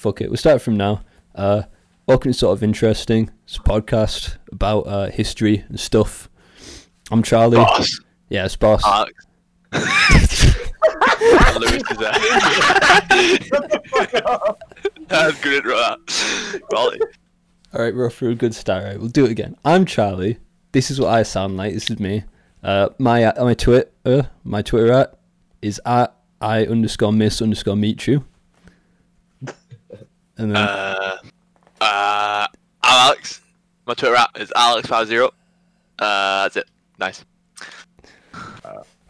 fuck it. We'll start from now. Uh, welcome to sort of interesting. It's a podcast about uh, history and stuff. I'm Charlie. Boss. Yeah, it's boss. Alex. Lewis is there. That's good right? Quality. All right, we're off for a good start. Right, we'll do it again. I'm Charlie. This is what I sound like. This is me. Uh, my uh, my Twitter my Twitter at is at I underscore miss underscore Michu. And then Uh, uh, Alex. My Twitter app is alex50. Uh, that's it. Nice.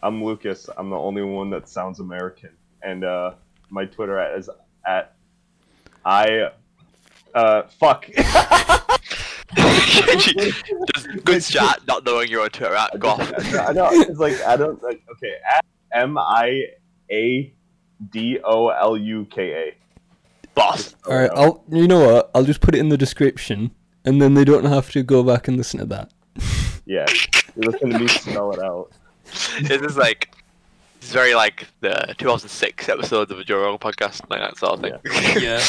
I'm Lucas. I'm the only one that sounds American, and uh, my Twitter at is at I. Uh, fuck. Just good chat, not knowing your own Twitter app. Go off. I know. It's like I don't like. Okay, at M I A D O L U K A. Boss. all right, I'll you know what? I'll just put it in the description, and then they don't have to go back and listen to that. Yeah, you listen to me spell it out. This is like. It's very like the 2006 episodes of a Joe Rogan podcast, like that sort of thing. Yeah.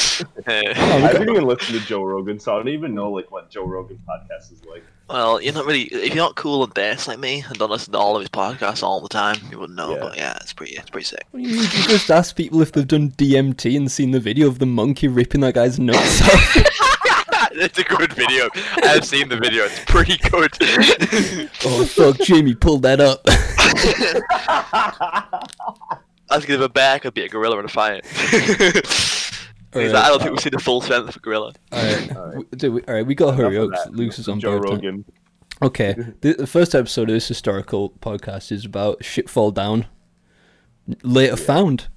Oh, I didn't even listen to Joe Rogan, so I don't even know like what Joe Rogan podcast is like. Well, you're not really. If you're not cool and bass like me and don't listen to all of his podcasts all the time, you wouldn't know. Yeah. But yeah, it's pretty. It's pretty sick. What do you mean? You just ask people if they've done DMT and seen the video of the monkey ripping that guy's nuts off. it's a good video. I've seen the video. It's pretty good. oh fuck, Jamie pulled that up. I was gonna give a bear could be a gorilla in a fight. He's like, I don't think we've seen the full strength of a gorilla. Alright, Alright. dude, we- alright, we gotta hurry Enough up. of 'cause. Luke's is on Joe board. Rogan. Okay, the, the first episode of this historical podcast is about ship fall down, later found.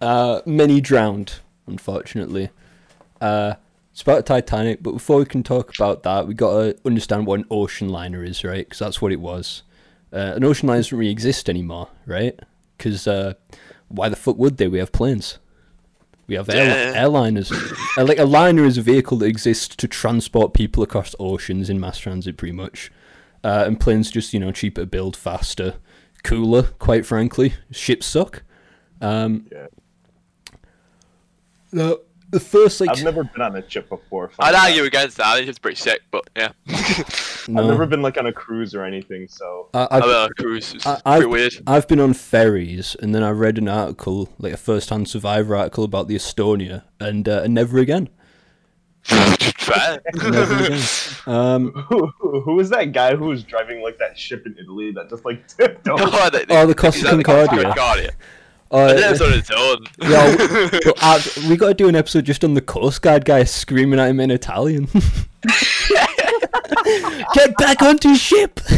Uh, many drowned, unfortunately. Uh, it's about Titanic, but before we can talk about that, we gotta understand what an ocean liner is, right? Because that's what it was. Uh, an ocean liner doesn't really exist anymore, right? Because uh, why the fuck would they? We have planes. We have air- airliners. Uh, like a liner is a vehicle that exists to transport people across oceans in mass transit, pretty much. Uh, and planes just you know cheaper to build, faster, cooler. Quite frankly, ships suck. Um, Yeah. the the first like I've never been on a ship before. I'd fact. argue against that. I think it's pretty sick, but yeah. no, I've never been like on a cruise or anything, so I, I I've, mean, a cruise is I- pretty I've- weird. I've been on ferries, and then I read an article, like a first-hand survivor article about the Estonia, and uh, and never again, Fair. never again. Um, who, who who was that guy who was driving like that ship in Italy that just like tipped over? oh, the, Oh, the Costa is that the Concordia. Concordia. Uh, And that's on its own. Yeah, Well, uh, we got to do an episode just on the Coast Guard guy screaming at him in Italian. Get back onto your ship.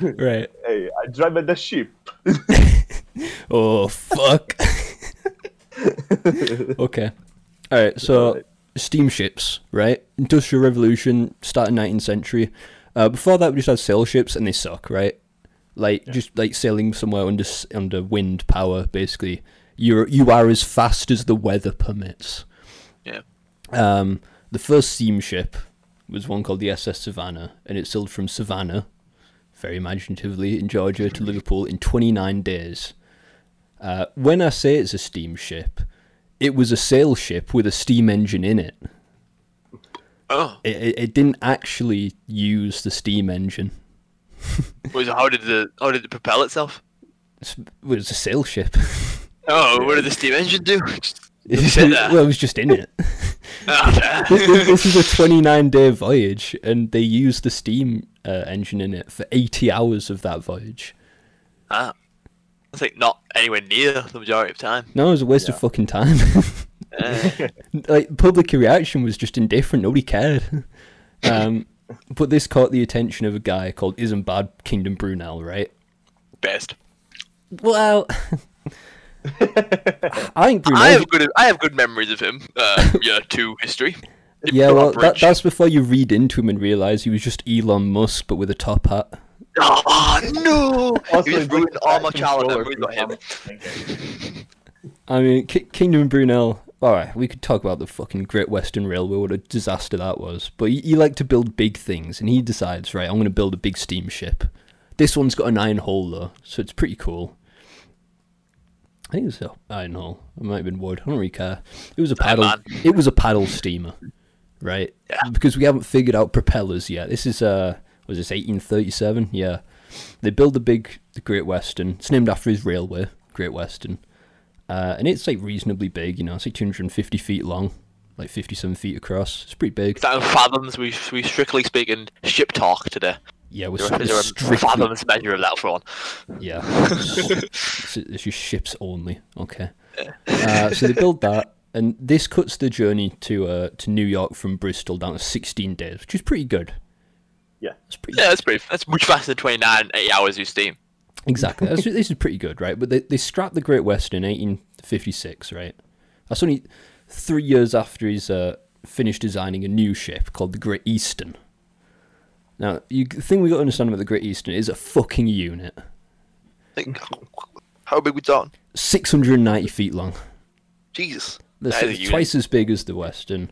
right. Hey, I drive the ship. Oh fuck. okay. All right. So steamships, right? Industrial Revolution, start starting 19th century. Uh, before that, we just had sail ships, and they suck, right? Like just like sailing somewhere under under wind power, basically. You're you are as fast as the weather permits. Yeah. Um, the first steamship was one called the SS Savannah, and it sailed from Savannah, very imaginatively, in Georgia to Liverpool in 29 days. Uh, when I say it's a steamship, it was a sail ship with a steam engine in it. Oh, It, it, it didn't actually use the steam engine. was how did the how did it propel itself? It was a sail ship. Oh, what did the steam engine do? Just It's- sit there. well, it was just in it. Ah, this, is a 29 day voyage, and they used the steam uh, engine in it for 80 hours of that voyage. ah. That's like not anywhere near the majority of time. No, it was a waste of fucking time. Uh, like public reaction was just indifferent. Nobody cared. Um, but this caught the attention of a guy called Isambard Kingdom Brunel, right? best. Well, I think Brunel. I have good I have good memories of him. Uh, yeah, to history. yeah, well, that, that's before you read into him and realize he was just Elon Musk, but with a top hat. Oh no! Also, you just ruined all my that childhood memories about him. I mean, Ki- Kingdom Brunel. All right, we could talk about the fucking Great Western Railway. What a disaster that was. But he, he liked to build big things, and he decides, right, I'm going to build a big steamship. This one's got an iron hull though, so it's pretty cool. I think it was. A, I don't. It might have been wood. I don't really care. It was a paddle. It was a paddle steamer, right? Yeah. Because we haven't figured out propellers yet. This is uh, was this 1837? Yeah. They build the big, the Great Western. It's named after his railway, Great Western, uh, and it's like reasonably big. You know, it's like 250 feet long, like 57 feet across. It's pretty big. Is that in fathoms? We we strictly speak in ship talk today. Yeah, we're, Is there, we're is there a strictly fathoms measure of that for one? Yeah. it's, it's just ships only. Okay. Uh, so they build that, and this cuts the journey to uh, to New York from Bristol down to 16 days, which is pretty good. Yeah. It's pretty Yeah, that's pretty. That's much faster than 29 80 hours of steam. Exactly. This is pretty good, right? But they they scrapped the Great Western in 1856, right? That's only three years after he's uh, finished designing a new ship called the Great Eastern. Now, you, the thing we got to understand about the Great Eastern is a fucking unit, Like, how big we talking? 690 feet long. Jesus. That's That is a unit. twice as big as the Western.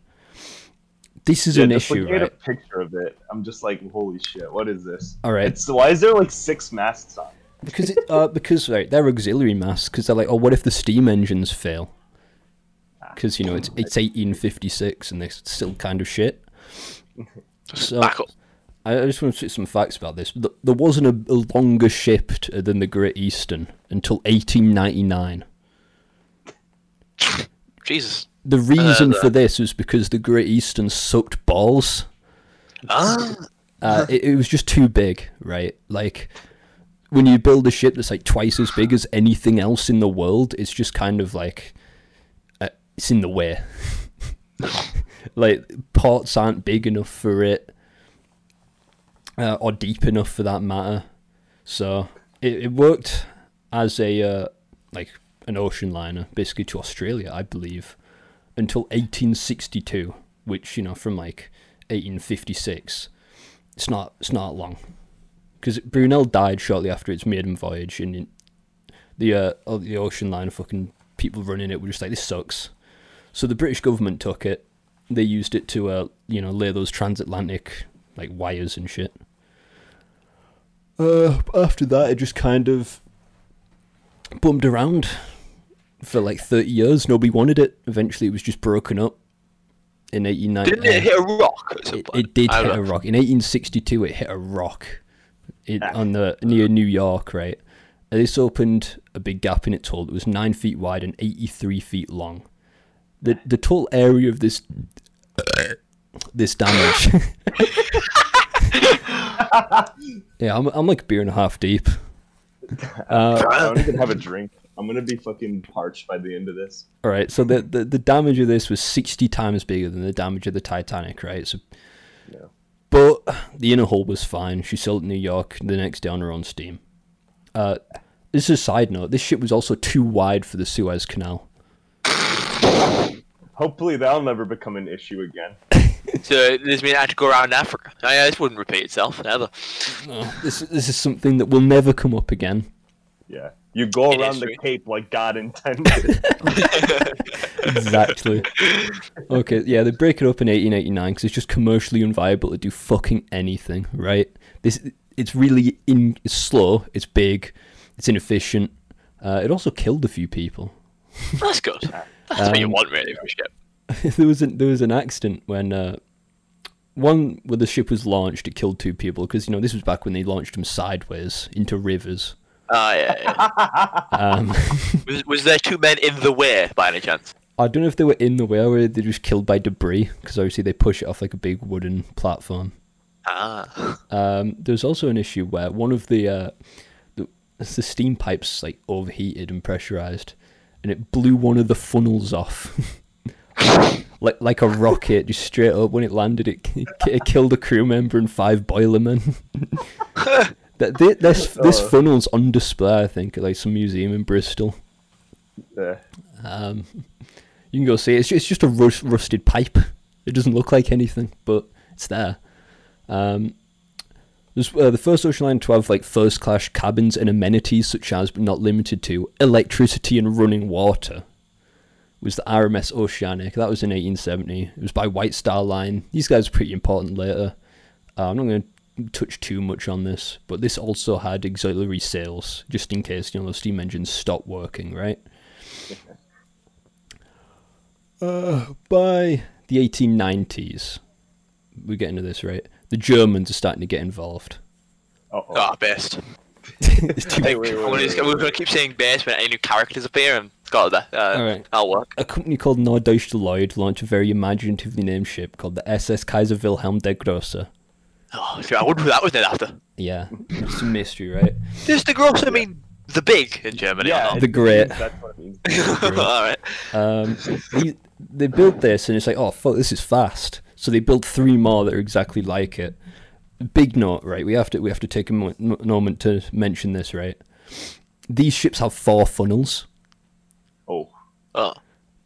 This is Yeah, an just issue, looking at right? a picture of it, I'm just like, holy shit, what is this? All right, It's why is there like six masts on? Because it, uh, because right, they're auxiliary masts because they're like, oh, what if the steam engines fail? Because you know it's it's 1856 and they're still kind of shit. So Back up. I just want to say some facts about this. There wasn't a, a longer ship than the Great Eastern until 1899. Jesus. The reason the- for this was because the Great Eastern sucked balls. Ah. Uh, it, it was just too big, right? Like when you build a ship that's like twice as big as anything else in the world, it's just kind of like uh, it's in the way. like ports aren't big enough for it, uh, or deep enough for that matter. So it, it worked as a uh, like an ocean liner, basically to Australia, I believe, until 1862, which you know from like 1856 it's not it's not long because Brunel died shortly after its maiden voyage, and the uh, the ocean line fucking people running it were just like this sucks. So the British government took it. They used it to uh, you know lay those transatlantic like wires and shit. Uh, after that, it just kind of bummed around for like thirty years. Nobody wanted it. Eventually, it was just broken up in eighteen ninety. Didn't it hit a rock at some It, point? it did hit don't a rock in 1862. It hit a rock it, on the near New York, right? And this opened a big gap in its hull that was nine feet wide and 83 feet long. The the total area of this this damage. yeah, I'm I'm like a beer and a half deep. Uh, I don't even have a drink. I'm gonna be fucking parched by the end of this. All right, so the, the the damage of this was sixty times bigger than the damage of the Titanic, right? So, Yeah. But the inner hull was fine. She sailed to New York the next day on her own steam. Uh, this is a side note. This ship was also too wide for the Suez Canal. Hopefully that'll never become an issue again. So this means I had to go around Africa. Oh, yeah, this wouldn't repeat itself ever. This this is something that will never come up again. Yeah. You go In around the. Cape like God intended. Exactly. okay, yeah, they break it up in 1889 because it's just commercially unviable to do fucking anything, right? This it's really in it's slow, it's big, it's inefficient. Uh, it also killed a few people. That's good. That's what you Um, want, really, for a ship. there was an, there was an accident when uh, one where the ship was launched. It killed two people because you know this was back when they launched them sideways into rivers. Ah, yeah, yeah. Um, was, was there two men in the way, by any chance? I don't know if they were in the way or they were just killed by debris because obviously they push it off like a big wooden platform. Ah. Um, there was also an issue where one of the, uh, the the steam pipes like overheated and pressurized, and it blew one of the funnels off, like like a rocket, just straight up. When it landed, it it killed a crew member and five boilermen. That this this Oh. funnel's on display, I think, at like some museum in Bristol. Yeah. Um, you can go see it. It's just, it's just a rust, rusted pipe. It doesn't look like anything, but it's there. Um, there's, uh, the first ocean line to have like first class cabins and amenities such as, but not limited to, electricity and running water. Was the RMS Oceanic? That was in 1870. It was by White Star Line. These guys are pretty important later. Uh, I'm not going to touch too much on this, but this also had auxiliary sails just in case you know the steam engines stopped working, right? Uh, by the 1890s, we're getting to this right. The Germans are starting to get involved. Oh, Ah, best. It's too- Hey, wait, wait, I'm gonna, just- we're gonna keep saying best when any new characters appear and got that. Uh, Alright. That'll work. a company called Norddeutsche Lloyd launched a very imaginatively named ship called the SS Kaiser Wilhelm der Grosse. Oh, sure, I wonder who that was named after. Yeah, it's a mystery, right? Does the gross I mean the big in Germany Yeah, or The great. That's what it means. Alright. Um, they, they built this, and it's like, oh fuck, this is fast. So they built three more that are exactly like it. Big note, right? We have to we have to take a mo- mo- moment to mention this, right? These ships have four funnels. Oh, Oh.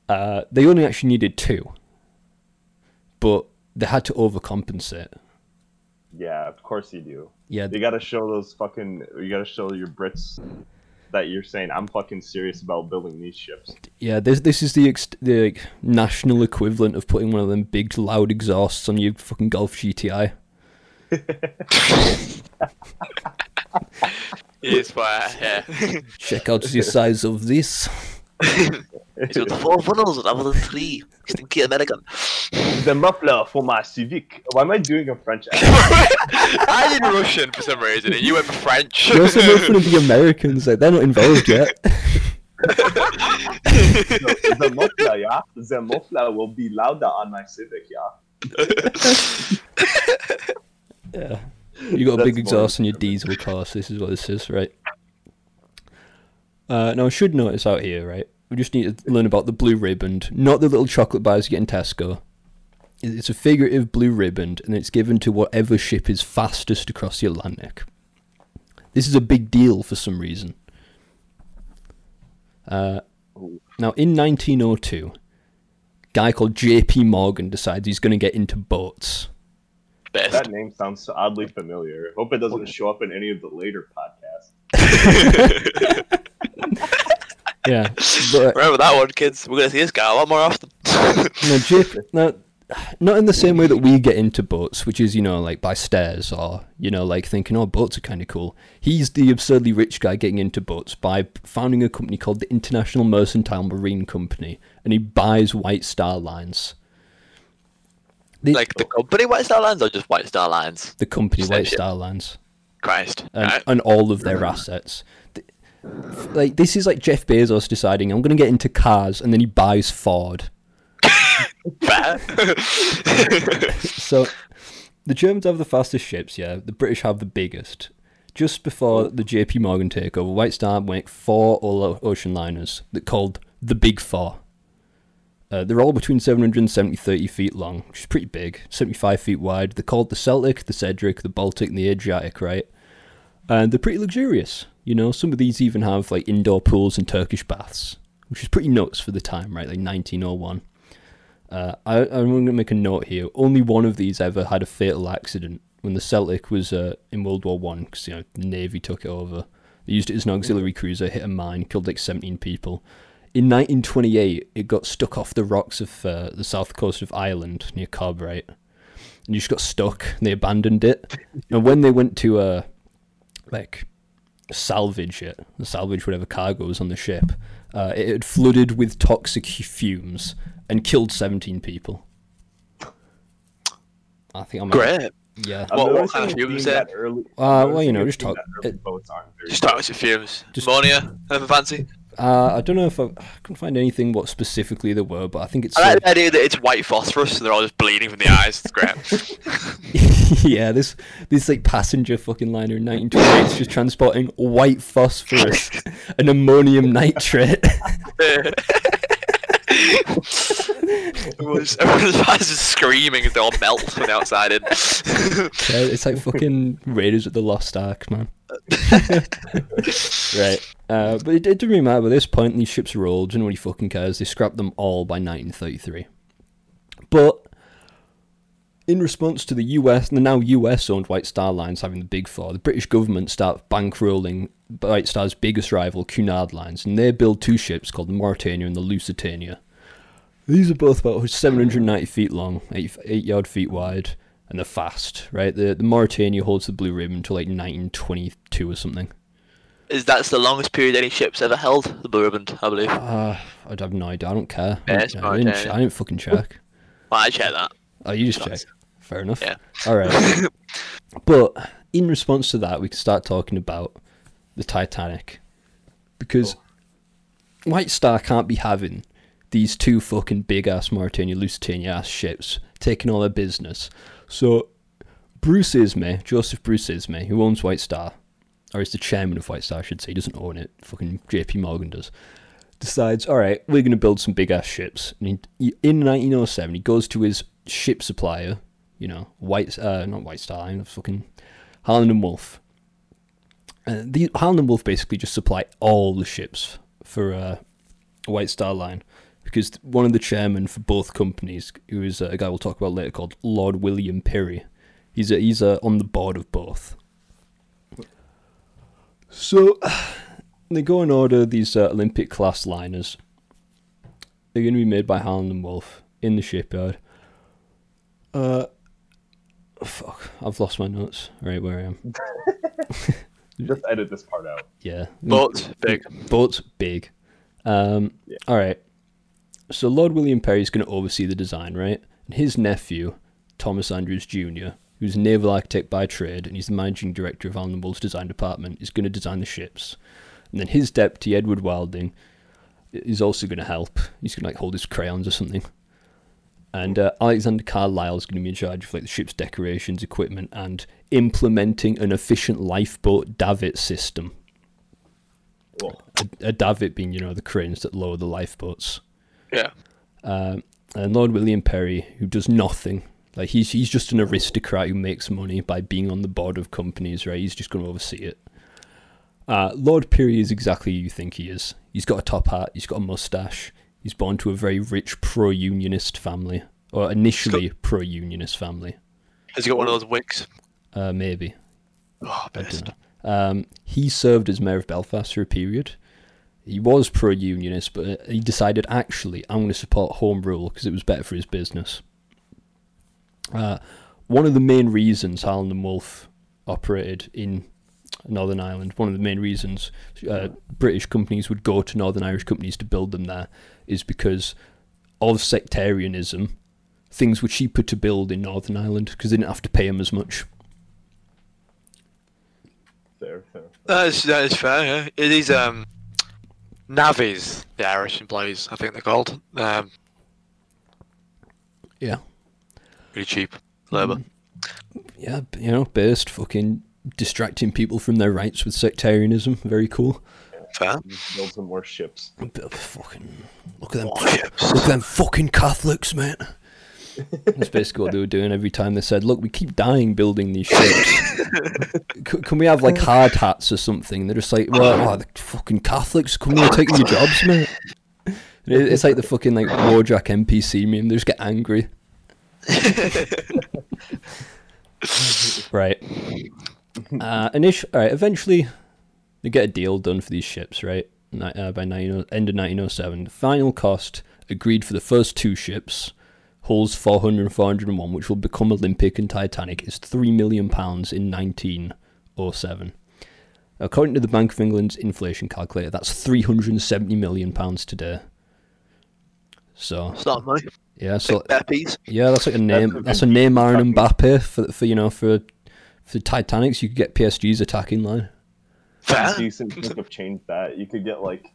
Uh, they only actually needed two, but they had to overcompensate. Yeah, of course you do. Yeah, You gotta show those fucking. You gotta show your Brits that you're saying I'm fucking serious about building these ships. yeah. This this is the ex- the like, national equivalent of putting one of them big loud exhausts on your fucking Golf GTI. Yes, why, yeah. Check out the size of this. He's got four funnels rather than three. Stinky American. The muffler for my Civic. Why am I doing a French accent? I did Russian for some reason, and you went for French. You're also making of the Americans, like they're not involved yet. the, the muffler, yeah. The muffler will be louder on my Civic, yeah. yeah. You got a That's big exhaust on your interesting. diesel cars. This is what this is, right? Uh, now I should notice out here, right? We just need to learn about the blue ribbon, not the little chocolate bars you get in Tesco. It- It's a figurative blue ribbon, and it's given to whatever ship is fastest across the Atlantic. This is a big deal for some reason. Uh, now, in 1902, a guy called J.P. Morgan decides he's going to get into boats. Best. That name sounds oddly familiar. Hope it doesn't show up in any of the later podcasts. Yeah, but Remember that one, kids. We're gonna see this guy a lot more often. no, Jip, no, not in the same way that we get into boats, which is you know like by stairs or you know like thinking oh boats are kind of cool. He's the absurdly rich guy getting into boats by founding a company called the International Mercantile Marine Company, and he buys White Star Lines. The, like the company White Star Lines or just White Star Lines? the company Same White shit. Star Lines. Christ. and, Right. and all of their assets. Th- Like this is like Jeff Bezos deciding I'm going to get into cars, and then he buys Ford. So the Germans have the fastest ships, yeah. The British have the biggest. Just before the JP Morgan takeover, White Star make four all ocean liners that called the Big Four. Uh, they're all between 770 30 feet long, which is pretty big, 75 feet wide. They're called the Celtic, the Cedric, the Baltic, and the Adriatic, right? And they're pretty luxurious. You know, some of these even have like indoor pools and Turkish baths, which is pretty nuts for the time, right? Like 1901. Uh, I, I'm going to make a note here. Only one of these ever had a fatal accident when the Celtic was uh, in World War One, because you know the Navy took it over. They used it as an auxiliary cruiser, hit a mine, killed like 17 people. In 1928, it got stuck off the rocks of uh, the south coast of Ireland near Cobb, right? And just got stuck. And they abandoned it. And when they went to uh, like salvage it, salvage whatever cargo was on the ship, uh, it had flooded with toxic fumes and killed 17 people. I think I'm Great. Yeah. I'm What- what kind of fumes there? that Early, Uh, well, you know, just talk- that it- boats aren't very Just start with your fumes. Just- Ammonia, anything fancy? Uh, I don't know if I, I couldn't find anything what specifically there were, but I think it's I like the idea that it's white phosphorus, so they're all just bleeding from the eyes. It's great. yeah, this this like passenger fucking liner in 1928 is just transporting white phosphorus and ammonium nitrate. everyone's, everyone's eyes is screaming as they all melt from the outside in. Yeah, it's like fucking Raiders of the Lost Ark, man. right. Uh, but it, it didn't really matter. By this point, these ships are old. Nobody fucking cares. They scrapped them all by 1933. But in response to the US, and the now US-owned White Star Lines having the Big Four, the British government start bankrolling White Star's biggest rival, Cunard Lines, and they build two ships called the Mauretania and the Lusitania. These are both about 790 feet long, 8, eight yard feet wide, and they're fast, right? The, the Mauretania holds the blue ribbon until like 1922 or something. is that's the longest period any ship's ever held the blue ribbon, I believe. Uh, I'd have no idea. I don't care. Yeah, I, I didn't, yeah, ch- yeah. I didn't fucking check. Well, I checked that. Oh, you just check. Fair enough. Yeah. All right. but in response to that, we can start talking about the Titanic because White Star can't be having these two fucking big ass Mauretania Lusitania ass ships taking all their business. So Bruce Ismay, Joseph Bruce Ismay, who owns White Star, or is the chairman of White Star, I should say, he doesn't own it. Fucking JP Morgan does. Decides, all right, we're going to build some big ass ships. And he, in 1907, he goes to his ship supplier, you know, White, uh, not White Star I'm fucking Harland and Wolff. Uh, the Harland and Wolff basically just supply all the ships for uh, White Star Line because one of the chairmen for both companies, who is a guy we'll talk about later called Lord William Pirrie, he's a, he's a, on the board of both. So they go and order these uh, Olympic class liners. They're going to be made by Harland and Wolff in the shipyard. Uh, fuck, I've lost my notes. Right where I am. Just edit this part out. Yeah, But big. boat's big. Um, Yeah. All right. So Lord William Pirrie is going to oversee the design, right? And his nephew, Thomas Andrews Jr., who's a naval architect by trade, and he's the managing director of Wolff's design department, is going to design the ships. And then his deputy, Edward Wilding, is also going to help. He's going to like hold his crayons or something. And uh, Alexander Carlisle is going to be in charge of like the ship's decorations, equipment, and implementing an efficient lifeboat davit system a, a davit being, you know, the cranes that lower the lifeboats. Yeah. Um, and Lord William Pirrie, who does nothing, like he's he's just an aristocrat who makes money by being on the board of companies, right? He's just going to oversee it. Uh, Lord Pirrie is exactly who you think he is. He's got a top hat. He's got a mustache. He's born to a very rich pro-unionist family, or initially pro-unionist family. Has he got one of those wigs? Uh, maybe. Oh, best. Um, he served as mayor of Belfast for a period. He was pro-unionist, but uh, he decided actually I'm going to support home rule because it was better for his business. Uh, one of the main reasons Harland and Wolff operated in Northern Ireland, one of the main reasons uh, British companies would go to Northern Irish companies to build them there, is because of sectarianism. Things were cheaper to build in Northern Ireland because they didn't have to pay them as much. fair, fair. That is that is fair. Yeah. It is um, navvies, the Irish employees, I think they're called. Um, Yeah. really cheap labour. yeah, you know, based fucking distracting people from their rights with sectarianism. Very cool. Fair. Build some more ships. Fucking look at them, More ships. look at them fucking Catholics, mate. That's basically what they were doing every time they said, "Look, we keep dying building these ships. C- can we have like hard hats or something?" They're just like, "Well, oh, the fucking Catholics come here taking your jobs, mate." It's like the fucking like Wojak NPC meme. They just get angry. right. Uh, initial, all right. Eventually, they get a deal done for these ships, right? Uh, by 19, end of 1907. The final cost agreed for the first two ships, hulls 400 and 401, which will become Olympic and Titanic, is £3 million pounds in 1907. According to the Bank of England's inflation calculator, that's 370 million pounds today. So It's not money. yeah, so Big yeah, that's like a name. That's a Neymar and Mbappe for for you know for for Titanics. You could get PSG's attacking line. Fair. Decent chunk of change that you could get like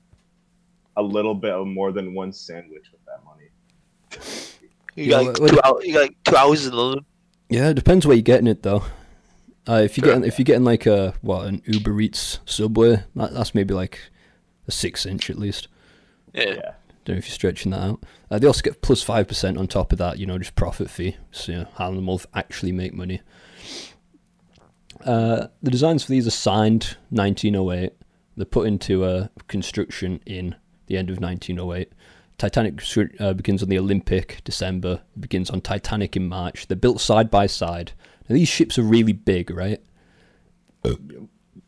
a little bit of more than one sandwich with that money. You Yeah, got like what- two hours. You got like two hours in London. Yeah, it depends where you're getting it though. Uh, if you're getting if you're getting like a what an Uber Eats Subway, that, that's maybe like a six inch at least. Yeah. Yeah. Don't know if you're stretching that out. Uh, they also get plus five percent on top of that, you know, just profit fee. So you know, Harland and Wolff actually make money. Uh, the designs for these are signed 1908. They're put into uh, construction in the end of 1908. Titanic uh, begins on the Olympic December. Begins on Titanic in March. They're built side by side. Now, these ships are really big, right?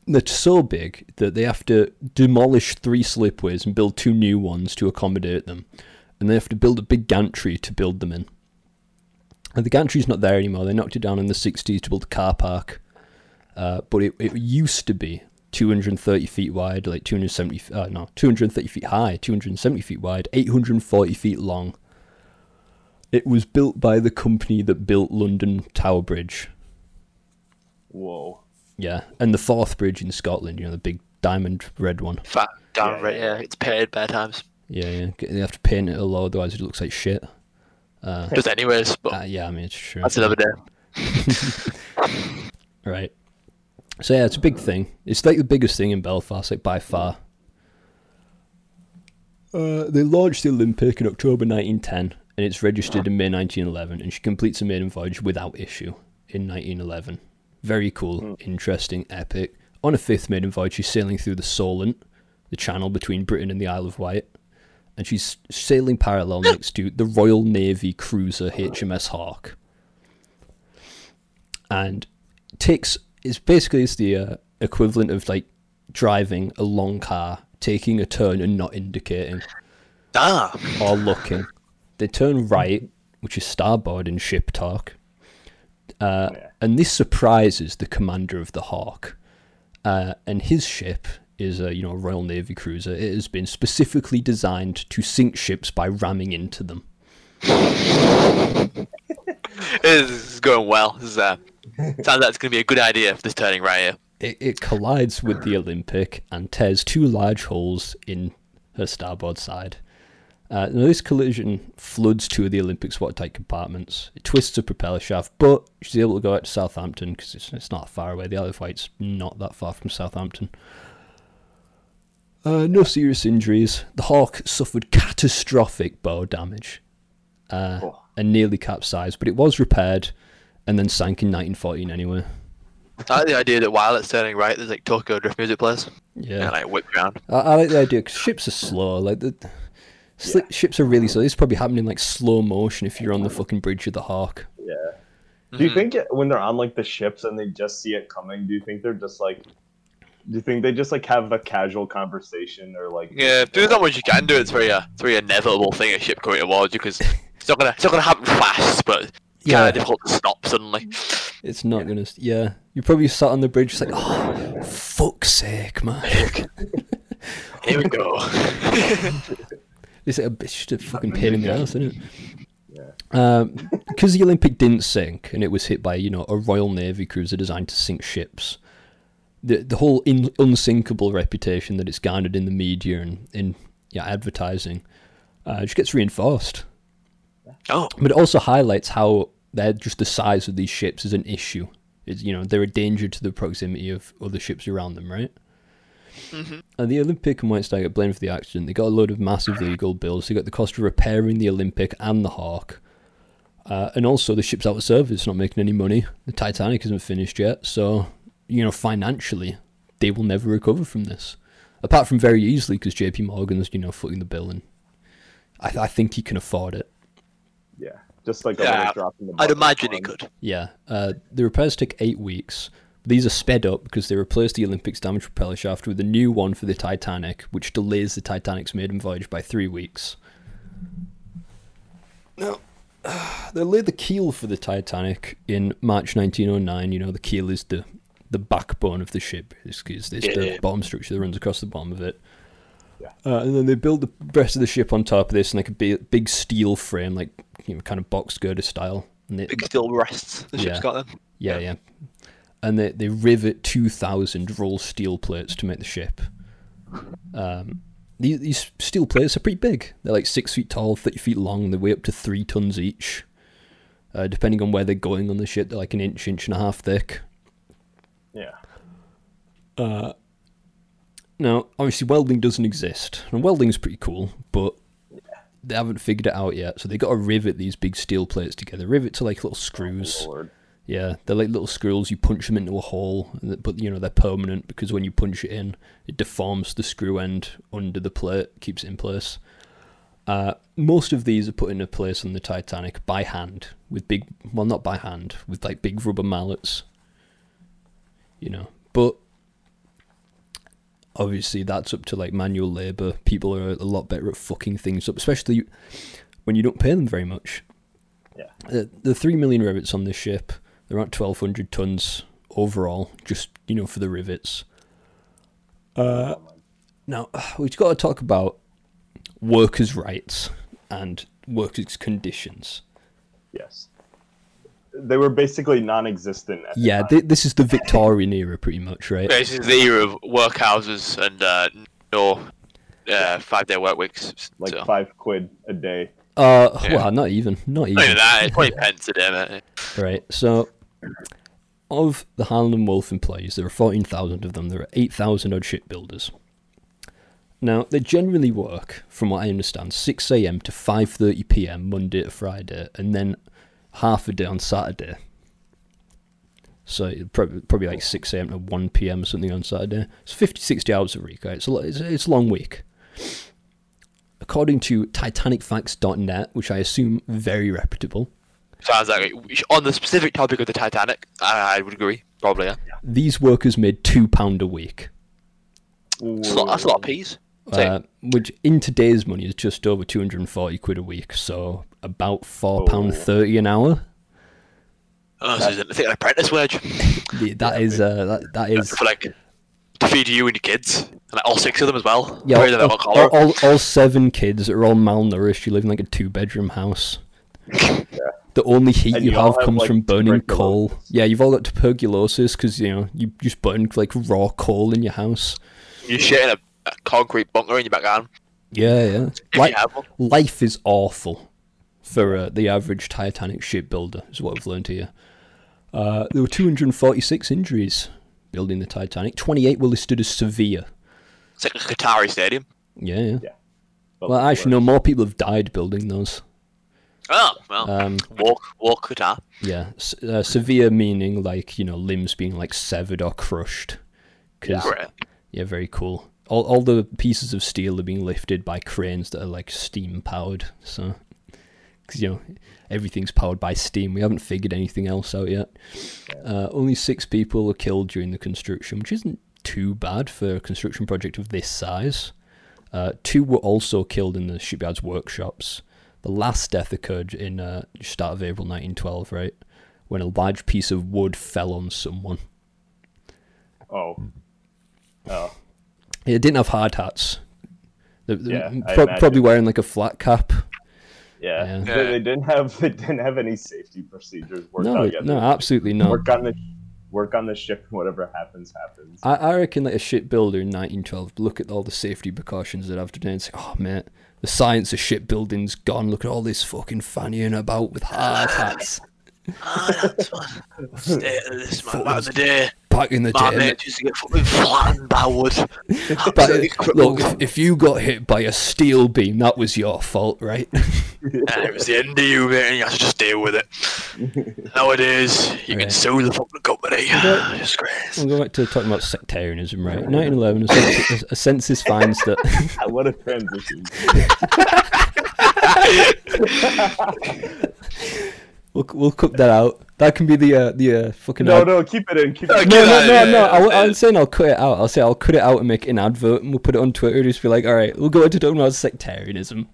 They're so big that they have to demolish three slipways and build two new ones to accommodate them. And they have to build a big gantry to build them in. And the gantry's not there anymore. They knocked it down in the 60s to build a car park. Uh, but it, it used to be 230 feet wide, like 270, uh, no, 230 feet high, 270 feet wide, 840 feet long. It was built by the company that built London Tower Bridge. Whoa. Yeah, and the Forth Bridge in Scotland, you know, the big diamond red one. Fat down Yeah, right, yeah. yeah. It's paid bad times. Yeah, yeah. They have to paint it a lot, otherwise it looks like shit. Uh, Just anyways, but uh, yeah, I mean, it's true. that's another day. Right. So yeah, it's a big thing. It's like the biggest thing in Belfast, like by far. Uh, they launched the Olympic in October 1910, and it's registered in May 1911, and she completes a maiden voyage without issue in 1911. Very cool, interesting, epic. On a fifth maiden voyage, she's sailing through the Solent, the channel between Britain and the Isle of Wight, and she's sailing parallel next to the Royal Navy cruiser HMS Hawk. And takes it's basically it's the uh, equivalent of like driving a long car, taking a turn and not indicating Ah, or looking. They turn right, which is starboard in ship talk, uh, Yeah. and this surprises the commander of the Hawk. Uh, and his ship is a you know a Royal Navy cruiser. It has been specifically designed to sink ships by ramming into them. this is going well. This is, uh, sounds like it's going to be a good idea for this turning right here. It, it collides with the Olympic and tears two large holes in her starboard side. Uh, now, this collision floods two of the Olympic's watertight compartments. It twists a propeller shaft, but she's able to go out to Southampton because it's, it's not far away. The Isle of Wight's not that far from Southampton. Uh, no serious injuries. The Hawk suffered catastrophic bow damage uh, Oh. and nearly capsized, but it was repaired and then sank in 1914 anyway. I like the idea that while it's turning right, there's like Tokyo Drift music plays. Yeah. And like whip around. I, I like the idea because ships are slow. Like the sli- ships are really slow. This is probably happening in like slow motion if you're on the fucking bridge of the Hawk. Yeah. Do Mm-hmm. you think it, when they're on like the ships and they just see it coming, do you think they're just like, do you think they just like have a casual conversation or like? Yeah, there's not much you can do. It's very, uh, it's very inevitable thing a ship coming towards you because it's not gonna, it's not gonna happen fast, but it's Yeah. kind of difficult to stop suddenly. It's not gonna. s- Yeah, you probably sat on the bridge just like, oh, fuck's sake, man. Here we go. It's, a, it's just a fucking pain in the ass, isn't it? Yeah. Um, because the Olympic didn't sink and it was hit by you know a Royal Navy cruiser designed to sink ships. The the whole in, unsinkable reputation that it's garnered in the media and in yeah advertising, uh, just gets reinforced. oh, But it also highlights how they're just the size of these ships is an issue. It's, you know, they're a danger to the proximity of other ships around them, right? And the Olympic and White Star get blamed for the accident. They got a load of massive legal bills. They got the cost of repairing the Olympic and the Hawk. Uh, and also, the ship's out of service, not making any money. The Titanic isn't finished yet. So, you know, financially, they will never recover from this. Apart from very easily, because JP Morgan's, you know, footing the bill. And I, I think he can afford it. Yeah. Just like Yeah, little drop in the. I'd imagine he pond. could. Yeah, uh, the repairs took eight weeks. These are sped up because they replaced the Olympics damaged propeller shaft with a new one for the Titanic, which delays the Titanic's maiden voyage by three weeks. Now, they laid the keel for the Titanic in March 1909. You know, the keel is the the backbone of the ship. It's, it's, it's the Yeah. bottom structure that runs across the bottom of it. Yeah. Uh, and then they build the rest of the ship on top of this, and like a big, big steel frame, like you know, kind of box girder style. And they, Big steel rests the ship's got them. yeah, yeah. And they, they rivet 2,000 roll steel plates to make the ship. Um, these, these steel plates are pretty big. They're like 6 feet tall, 30 feet long. They weigh up to 3 tons each. Uh, depending on where they're going on the ship, they're like an inch, inch and a half thick. Yeah. Uh, now, obviously, welding doesn't exist. And welding's pretty cool, but they haven't figured it out yet. So they got to rivet these big steel plates together. Rivet to like little screws. Lord. Yeah, they're like little screws. You punch them into a hole, but you know they're permanent because when you punch it in, it deforms the screw end under the plate, keeps it in place. Uh, most of these are put into place on the Titanic by hand with big, well, not by hand, with like big rubber mallets. You know, but obviously that's up to like manual labor. People are a lot better at fucking things up, especially when you don't pay them very much. Yeah. Uh, the three million rivets on this ship, they're at twelve hundred tons overall, just you know for the rivets. Uh, now we've got to talk about workers' rights and workers' conditions. Yes. They were basically non-existent. At Yeah, time. th- this is the Victorian era, pretty much, right? This is the era of workhouses and uh, no uh, five-day work weeks. like so. five quid a day. Uh, Yeah. well, not even, not Not even even. that. It's twenty pence a day, mate. Right. So, of the Harland and Wolff employees, there are fourteen thousand of them. There are eight thousand odd shipbuilders. Now, they generally work, from what I understand, six a.m. to five thirty p.m. Monday to Friday, and then half a day on Saturday. So probably probably like six a.m. to one p.m. or something on Saturday. It's 50, 60 hours a week. Right? It's a it's, it's a long week. According to TitanicFacts.net, which I assume very reputable, Sounds like it. on the specific topic of the Titanic. I, I would agree, probably. Yeah. these workers made two pound a week, That's, a lot, that's a lot of peas. Uh, which in today's money is just over two hundred and forty quid a week. So about four pound Oh. thirty an hour. oh, so is it, I think an apprentice wage That is uh, that that is for like to feed you and your kids, and like all six of them as well. yeah. All, all, all, all seven kids are all malnourished. You live in like a two bedroom house. The only heat And you you have have, comes like, from burning coal. Yeah, you've all got tuberculosis because you know you just burn like raw coal in your house. You shit in a, a concrete bunker in your back garden. Yeah, yeah. If Like, you have one. life is awful for uh, the average Titanic shipbuilder, is what I've learned here. Uh, there were 246 injuries building the Titanic. 28 were listed as severe. It's like a Qatari stadium. Yeah, yeah. Yeah. Well, actually, no, worse. more people have died building those. Oh, well. Um, walk, walk Qatar. yeah, uh, severe meaning like you know limbs being like severed or crushed. 'Cause- Great. yeah, very cool. All all the pieces of steel are being lifted by cranes that are like steam powered. So, because you know everything's powered by steam. We haven't figured anything else out yet. Uh, only six people were killed during the construction, which isn't too bad for a construction project of this size. Uh, two were also killed in the shipyard's workshops. The last death occurred in uh, start of April 1912, right, when a large piece of wood fell on someone. Oh. Oh. It didn't have hard hats. They- they- Yeah, I pro- probably wearing like a flat cap. Yeah. Yeah. They, they didn't have they didn't have any safety procedures worked No, out yet. no, absolutely not. Work on the work on the ship. Whatever happens, happens. I, I reckon like a shipbuilder in 1912 look at all the safety precautions that have to do and say, "Oh mate, the science of shipbuilding's gone. Look at all this fucking fannying about with hard hats Ah, that's fun. Stay at this man. Back in the day, back in the my day." mates used to get fucking flattened by wood. But Absolutely look, if, if you got hit by a steel beam, that was your fault, right? And it was the end of you, mate, and you had to just deal with it. Nowadays, you Right. can sue the fucking company. Disgrace. we'll go back to talking about sectarianism, right? 1911, a census, a census finds that what a transition. We'll we'll cook that out. That can be the uh, the uh, fucking no, ad- no, keep it in. Keep No, it in. No, Get no, no, no. I, Yeah. I'm saying I'll cut it out. I'll say I'll cut it out and make an advert, and we'll put it on Twitter. Just be like, all right, we'll go into talking about sectarianism.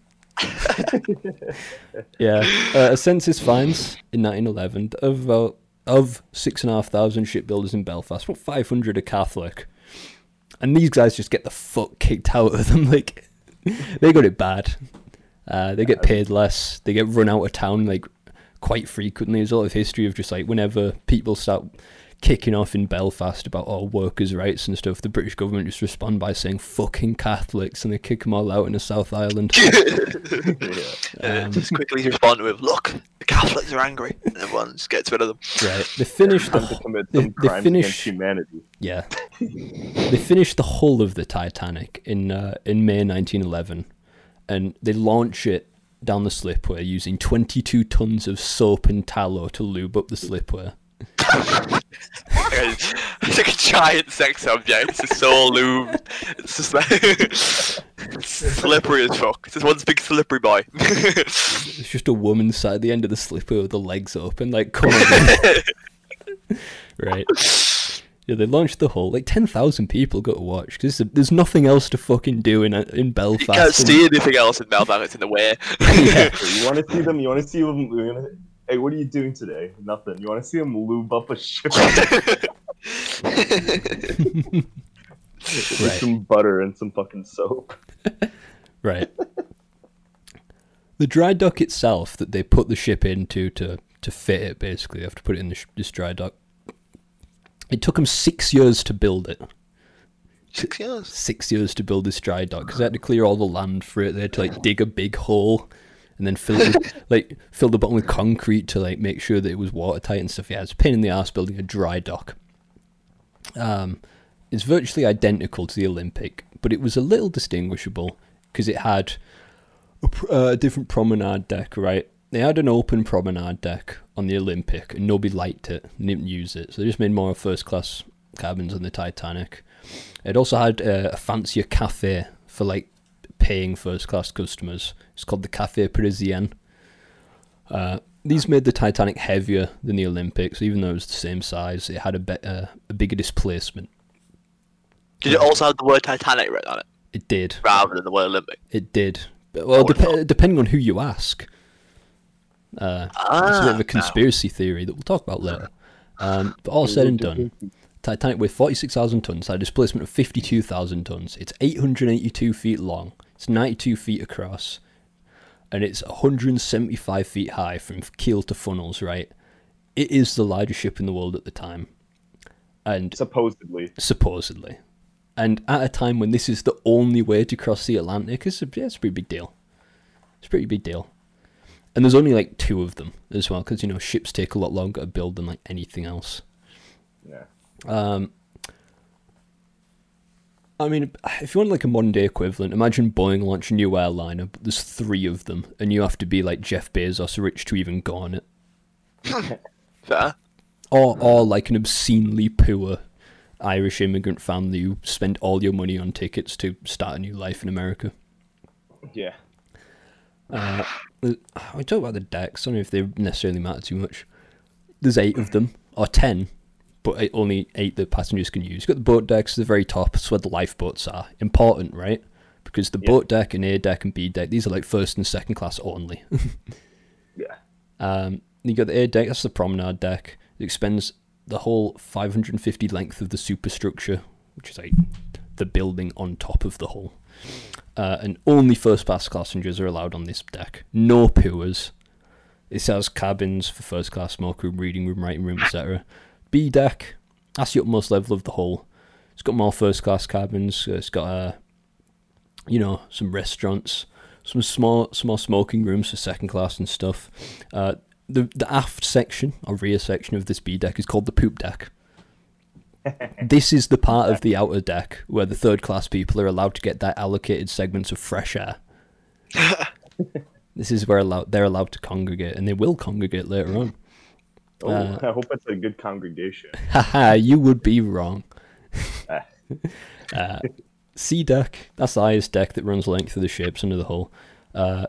yeah, uh, a census finds in 1911 of about of six and a half thousand shipbuilders in Belfast, about 500 are Catholic, and these guys just get the fuck kicked out of them. Like they got it bad. Uh, they get paid less. They get run out of town like quite frequently. There's a lot of history of just like whenever people start kicking off in Belfast about all workers' rights and stuff, the British government just respond by saying "fucking Catholics" and they kick them all out in the South Island. Uh, just quickly respond with, look, the Catholics are angry. And everyone just gets rid of them. right? They finished the Time They- some they finish- humanity. Yeah, they finished the hull of the Titanic in uh, in May 1911, and they launch it down the slipway using 22 tons of soap and tallow to lube up the slipway. It's like a giant sex object. It's just so lubed. It's just like it's slippery as fuck. It's just one big slippery boy. It's just a woman sat at the end of the slipway with the legs open, like come on, right? Yeah, they launched the hull. Like 10,000 people got to watch because there's nothing else to fucking do in in Belfast. you can't and- see anything else in Belfast. It's in the way. yeah. You want to see them? You want to see them? wanna- hey, what are you doing today? Nothing. You want to see them lube up a ship? With Right. some butter and some fucking soap. Right. the dry dock itself that they put the ship into to to fit it, basically, they have to put it in this, this dry dock. It took them six years to build it. Six years. Six years to build this dry dock because they had to clear all the land for it. They had to like dig a big hole and then fill it like fill the bottom with concrete to like make sure that it was watertight and stuff. Yeah, it's a pain in the ass building a dry dock. Um, it's virtually identical to the Olympic, but it was a little distinguishable because it had a, pr- uh, a different promenade deck, right? They had an open promenade deck on the Olympic, and nobody liked it, and didn't use it, so they just made more first class cabins on the Titanic. It also had uh, a fancier cafe for like paying first class customers. It's called the Cafe Parisien. Uh, these made the Titanic heavier than the Olympics, even though it was the same size, it had a better, a bigger displacement. Did it also have the word Titanic written on it It did. rather than the word Olympic? It did. Well, Oh, dep- depending on who you ask. Uh, it's a bit of Ah, a conspiracy theory that we'll talk about later. Um, but all said and done, Titanic weighed 46,000 tons had a displacement of 52,000 tons. It's 882 feet long. It's 92 feet across. And it's 175 feet high from keel to funnels, right? It is the largest ship in the world at the time. And Supposedly. supposedly. And at a time when this is the only way to cross the Atlantic, it's a, yeah, it's a pretty big deal. It's a pretty big deal. And there's only like two of them as well, because, you know, ships take a lot longer to build than like anything else. Yeah. Um, I mean, if you want like a modern day equivalent, imagine Boeing launch a new airliner, but there's three of them, and you have to be like Jeff Bezos rich to even go on it. Fair. Or, or like an obscenely poor Irish immigrant family who spent all your money on tickets to start a new life in America. Yeah. Uh, we talk about the decks. I don't know if they necessarily matter too much. There's eight of them, or ten, but only eight that passengers can use. You've got the boat decks at the very top. That's where the lifeboats are. Important, right? Because the Yeah. boat deck and A deck and B deck, these are like first and second class only. Yeah. Um, you got the A deck, that's the promenade deck. It expends the whole 550 length of the superstructure, which is like the building on top of the hull. Uh, and only first class passengers are allowed on this deck. No poors. It has cabins for first class smoke room, reading room, writing room, etc. B deck, that's the utmost level of the hull. It's got more first class cabins. uh, It's got uh, you know, some restaurants, some small small smoking rooms for second class and stuff. Uh, the the aft section or rear section of this B deck is called the poop deck. This is the part of the outer deck where the third class people are allowed to get their allocated segments of fresh air. this is where allow- they're allowed to congregate, and they will congregate later on. Oh, Uh, I hope it's a good congregation. Haha, you would be wrong. Ah. uh, C deck, that's the highest deck that runs length of the ships under the hull. Uh,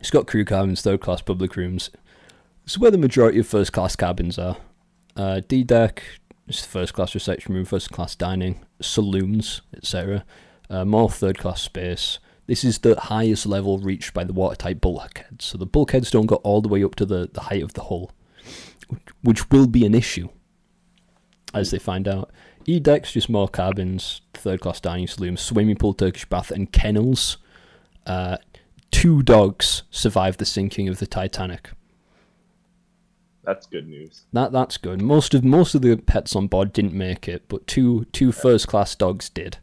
it's got crew cabins, third class public rooms. It's where the majority of first class cabins are. Uh, D deck the first class reception room, first class dining, saloons, etc. Uh, more third class space. This is the highest level reached by the watertight bulkheads. So the bulkheads don't go all the way up to the, the height of the hull, which, will be an issue as they find out. E decks, just more cabins, third class dining saloon, swimming pool, Turkish bath, and kennels. Uh, two dogs survived the sinking of the Titanic. That's good news. That that's good. Most of most of the pets on board didn't make it, but two two first class dogs did.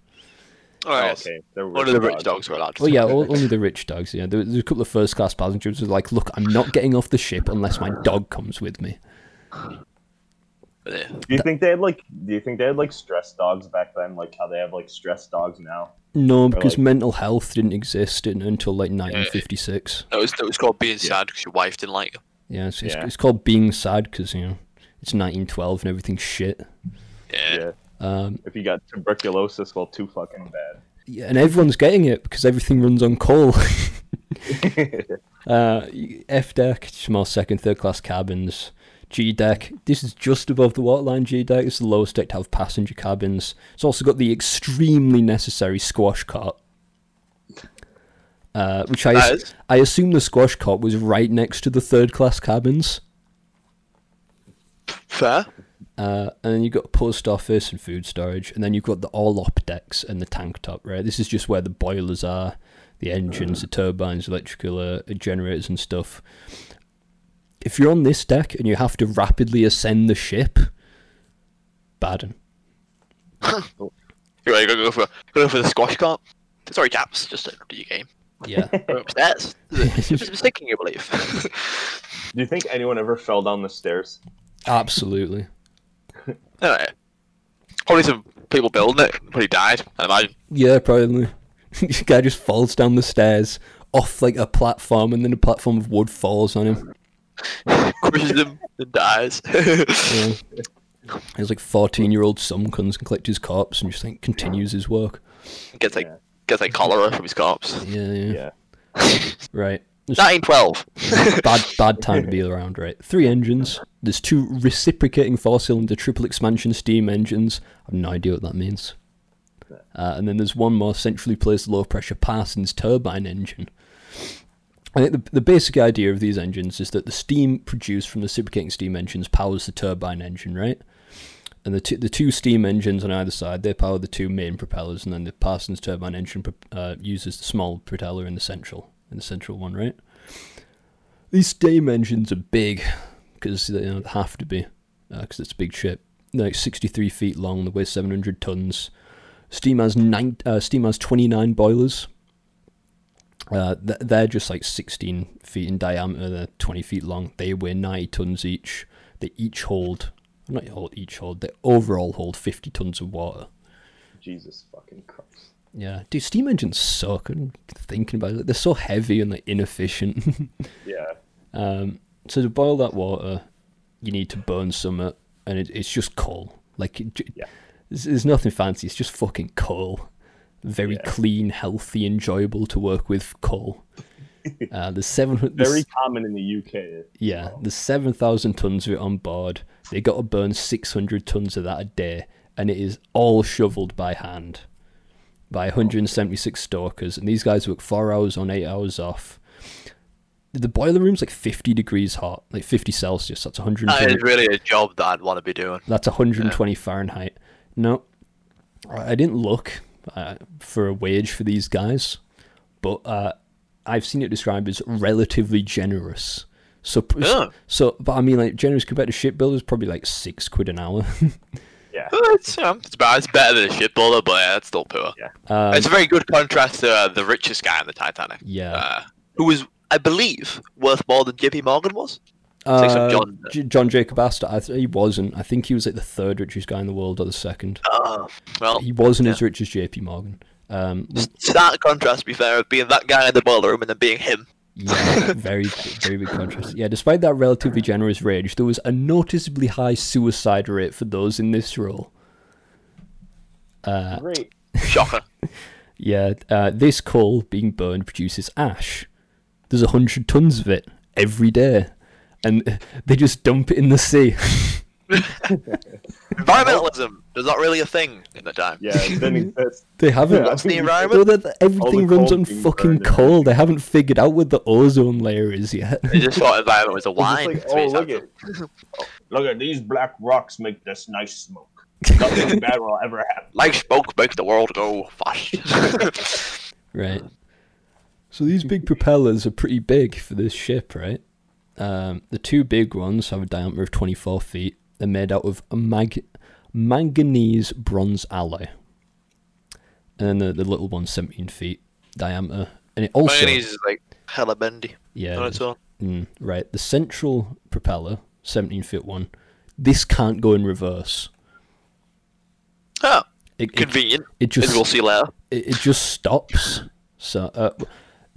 Alright. Oh, okay. They're One of the rich dogs were allowed to Well, yeah, survive. only the rich dogs. Yeah, there was a couple of first class passengers who were like, "Look, I'm not getting off the ship unless my dog comes with me." Do you think they had like? Do you think they had like stress dogs back then, like how they have like stress dogs now? No, because like- mental health didn't exist in, until like 1956. It was, it was called being sad because your wife didn't like you. Yeah, it's, it's, Yeah. it's called being sad because you know it's 1912 and everything's shit. Yeah. Yeah. Um, If you got tuberculosis, well, too fucking bad. yeah, and everyone's getting it because everything runs on coal. uh, F deck, small second, third class cabins. G deck, this is just above the waterline. G deck is the lowest deck to have passenger cabins. It's also got the extremely necessary squash cot. Uh, which I, is. I assume the squash cot was right next to the third class cabins. Fair. Uh, and then you've got post office and food storage, and then you've got the orlop decks and the tank top, right? This is just where the boilers are, the engines, the turbines, electrical uh, generators, and stuff. If you're on this deck and you have to rapidly ascend the ship, Baden. You're like, go for go for the squash carp. Sorry, chaps, just to do your game. Yeah. Go upstairs. It's a mistake, you believe. Do you think anyone ever fell down the stairs? Absolutely. anyway, probably some people building it, but he died. I imagine. Yeah, probably. This guy just falls down the stairs off like a platform, and then a platform of wood falls on him. Crushes him and dies. Yeah. His like fourteen year old son comes and collects his corpse and just like continues his work. gets like Yeah. Gets like cholera from his corpse. Yeah, yeah. Yeah. Right. There's 1912. bad bad time to be around, right? Three engines. There's two reciprocating four cylinder triple expansion steam engines. I have no idea what that means. Uh, and then there's one more centrally placed low pressure Parsons turbine engine. I think the, the basic idea of these engines is that the steam produced from the reciprocating steam engines powers the turbine engine, right? And the two, the two steam engines on either side they power the two main propellers, and then the Parsons turbine engine uh, uses the small propeller in the central in the central one, right? These steam engines are big because they, you know, have to be because it's a big ship. They're like 63 feet long. They weigh 700 tons. Steam has nine. Uh, Steam has 29 boilers. Uh, they're just like 16 feet in diameter. They're 20 feet long. They weigh 90 tons each. They each hold, not hold each hold. They overall hold 50 tons of water. Jesus fucking Christ. Yeah, dude, steam engines suck. I'm thinking about it. They're so heavy and like inefficient. Yeah. Um, so to boil that water, you need to burn some, and it, it's just coal. Like, it, Yeah. there's, there's nothing fancy. It's just fucking coal. Very Yeah. clean, healthy, enjoyable to work with coal. Uh, there's seven hundred. Very common in the UK. Yeah, there's seven thousand tons of it on board. They got to burn six hundred tons of that a day, and it is all shoveled by hand by 176 stokers. And these guys work four hours on, eight hours off. The boiler room's like 50 degrees hot, like 50 Celsius. That's 120. That is really a job that I'd want to be doing. That's 120 Fahrenheit. No, I I didn't look uh, for a wage for these guys, but uh, I've seen it described as relatively generous. So, Yeah. so, but I mean, like generous compared to shipbuilders, probably like six quid an hour. Yeah. It's, um, it's, better, it's better than a shipbuilder, but yeah, it's still poor. um, it's a very good contrast to uh, the richest guy in the Titanic, yeah, uh, who was, I believe, worth more than JP Morgan was. like some Uh, John- J- John Jacob Astor. I th- he wasn't. I think he was like the third richest guy in the world, or the second. Uh, well, He wasn't as rich as J.P. Morgan. Um, stark contrast, to be fair, of being that guy in the boiler room and then being him. Yeah, very, very big contrast. Yeah, despite that relatively generous range, there was a noticeably high suicide rate for those in this role. Uh, Great. Shocker. yeah, uh, this coal being burned produces ash. There's a hundred tons of it every day, and they just dump it in the sea. Environmentalism is not really a thing in the time. Yeah, it didn't exist. They haven't. Yeah, What's the environment? Though that everything the runs on fucking burned coal. They haven't figured out what the ozone layer is yet. They just thought environment was a wine. like, oh, look at, oh, look at these black rocks make this nice smoke. Nothing bad will ever happen. Like smoke makes the world go fast. Right. So these big propellers are pretty big for this ship, right? Um, the two big ones have a diameter of 24 feet. They're made out of a mag- manganese bronze alloy. And then the, the little one's 17 feet diameter. And it also. Mayonnaise is like hella bendy yeah, on its own. mm, right. The central propeller, 17 foot one, this can't go in reverse. Oh, It, it, convenient. it just As we'll see later. it, it just stops. So uh,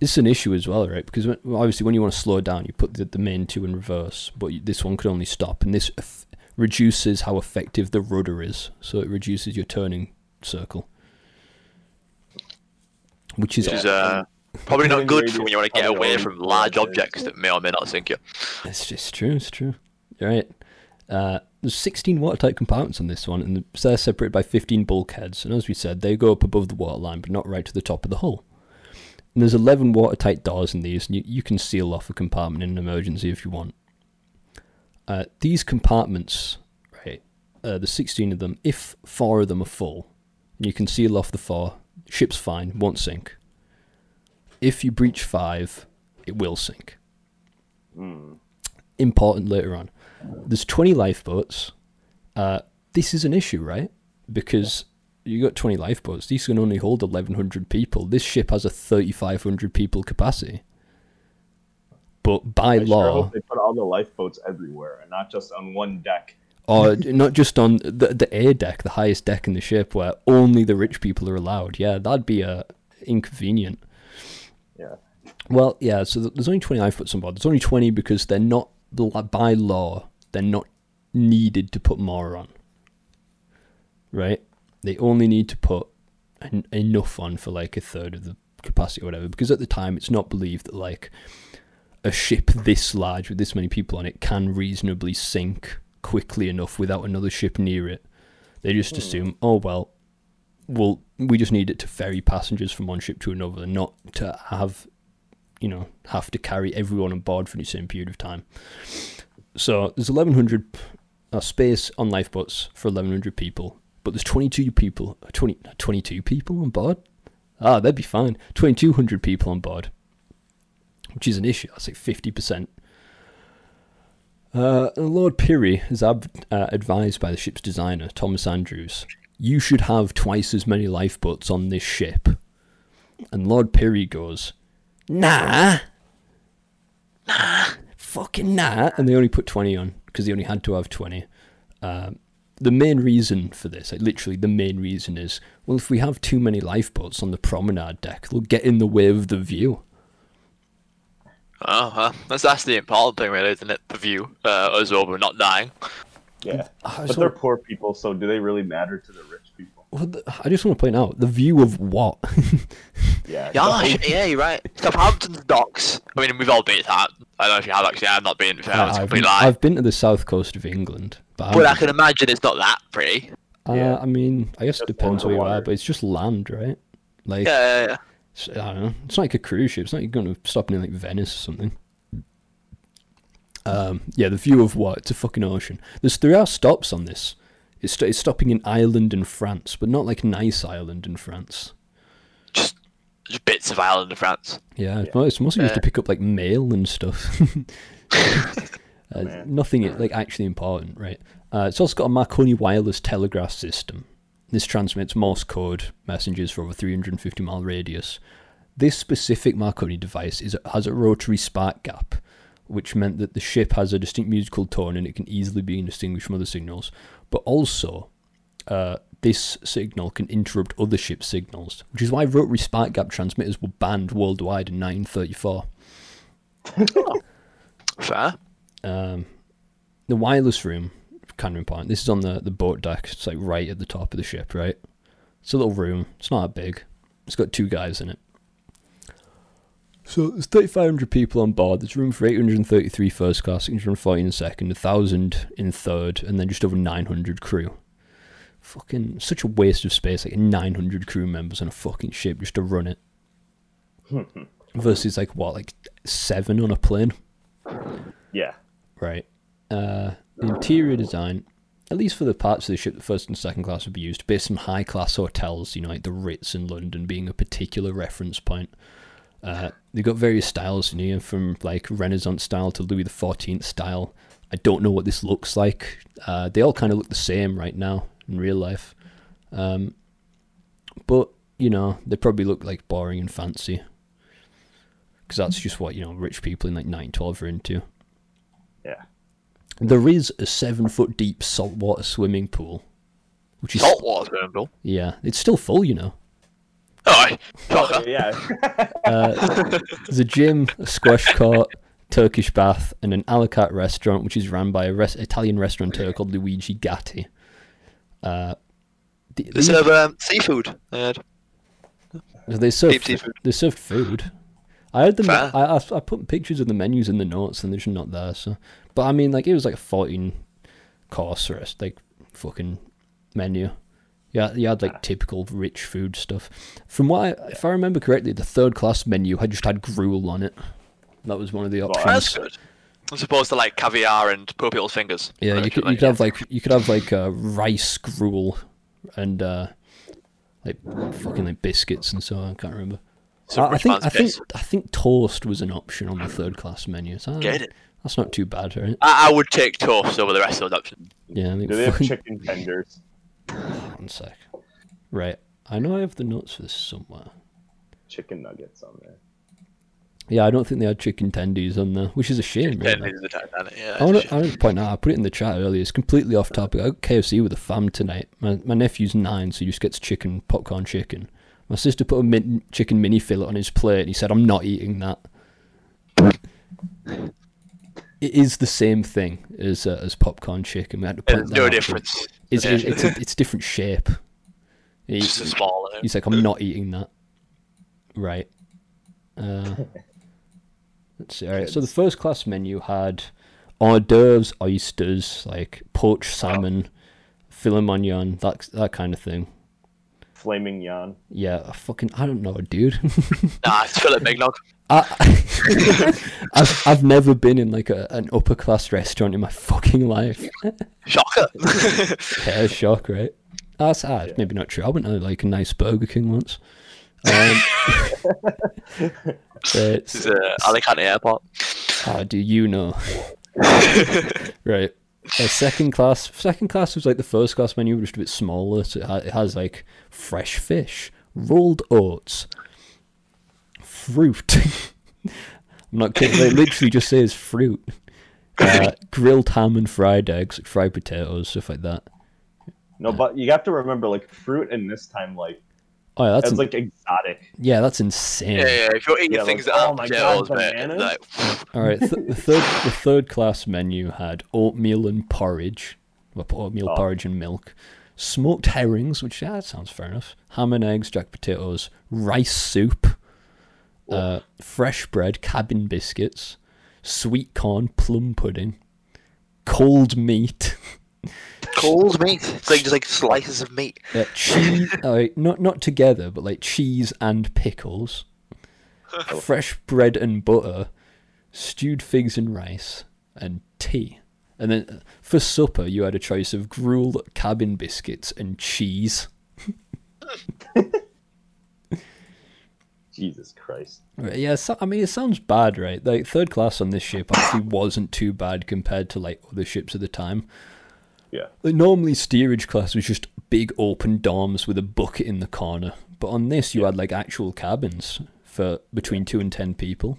it's an issue as well, right? Because when, obviously, when you want to slow down, you put the, the main two in reverse, but you- this one could only stop, and this eff- reduces how effective the rudder is. So it reduces your turning circle, which is Which is uh, probably not good for when you want to get away from large objects that may or may not sink you. It's just true. It's true. Right. Uh, there's 16 watertight compartments on this one, and they're separated by 15 bulkheads. And as we said, they go up above the waterline, but not right to the top of the hull. And there's 11 watertight doors in these, and you, you can seal off a compartment in an emergency if you want. Uh, these compartments, right, uh, the 16 of them, if four of them are full, you can seal off the four, ship's fine, won't sink. If you breach five, it will sink. Important later on. There's 20 lifeboats. Uh, this is an issue, right? Because you got 20 lifeboats. These can only hold 1,100 people. This ship has a 3,500 people capacity. But by I sure law, hope they put all the lifeboats everywhere and not just on one deck. or not just on the the air deck, the highest deck in the ship, where only the rich people are allowed. Yeah, that'd be uh, inconvenient. Yeah. Well, yeah. So there's only 20 lifeboats on board. There's only 20 because they're not by law. They're not needed to put more on. Right? They only need to put en- enough on for like a third of the capacity or whatever. Because at the time, it's not believed that like a ship this large with this many people on it can reasonably sink quickly enough without another ship near it. They just assume, oh well, well, we just need it to ferry passengers from one ship to another, not to have, you know, have to carry everyone on board for the same period of time. So there's 1,100 uh, space on lifeboats for 1,100 people, but there's 22 people, 20, 22 people on board. Ah, that'd be fine. 2,200 people on board, which is an issue. That's like 50%. Uh, Lord Pirrie is ab- uh, advised by the ship's designer, Thomas Andrews, you should have twice as many lifeboats on this ship. And Lord Pirrie goes, nah, nah, fucking nah. And they only put 20 on because they only had to have 20. Um, the main reason for this, like literally the main reason is, well, if we have too many lifeboats on the promenade deck, they'll get in the way of the view. Oh, well, that's that's the important thing, really, isn't it? The view uh, as well, but not dying. Yeah. I But just they're poor people, so do they really matter to the rich people? well, the- I just want to point out the view of what? Yeah. Yeah, the- sh- yeah, you're right. Southampton's docks. I mean, we've all been to that. I don't know if you have actually. I've not been. To that was a I've, complete lie. I've been to the south coast of England, but, But I I'm- can imagine it's not that pretty. uh, Yeah. I mean, I guess it depends on where you are, but it's just land, right? Like, Yeah, yeah, yeah. It's- I don't know. It's not like a cruise ship. It's not like you're going to stop in like Venice or something. Um, yeah, the view of what? It's a fucking ocean. There's there are stops on this. It's, st- it's stopping in Ireland and France, but not like nice Ireland and France. Just, just bits of Ireland and France. Yeah, it's it's mostly just to pick up like mail and stuff. uh, Man. nothing like actually important, right? Uh, it's also got a Marconi wireless telegraph system. This transmits Morse code messages for over 350 mile radius. This specific Marconi device is has a rotary spark gap, which meant that the ship has a distinct musical tone and it can easily be distinguished from other signals. But also, uh, this signal can interrupt other ship signals, which is why rotary spark gap transmitters were banned worldwide in 1934. Fair. Um, the wireless room, kind Point. This is on the, the boat deck. It's like right at the top of the ship, right? It's a little room. It's not that big. It's got two guys in it. So there's 3,500 people on board. There's room for 833 first class, 640 in second, 1,000 in third, and then just over 900 crew. Fucking such a waste of space, like 900 crew members on a fucking ship just to run it. Versus like what, like seven on a plane? yeah. Right. Uh, interior design, at least for the parts of the ship that first and second class would be used, based on high class hotels, you know, like the Ritz in London being a particular reference point. Uh, they've got various styles in here, from like Renaissance style to Louis XIV style. I don't know what this looks like. Uh, they all kind of look the same right now in real life. Um, but, you know, they probably look like boring and fancy. Because that's just what, you know, rich people in like 912 are into. Yeah. There is a seven foot deep saltwater swimming pool, which is Saltwater swimming pool. yeah, it's still full, you know. Oh, Oh, yeah. Uh, there's a gym, a squash court, Turkish bath, and an a la carte restaurant, which is run by a res- Italian restaurateur called Luigi Gatti. Uh, the- They serve um, seafood. I heard. they serve deep seafood. they served food. I had them. I, I I put pictures of the menus in the notes, and they're just not there. So, but I mean, like it was like a fourteen course or like fucking menu. Yeah, you had like typical rich food stuff. From what, I, if I remember correctly, the third class menu had just had gruel on it. That was one of the Well, options. That's good. As opposed to like caviar and poor people's fingers. Yeah, you could you could have like you could have like uh, rice gruel and uh, like fucking like biscuits and so on. I can't remember. Some I, I think I think. I think toast was an option on the third class menu. So Get it. That's not too bad, right? I, I would take toast over the rest of those options. Yeah, I think Do they have chicken tenders? one sec. Right, I know I have the notes for this somewhere. Chicken nuggets on there. Yeah, I don't think they had chicken tendies on there, which is a shame. Ten Really. is the Titanic, yeah. I want it's a to I wanna point out, I put it in the chat earlier, it's completely off topic. I got KFC with a fam tonight. My, my nephew's nine, so he just gets chicken, popcorn chicken. My sister put a min- chicken mini fillet on his plate, and he said, I'm not eating that. It is the same thing as uh, as popcorn chicken. We had to shame. point no out. difference. It's, it's, it's, a, it's different shape. He- It's just a small. he's like, I'm not eating that. Right. Uh, let's see. All right. So the first class menu had hors d'oeuvres, oysters, like poached salmon, filet mignon, that that kind of thing. Flaming yan. Yeah, I fucking I don't know, dude. Nah, it's Philip Mignog. I, I've I've never been in like a, an upper class restaurant in my fucking life. Shocker. Yeah, shock, right? That's ah, maybe not true. I went to like a nice Burger King once. Um, this is uh, Alicante Airport. how do you know? right. Uh, second class. Second class was like the first class menu, but just a bit smaller. So it, ha- it has like fresh fish, rolled oats, fruit. I'm not kidding. It literally just says fruit. Uh, grilled ham and fried eggs, like fried potatoes, stuff like that. No, but you have to remember, like fruit in this time, like Oh, yeah, that's that's in- like exotic. yeah, that's insane. Yeah, yeah. If you're eating Yeah, things like, that oh aren't my God, potatoes, mate, like, All right, th- the third the third class menu had oatmeal and porridge, well, oatmeal Oh. porridge and milk, smoked herrings, which yeah, that sounds fair enough. Ham and eggs, jack potatoes, rice soup, uh, fresh bread, cabin biscuits, sweet corn, plum pudding, cold meat, cold meat. It's like just like slices of meat. uh, cheese. all right, not not together, but like cheese and pickles, fresh bread and butter, stewed figs and rice, and tea. And then uh, for supper, you had a choice of gruel, cabin biscuits, and cheese. Jesus Christ. Right, yeah, so, I mean, it sounds bad, right? Like third class on this ship actually wasn't too bad compared to like other ships at the time. Yeah. Like, normally, steerage class was just big open dorms with a bucket in the corner, but on this, you had like actual cabins for between two and ten people,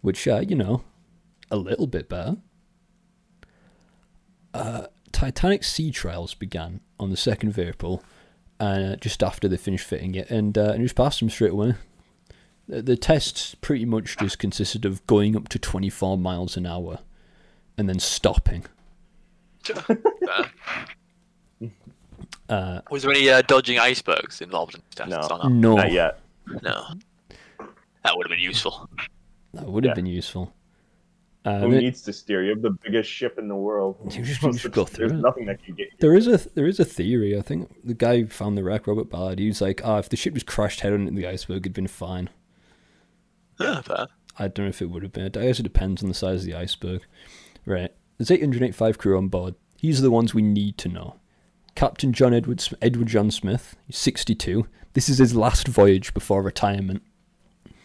which, uh, you know, a little bit better. Uh, Titanic sea trials began on the second of April, uh, just after they finished fitting it, and uh, and just passed them straight away. The, the tests pretty much just consisted of going up to twenty four miles an hour, and then stopping. Uh, was there any uh, dodging icebergs involved in the tests? No. not? no, Not yet. No. That would have been useful. that would have Yeah. been useful. Uh, Who there- needs to steer? You have the biggest ship in the world. You just- you just go through There's it. nothing that can get you. There is a there is a theory. I think the guy who found the wreck, Robert Ballard, he was like, "Ah, if the ship was crashed head on into the iceberg, it'd been fine." Yeah, fair. I don't know if it would have been. I guess it depends on the size of the iceberg. Right. There's 885 crew on board. These are the ones we need to know. Captain John Edward Edward John Smith, 62. This is his last voyage before retirement.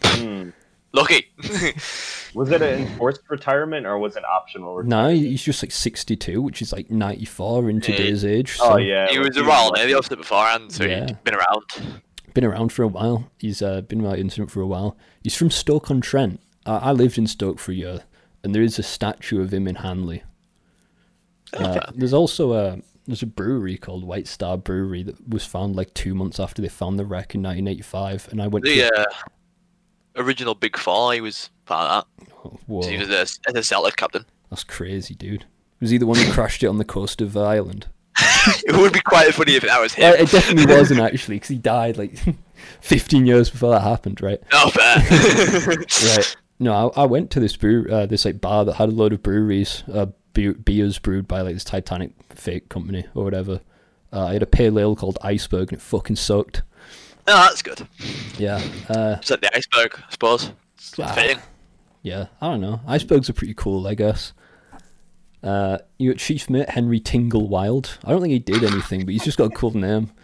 Hmm. Lucky. Was it an enforced retirement or was it optional? No, he's just like 62, which is like 94 in Yeah. today's age. Oh yeah. he was around there, the officer beforehand, so Yeah. he'd been around. Been around for a while. He's uh, been around incident for a while. He's from Stoke on Trent. I, I lived in Stoke for a year, and there is a statue of him in Hanley. Uh, there's also a there's a brewery called White Star Brewery that was found like two months after they found the wreck in 1985, and I went The to uh, original Big Four, he was part of whoa, that. He was a, as a Celtic captain. that's crazy, dude. Was he the one who crashed it on the coast of Ireland? it would be quite funny if that was him. it definitely wasn't actually, because he died like 15 years before that happened, right? No fair. right. No, I, I went to this brew, uh, this like bar that had a load of breweries, uh, beer, beers brewed by like this Titanic fake company or whatever. Uh, I had a pale ale called Iceberg, and it fucking sucked. No, that's good. Yeah. Uh, like the iceberg, I suppose. It's Ah. fitting. Yeah, I don't know. Icebergs are pretty cool, I guess. Uh, you got Chief Mate Henry Tingle Wilde. I don't think he did anything, but he's just got a cool name.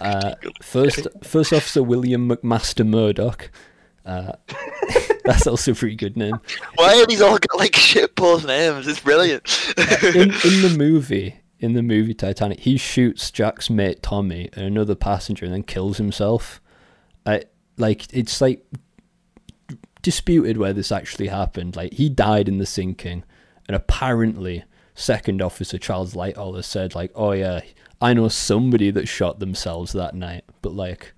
Uh, first, first Officer William McMaster Murdoch. Uh, that's also a pretty good name. Why have these all got like shit post names? It's brilliant. In in the movie, in the movie Titanic, he shoots Jack's mate Tommy and another passenger, and then kills himself. I like it's like disputed where this actually happened. Like he died in the sinking, and apparently, Second Officer Charles Lightoller said like, "Oh yeah, I know somebody that shot themselves that night," but like.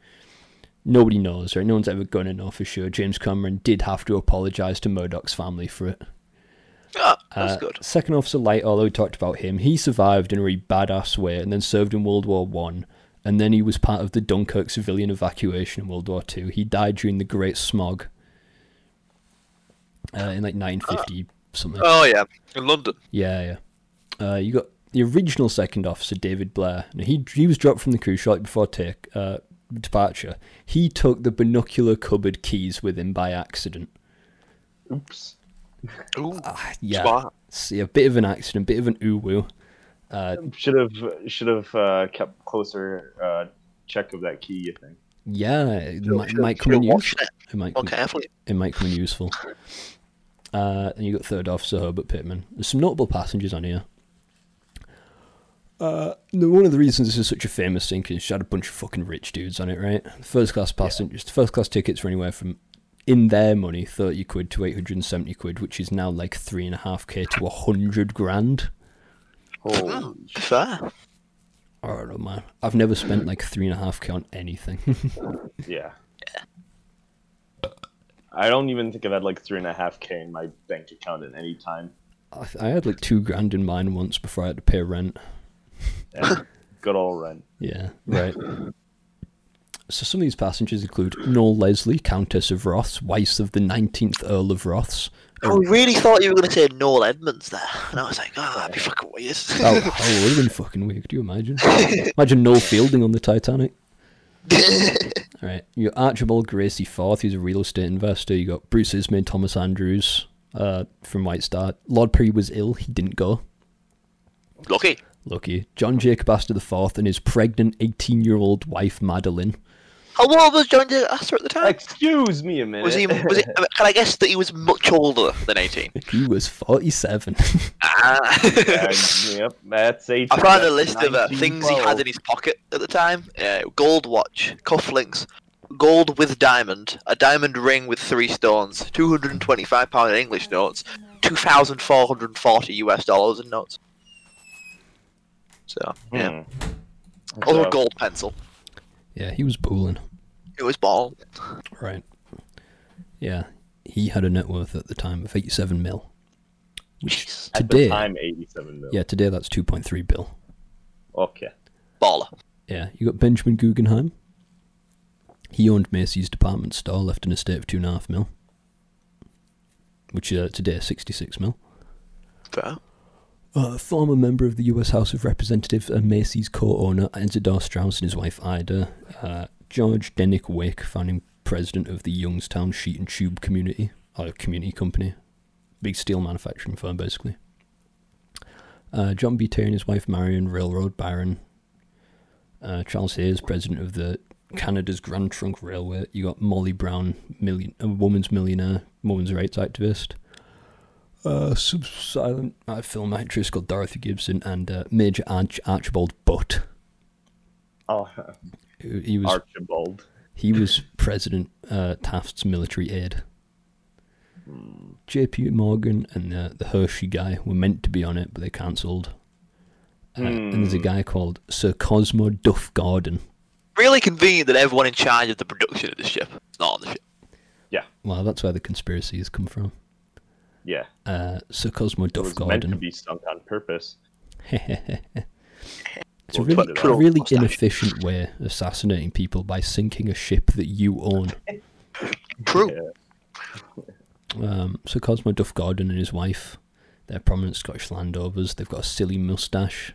Nobody knows, right? No one's ever gonna know for sure. James Cameron did have to apologize to Murdoch's family for it. Ah, that's Uh, good. Second Officer Lightoller we talked about him, he survived in a really badass way and then served in World War One, and then he was part of the Dunkirk civilian evacuation in World War Two. He died during the Great Smog uh, in like 1950 something. Oh yeah, in London. Yeah, yeah. Uh, you got the original Second Officer David Blair. Now, he he was dropped from the crew shortly before take uh, departure. He took the binocular cupboard keys with him by accident. Oops. Ooh, Ah, yeah, smart. see a bit of an accident, bit of an uwu. Uh, Should have should have uh, kept closer uh, check of that key. You think? Yeah, it Should've- might, should've- might come in should've use. watched it It might come, carefully. it might come in useful. Uh, and you got third officer Herbert Pitman. There's some notable passengers on here. Uh, one of the reasons this is such a famous sinking is you had a bunch of fucking rich dudes on it, right? First class passengers, first class tickets were anywhere from, in their money, thirty quid to eight hundred and seventy quid, which is now like three and a half k to a hundred grand. Oh, Fair. I don't know, man. I've never spent like three and a half k on anything. yeah. I don't even think I've had like three and a half k in my bank account at any time. I, I had like two grand in mine once before I had to pay rent. Yeah. Good old rent. Yeah, right. So some of these passengers include Noel Leslie, Countess of Rothes, wife of the 19th Earl of Rothes. I really thought you were going to say Noel Edmonds there, and I was like, oh, that'd be fucking weird. Oh, oh would have been fucking weird. Could you imagine? Imagine Noel Fielding on the Titanic. All right, you got Archibald Gracie IV, he's a real estate investor. You got Bruce Ismay, Thomas Andrews uh, from White Star. Lord Pirrie was ill, he didn't go. Lucky. Lucky. John Jacob Astor IV and his pregnant 18 year old wife, Madeleine. How old was John J. Astor at the time? Excuse me a minute. Was he? Was it? Can I guess that he was much older than eighteen? He was 47. Ah. Uh, yep, that's eight. I found a list of uh, that's things he had in his pocket at the time. Uh, gold watch, cufflinks, gold with diamond, a diamond ring with three stones, two hundred and twenty-five pound English notes, two thousand four hundred and forty US dollars in notes. So yeah, Hmm. also a gold pencil. Yeah, he was booling. It was ball. Right. Yeah. He had a net worth at the time of 87 mil. Which Jesus. At today, the time, 87 mil. yeah, today that's 2.3 bill. Okay. Baller. Yeah, you got Benjamin Guggenheim. He owned Macy's department store, left an estate of two and a half mil, which uh, today is 66 mil. Fair. Uh, former member of the U.S. House of Representatives and Macy's co-owner Isidor Straus and his wife Ida. Uh, George Dennick Wake, founding president of the Youngstown Sheet and Tube Community, or community company, big steel manufacturing firm basically. Uh, John B. Thayer and his wife Marion, railroad baron. Uh, Charles Hays, president of the Canada's Grand Trunk Railway. You got Molly Brown, million, a woman's millionaire, women's rights activist uh, silent uh, film actress called Dorothy Gibson and uh, Major Arch- Archibald Butt. Oh, He he was Archibald. he was President uh, Taft's military aide. J.P. Morgan and the, the Hershey guy were meant to be on it, but they cancelled. Uh, And there's a Hmm. guy called Sir Cosmo Duff Gordon. Really convenient that everyone in charge of the production of the ship is not on the ship. Yeah. Well, that's where the conspiracies come from. Yeah. Uh, Sir Cosmo It Duff was meant to be sunk on purpose. It's a We'll really, it a really inefficient way of assassinating people by sinking a ship that you own. True. Yeah. Um, so Cosmo Duff Gordon and his wife, they're prominent Scottish landowners. They've got a silly moustache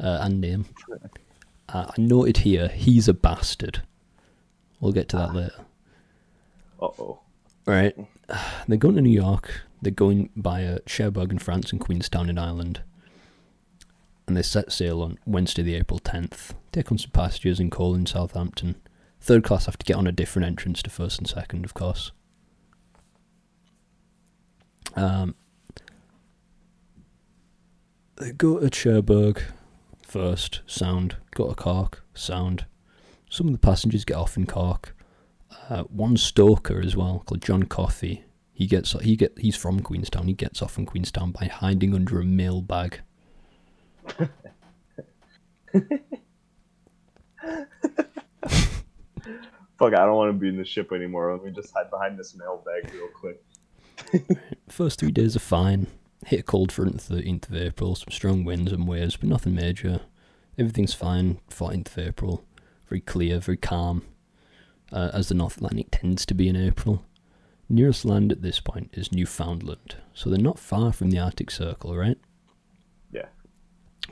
uh, and name. Uh, I noted here he's a bastard. We'll get to that later. Uh oh. Right. they're going to New York. They're going by uh, Cherbourg in France and Queenstown in Ireland. And they set sail on Wednesday, the April 10th. Take on some passengers and coal in Southampton. Third class have to get on a different entrance to first and second, of course. Um, they go to Cherbourg first, sound. Go to Cork, sound. Some of the passengers get off in Cork. Uh, one stoker as well, called John Coffey. He gets he get he's from Queenstown. He gets off in Queenstown by hiding under a mail bag. Fuck, I don't want to be in the ship anymore. Let me just hide behind this mailbag real quick. First three days are fine. Hit a cold front 13th of April, some strong winds and waves, but nothing major. Everything's fine. 14th of April, very clear, very calm, uh, as the North Atlantic tends to be in April. Nearest land at this point is Newfoundland, so they're not far from the Arctic Circle, right? Yeah.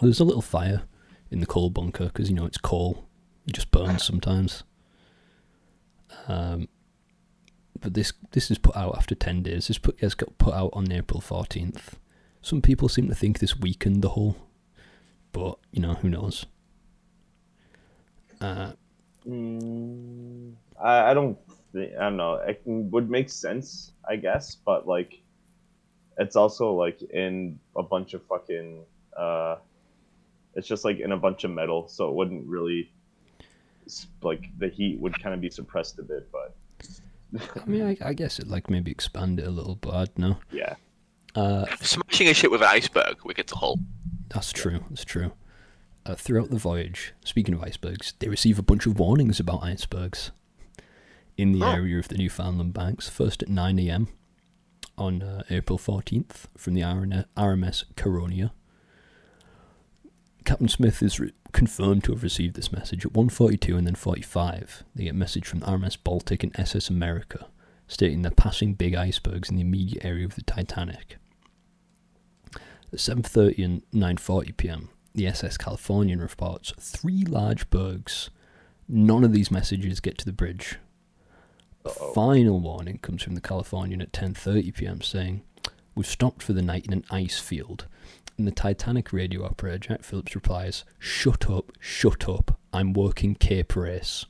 There's a little fire in the coal bunker because you know it's coal. It just burns sometimes. Um, but this this is put out after ten days. This put has got put out on April fourteenth. Some people seem to think this weakened the hull, but you know who knows. Uh, Mm, I, I don't. Think, I don't know. It can, would make sense, I guess, but like, it's also like in a bunch of fucking. Uh, it's just like in a bunch of metal, so it wouldn't really. Like the heat would kind of be suppressed a bit, but I mean, I, I guess it like maybe expand it a little, but I don't know. yeah. Uh, Smashing a ship with an iceberg we get a hull. That's true. That's true. Uh, throughout the voyage, speaking of icebergs, they receive a bunch of warnings about icebergs in the Oh. area of the Newfoundland Banks. First at 9 a.m. on uh, April 14th from the RMS Caronia. Captain Smith is re- confirmed to have received this message at 1:42 and then 45. They get a message from the RMS Baltic and SS Amerika stating they're passing big icebergs in the immediate area of the Titanic. At 7:30 and 9:40 p.m., the SS Californian reports three large bergs. None of these messages get to the bridge. A Uh-oh. final warning comes from the Californian at 10:30 p.m. saying, "We've stopped for the night in an ice field." And the Titanic radio operator Jack Phillips replies, "Shut up, shut up. I'm working Cape Race."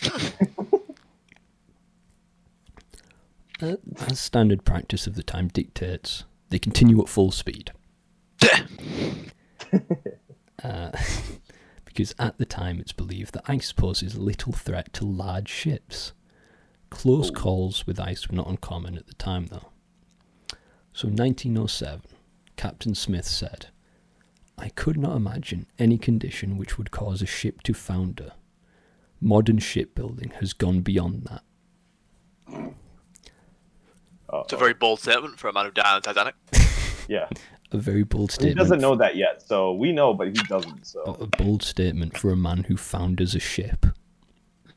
Uh, as standard practice of the time dictates, they continue at full speed. Uh, because at the time it's believed that ice poses little threat to large ships. Close Oh. calls with ice were not uncommon at the time, though. So, in 1907, Captain Smith said, I could not imagine any condition which would cause a ship to founder. Modern shipbuilding has gone beyond that. Uh, It's a very bold statement for a man who died on the Titanic. yeah. A very bold statement. He doesn't know that yet, so we know, but he doesn't. a, So a bold statement for a man who founders a ship.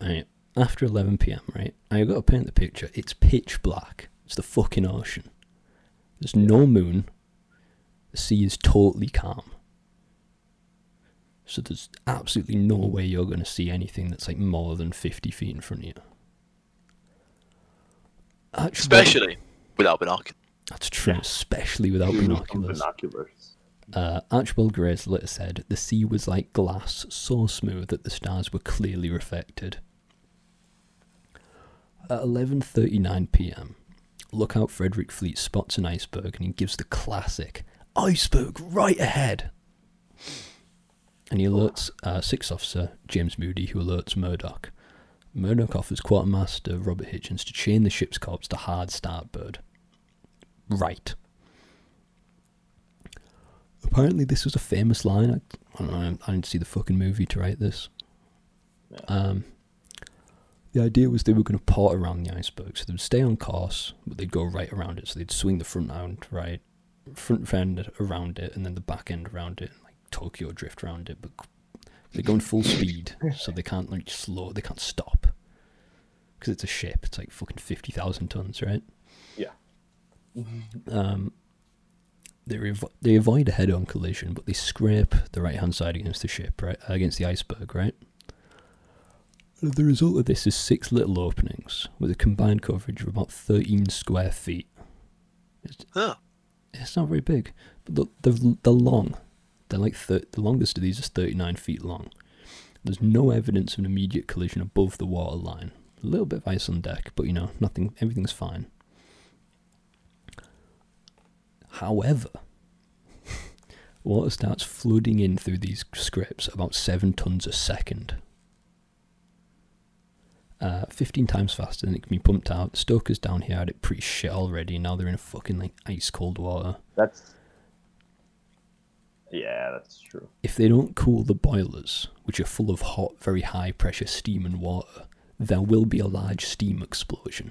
right. After 11 p.m., right? I got to paint the picture. It's pitch black. It's the fucking ocean. There's no moon. The sea is totally calm. So there's absolutely no way you're going to see anything that's like more than 50 feet in front of you. Archibald- Especially without binoculars. That's true, Yeah. especially without Use binoculars. binoculars. Uh, Archibald Grace later said, The sea was like glass, so smooth that the stars were clearly reflected. At 11.39 pm, lookout Frederick Fleet spots an iceberg and he gives the classic, Iceberg right ahead! And he alerts uh, Sixth Officer James Moody, who alerts Murdoch. Murdoch offers Quartermaster Robert Hichens to chain the ship's corps to hard starboard. Right. Apparently, this was a famous line. I, I don't know. I didn't see the fucking movie to write this. Yeah. Um, the idea was they were going to port around the iceberg, so they'd stay on course, but they'd go right around it. So they'd swing the front end right, front end around it, and then the back end around it, like Tokyo drift around it. But they're going full speed, so they can't like slow. They can't stop because it's a ship. It's like fucking fifty thousand tons, right? Yeah. Um, they revo- they avoid a head-on collision, but they scrape the right-hand side against the ship, right against the iceberg, right. The result of this is six little openings with a combined coverage of about 13 square feet. Huh. It's not very big, but the, they're, they're long. They're like thir- the longest of these is 39 feet long. There's no evidence of an immediate collision above the water line. A little bit of ice on deck, but you know, nothing. Everything's fine. However, water starts flooding in through these scripts about seven tons a second. Uh, 15 times faster than it can be pumped out. Stokers down here had it pretty shit already, and now they're in a fucking like ice cold water. That's yeah, that's true. If they don't cool the boilers, which are full of hot, very high pressure steam and water, there will be a large steam explosion.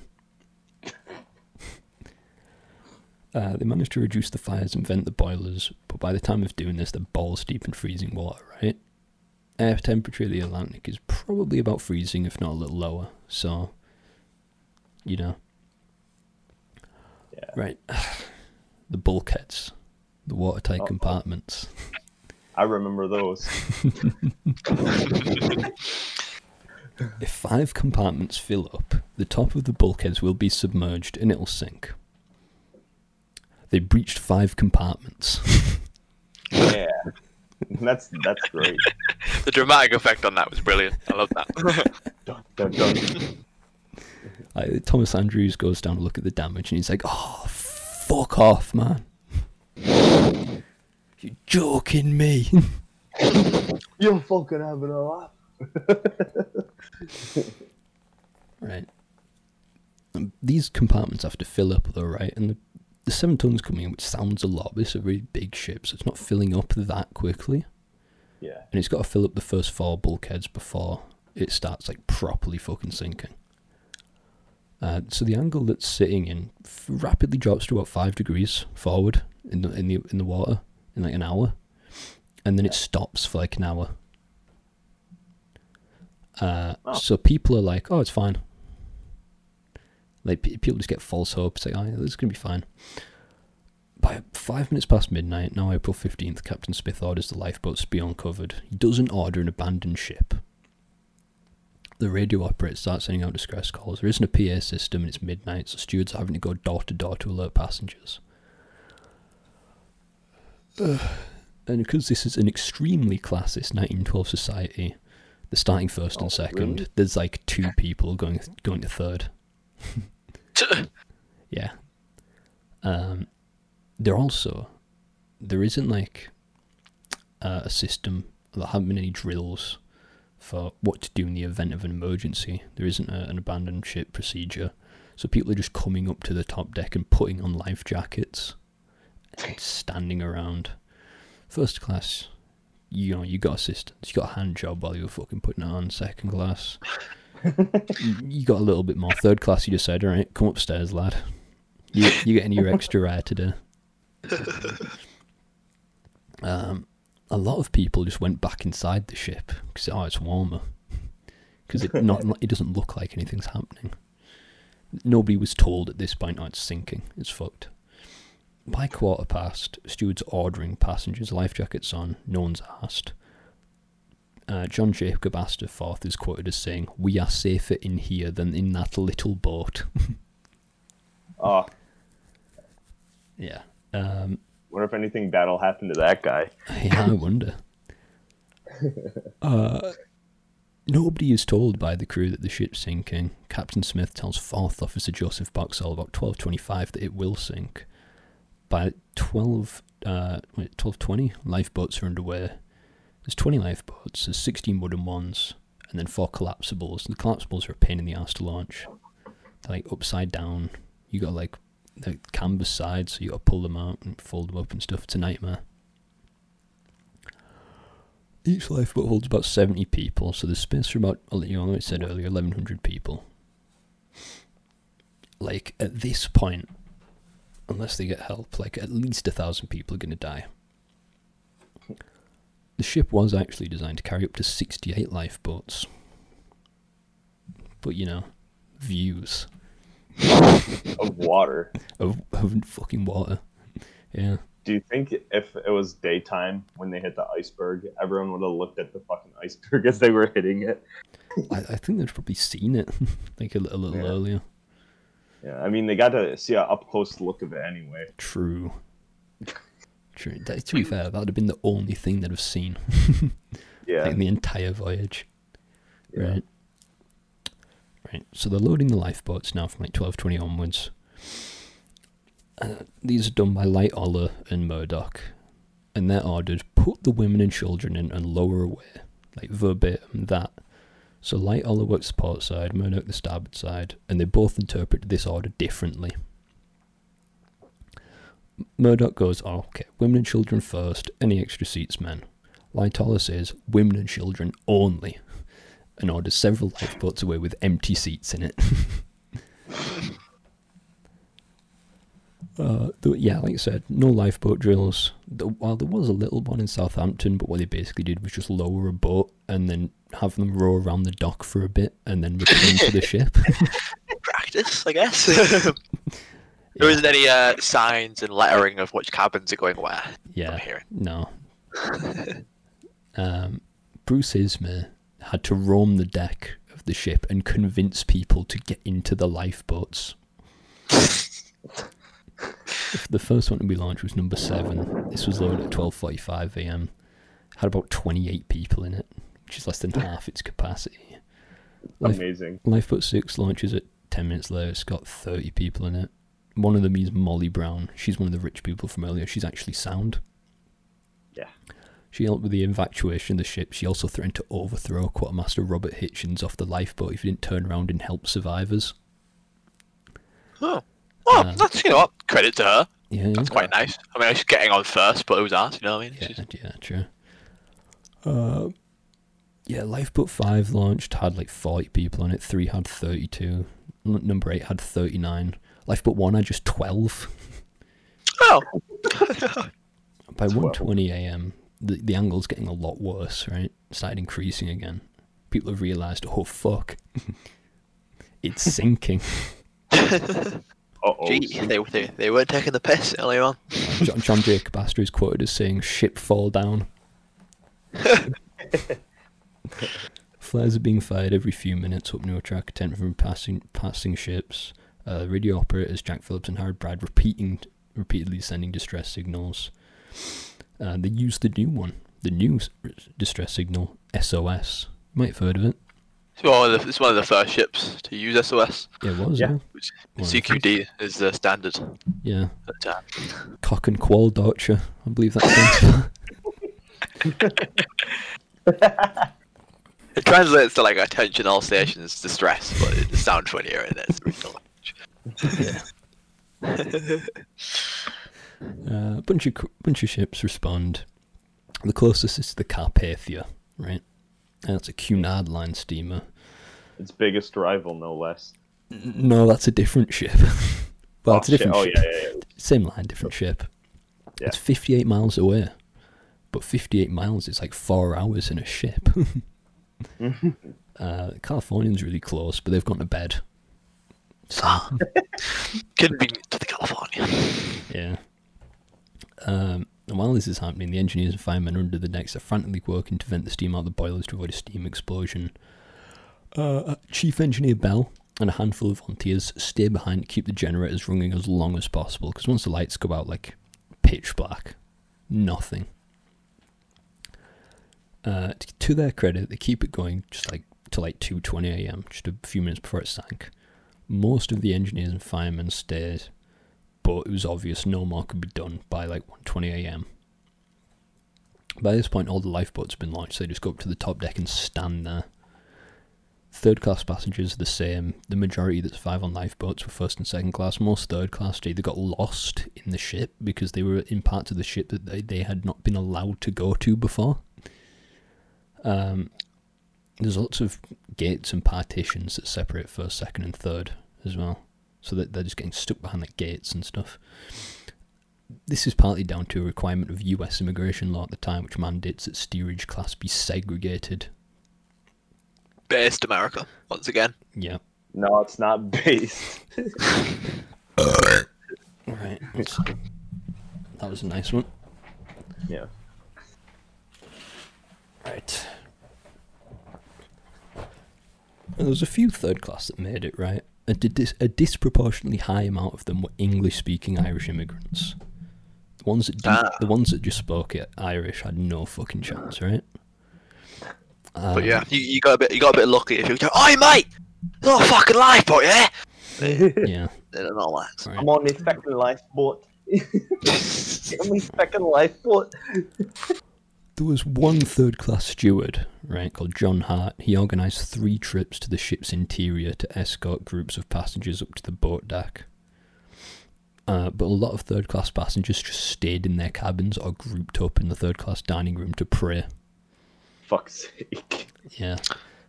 Uh, they managed to reduce the fires and vent the boilers, but by the time of doing this, they're balls deep in freezing water, right? Air temperature of the Atlantic is probably about freezing, if not a little lower, so, you know. Yeah. Right. the bulkheads, the watertight Uh-oh. compartments. I remember those. If five compartments fill up, the top of the bulkheads will be submerged and it'll sink. They breached five compartments. yeah. That's that's great. The dramatic effect on that was brilliant. I love that. Dun, dun, dun. Like, Thomas Andrews goes down to look at the damage and he's like, "Oh, fuck off, man! You're joking me." You're fucking having a laugh. right. Um, these compartments have to fill up though, right? And the, the seven tons coming in, which sounds a lot, but it's a really big ship, so it's not filling up that quickly. Yeah. and it's got to fill up the first four bulkheads before it starts like properly fucking sinking. Uh, so the angle that's sitting in f- rapidly drops to about five degrees forward in the in the in the water in like an hour, and then it stops for like an hour. Uh, Oh. So people are like, "Oh, it's fine." Like people just get false hope, say, "Oh, yeah, this is gonna be fine." By five minutes past midnight, now April 15th, Captain Smith orders the lifeboats to be uncovered. He doesn't order an abandoned ship. The radio operator starts sending out distress calls. There isn't a PA system and it's midnight, so stewards are having to go door to door to alert passengers. Ugh. and because this is an extremely classist 1912 society, they're starting first and Oh, second. really? There's like two people going going to third. Yeah. Um, there also there isn't like uh, a system. There haven't been any drills for what to do in the event of an emergency. There isn't a, an abandoned ship procedure, so people are just coming up to the top deck and putting on life jackets, and standing around. First class, you know, you got assistance, you got a hand job while you were fucking putting it on. Second class, you, got a little bit more. Third class, you just said, all right, come upstairs, lad. You you getting your extra air today. Um, a lot of people just went back inside the ship because oh, it's warmer. Because it not it doesn't look like anything's happening. Nobody was told at this point, oh, it's sinking. It's fucked. By quarter past, stewards ordering passengers life jackets on. No one's asked. Uh, John Jacob Astor Astorforth is quoted as saying, "We are safer in here than in that little boat." Oh, yeah. Um, wonder if anything bad'll happen to that guy. Yeah, I wonder. uh, nobody is told by the crew that the ship's sinking. Captain Smith tells Fourth Officer Joseph Boxall about twelve twenty-five that it will sink. By twelve, uh, wait, twelve twenty, lifeboats are underway. There's twenty lifeboats. There's sixteen wooden ones, and then four collapsibles. The collapsibles are a pain in the ass to launch. They're like upside down. You got like the canvas sides, so you got to pull them out and fold them up and stuff. It's a nightmare. Each lifeboat holds about 70 people, so there's space for about, you know, like I said earlier, 1,100 people. Like, at this point, unless they get help, like, at least a thousand people are going to die. The ship was actually designed to carry up to 68 lifeboats. But, you know, views Of water. of, of fucking water. Yeah. Do you think if it was daytime when they hit the iceberg, everyone would have looked at the fucking iceberg as they were hitting it? I, I think they'd probably seen it like a, a little Yeah. earlier. Yeah, I mean they got to see an up close look of it anyway. True. True. That- to be fair, that would have been the only thing they'd have seen Yeah, like the entire voyage. yeah. Right. Right. So they're loading the lifeboats now from like twelve twenty onwards. Uh, these are done by Lightoller and Murdoch, and they're ordered put the women and children in and lower away, like verbatim that. So Lightoller works the port side, Murdoch the starboard side, and they both interpret this order differently. Murdoch goes, oh, okay, women and children first, any extra seats, men. Lightoller says, women and children only and orders several lifeboats away with empty seats in it. uh, th- yeah, like I said, no lifeboat drills. The, while there was a little one in Southampton, but what they basically did was just lower a boat and then have them row around the dock for a bit and then return to the ship. Practice, I guess. There isn't any uh, signs and lettering of which cabins are going where. Yeah, no. um, Bruce Ismay had to roam the deck of the ship and convince people to get into the lifeboats. the first one to be launched was number seven. This was loaded at twelve forty-five a.m. Had about twenty-eight people in it, which is less than half its capacity. Life- Amazing. Lifeboat six launches at ten minutes later. It's got thirty people in it. One of them is Molly Brown. She's one of the rich people from earlier. She's actually sound. Yeah. She helped with the evacuation of the ship. She also threatened to overthrow Quartermaster Robert Hichens off the lifeboat if he didn't turn around and help survivors. Oh. Well, Uh, that's, you know what, credit to her. Yeah, That's quite nice. I mean, she's getting on first, but it was asked, you know what I mean? yeah, yeah, true. Uh, yeah, Lifeboat 5 launched, had like 40 people on it. 3 had 32. Number 8 had 39. Lifeboat 1 had just 12. Oh. By 12. 1:20 a.m., the the angle's getting a lot worse. Right, started increasing again. People have realised, oh fuck, it's sinking. Uh oh. Gee, they, they, they weren't taking the piss earlier on. John, John Jacob Astor is quoted as saying, "Ship fall down." Flares are being fired every few minutes, hoping to attract attention from passing passing ships. Uh, radio operators Jack Phillips and Harold Bride repeating repeatedly sending distress signals. Uh, they used the new one, the new distress signal SOS. You might have heard of it. It's one, of the, it's one of the first ships to use SOS. It was, Yeah. yeah. Which One of the CQD is the standard. Yeah. But, uh, Cock and Qual Deutsche, I believe that stands it translates to like attention all stations distress, but it sounds funnier in its original language. Uh, a bunch of bunch of ships respond. The closest is the Carpathia, right? And that's a Cunard line steamer. Its biggest rival, no less. No, that's a different ship. well, oh, it's a different shit. Oh ship. yeah, yeah, yeah. Same line, different ship. Yeah. It's 58 miles away. But 58 miles is like four hours in a ship. uh, Californian's really close, but they've gone to bed. So, Convenient to the California. Yeah. Um, and while this is happening, the engineers and firemen under the decks are frantically working to vent the steam out of the boilers to avoid a steam explosion. Uh, Chief Engineer Bell and a handful of volunteers stay behind to keep the generators running as long as possible, because once the lights go out, like pitch black, nothing. Uh, to their credit, they keep it going just like to like 2:20 a.m., just a few minutes before it sank. Most of the engineers and firemen stayed but it was obvious no more could be done by like 1:20 a.m. By this point, all the lifeboats have been launched, so they just go up to the top deck and stand there. Third class passengers are the same. The majority that survive on lifeboats were first and second class. Most third class either got lost in the ship because they were in parts of the ship that they, they had not been allowed to go to before. Um, there's lots of gates and partitions that separate first, second, and third as well so that they're just getting stuck behind the gates and stuff. This is partly down to a requirement of US immigration law at the time, which mandates that steerage class be segregated. Based America, once again. Yeah. No, it's not based. Right. That was a nice one. Yeah. Right. And there was a few third class that made it right. A, dis- a disproportionately high amount of them were English-speaking Irish immigrants. The ones that Ah. the ones that just spoke it Irish had no fucking chance, right? But yeah, you, you got a bit you got a bit lucky if you go, Oi mate! It's not a fucking lifeboat, yeah? yeah. They're not like Right. I'm on this fucking lifeboat. I'm on this fucking lifeboat. There was one third class steward, right, called John Hart. He organised three trips to the ship's interior to escort groups of passengers up to the boat deck. Uh, but a lot of third class passengers just stayed in their cabins or grouped up in the third class dining room to pray. Fuck's sake. Yeah.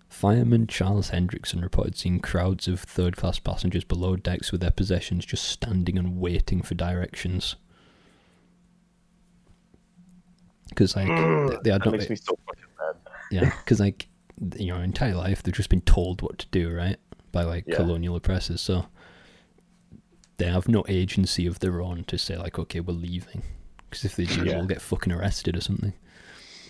Fireman Charles Hendrickson reported seeing crowds of third class passengers below decks with their possessions just standing and waiting for directions. Because, like, they, they That not. makes me so fucking mad. Yeah, because like you know, entire life they've just been told what to do, right, by like Yeah. colonial oppressors. So they have no agency of their own to say like, okay, we're leaving. Because if they do, Yeah. they'll get fucking arrested or something.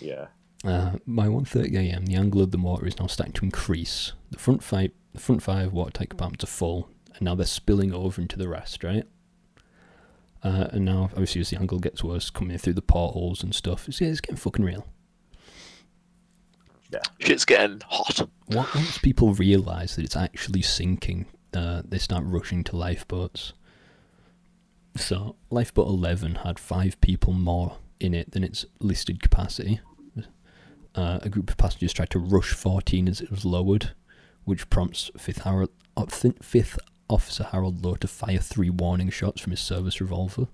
Yeah. Uh, by 1.30 a.m., the angle of the water is now starting to increase. The front five, the front five watertight compartments are full, and now they're spilling over into the rest, right? Uh, and now, obviously, as the angle gets worse, coming in through the portholes and stuff, it's, it's getting fucking real. Yeah, shit's getting hot. What- Once people realise that it's actually sinking, uh, they start rushing to lifeboats. So, lifeboat 11 had five people more in it than its listed capacity. Uh, a group of passengers tried to rush 14 as it was lowered, which prompts Fifth, Harold, uh, Fifth Officer Harold Lowe to fire three warning shots from his service revolver.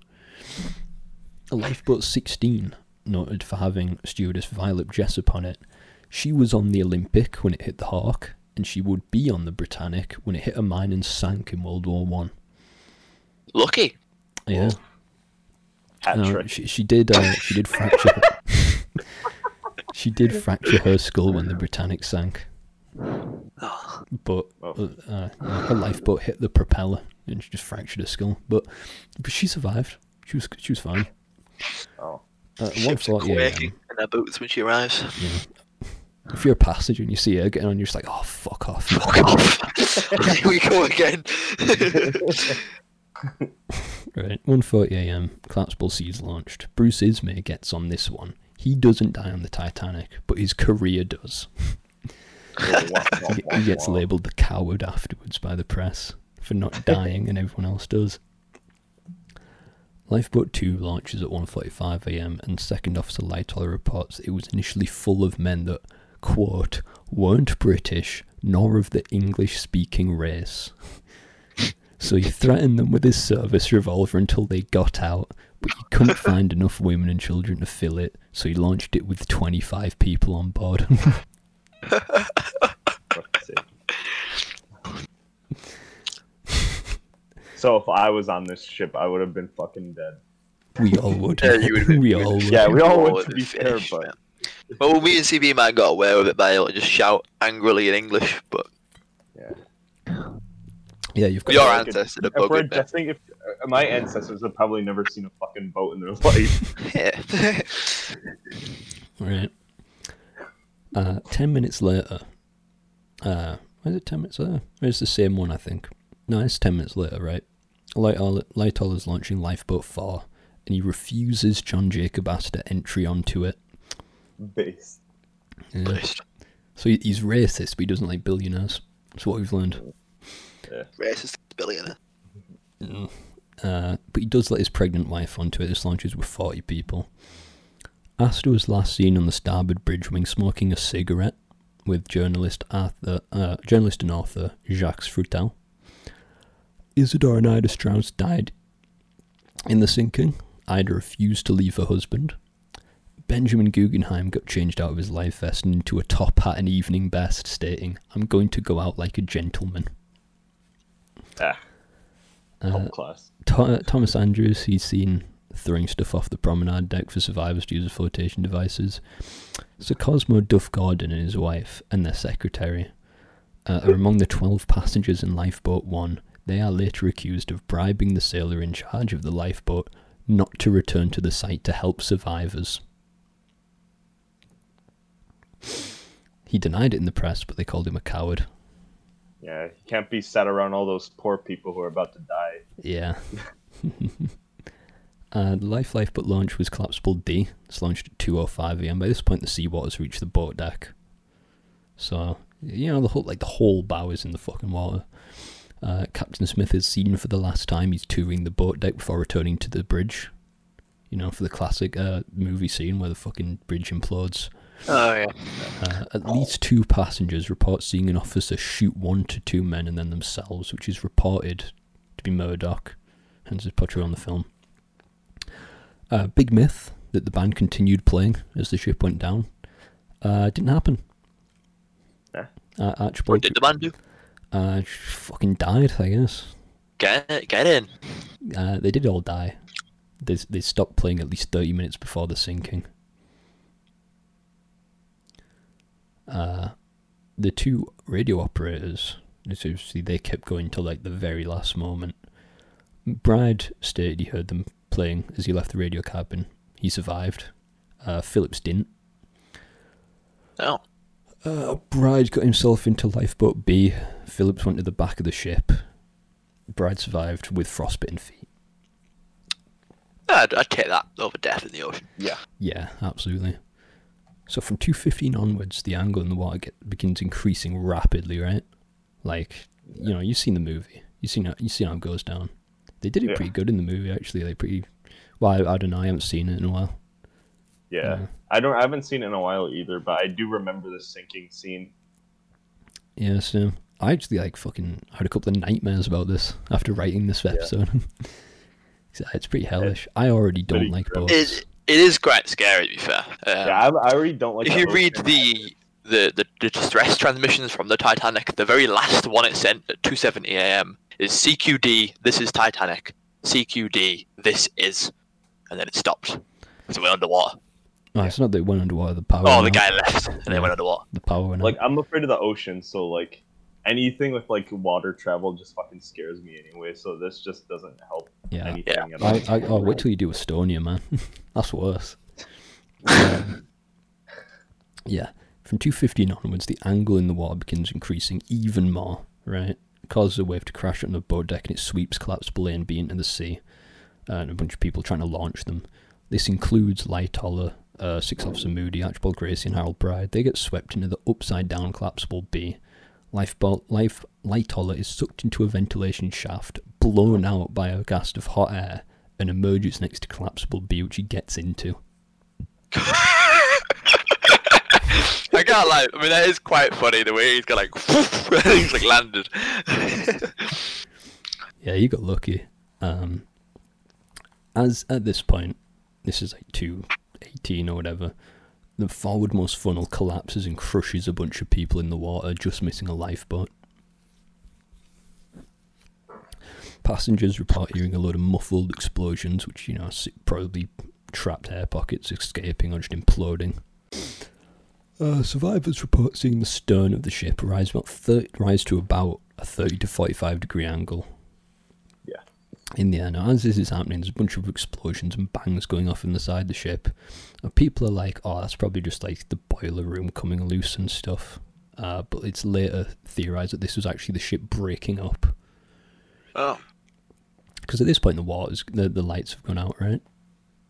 A lifeboat 16, noted for having stewardess Violet Jessup on it, she was on the Olympic when it hit the Hawke, and she would be on the Britannic when it hit a mine and sank in World War One. Lucky. Yeah, No, she she did uh, she did fracture she did fracture her skull when the Britannic sank, but Oh. uh, uh, her lifeboat hit the propeller and she just fractured her skull. But but she survived. She was she was fine. Oh. Uh, Ships are 1:40 a.m. in their boots when she arrives. Yeah. If you're a passenger and you see her getting on, you're just like, oh fuck off. Fuck off. Here we go again. Right, 1.40 a.m. Collapsible Seas launched. Bruce Ismay gets on this one. He doesn't die on the Titanic, but his career does. He, gets labelled the coward afterwards by the press for not dying, and everyone else does. Lifeboat 2 launches at 1.45 a.m. and Second Officer Lightoller reports it was initially full of men that, quote, weren't British nor of the English-speaking race. So he threatened them with his service revolver until they got out, but he couldn't find enough women and children to fill it, so he launched it with 25 people on board. Fuck's sake. so if I was on this ship, I would have been fucking dead. we all would. Yeah, you would've we all would've- would. Yeah, we all Oh, would to the be fair, fish, but man. Well, me and CB might got away with it by like, just shout angrily in English, but yeah. Yeah, you've got your like, ancestors are If we're bugging me. if uh, my ancestors have probably never seen a fucking boat in their life. Yeah. Right. Uh, ten minutes later. Uh, is it ten minutes later? Or It's the same one, I think. No, it's ten minutes later, right? Lightoller is launching Lifeboat 4, and he refuses John Jacob Astor entry onto it. Base. Yeah. Racist. So he, he's racist, but he doesn't like billionaires. That's what we've learned. Yeah. Racist billionaire. Uh, but he does let his pregnant wife onto it. This launches with 40 people. Astor was last seen on the starboard bridge wing smoking a cigarette with journalist Arthur, uh, journalist and author Jacques Futrelle. Isidor and Ida Straus died in the sinking. Ida refused to leave her husband. Benjamin Guggenheim got changed out of his life vest and into a top hat and evening vest, stating, I'm going to go out like a gentleman. Ah, Uh, class. Tho- Thomas Andrews, he's seen throwing stuff off the promenade deck for survivors to use as flotation devices. So Cosmo Duff Gordon and his wife and their secretary uh, are among the 12 passengers in Lifeboat 1. They are later accused of bribing the sailor in charge of the lifeboat not to return to the site to help survivors. He denied it in the press, but they called him a coward. Yeah, he can't be sat around all those poor people who are about to die. Yeah. uh, the Life Lifeboat launch was collapsible D. It's launched at 2:05 a.m. By this point, the seawater's reached the boat deck. So you know the whole like the whole bow is in the fucking water. Uh, Captain Smith is seen for the last time. He's touring the boat deck before returning to the bridge. You know, for the classic uh, movie scene where the fucking bridge implodes. Oh yeah. Uh, at least two passengers report seeing an officer shoot one to two men and then themselves, which is reported to be Murdoch, hence his portrayal on the film. Uh, big myth that the band continued playing as the ship went down. Uh, didn't happen. Yeah. Uh, What did the man do? uh, fucking died, I guess. Get get in. Uh, they did all die. They, they stopped playing at least 30 minutes before the sinking. Uh, the two radio operators, it's obviously they kept going till like the very last moment. Bride stated he heard them playing as he left the radio cabin. He survived. Uh, Phillips didn't. Oh. Uh, Bride got himself into lifeboat B. Phillips went to the back of the ship. Bride survived with frostbitten feet. I'd, I'd take that over death in the ocean. Yeah. Yeah, absolutely. So from 215 onwards, the angle in the water get, begins increasing rapidly, right? Like, you know, you've seen the movie. You've seen how, you see how it goes down. They did it Yeah. pretty good in the movie, actually. Like, pretty. Well, I, I don't know. I haven't seen it in a while. Yeah. Yeah. I don't I haven't seen it in a while either, but I do remember the sinking scene. Yeah, so I actually like fucking had a couple of nightmares about this after writing this episode. it's pretty hellish. I already don't like grim. boats. It, it is quite scary to be fair. Um, yeah, I, I already don't like if you read the, the the the distress transmissions from the Titanic, the very last one it sent at 2:70 a.m. is CQD. This is Titanic. CQD. This is, and then it stopped. So we're underwater. No, it's not that it went underwater. The power. Oh, the went guy left, and then it went underwater. The power went like out. I'm afraid of the ocean, so like anything with like water travel just fucking scares me anyway. So this just doesn't help Yeah. anything Yeah. at all. I, I, oh, wait till you do Estonia, man. That's worse. yeah. From 215 onwards, the angle in the water begins increasing even more, right? Causes a wave to crash on the boat deck and it sweeps collapsible A and B into the sea. And a bunch of people trying to launch them. This includes Lightoller, uh, Six Officer Moody, Archibald Gracie, and Harold Bride. They get swept into the upside down collapsible B. Lifeboat, life, Lightoller is sucked into a ventilation shaft, blown out by a gust of hot air, and emerges next to collapsible B, which he gets into. I can't lie. I mean, that is quite funny the way he's got like he's like landed. Yeah, you got lucky. Um, as at this point, this is like two eighteen or whatever. The forwardmost funnel collapses and crushes a bunch of people in the water, just missing a lifeboat. Passengers report hearing a load of muffled explosions, which you know probably trapped air pockets escaping or just imploding. Uh, survivors report seeing the stern of the ship rise about thir- rise to about a thirty to forty-five degree angle Yeah. in the air. Now, as this is happening, there's a bunch of explosions and bangs going off in the side of the ship. And people are like, oh, that's probably just like the boiler room coming loose and stuff. Uh, but it's later theorized that this was actually the ship breaking up. oh, Because at this point, the waters, the, the lights have gone out, right?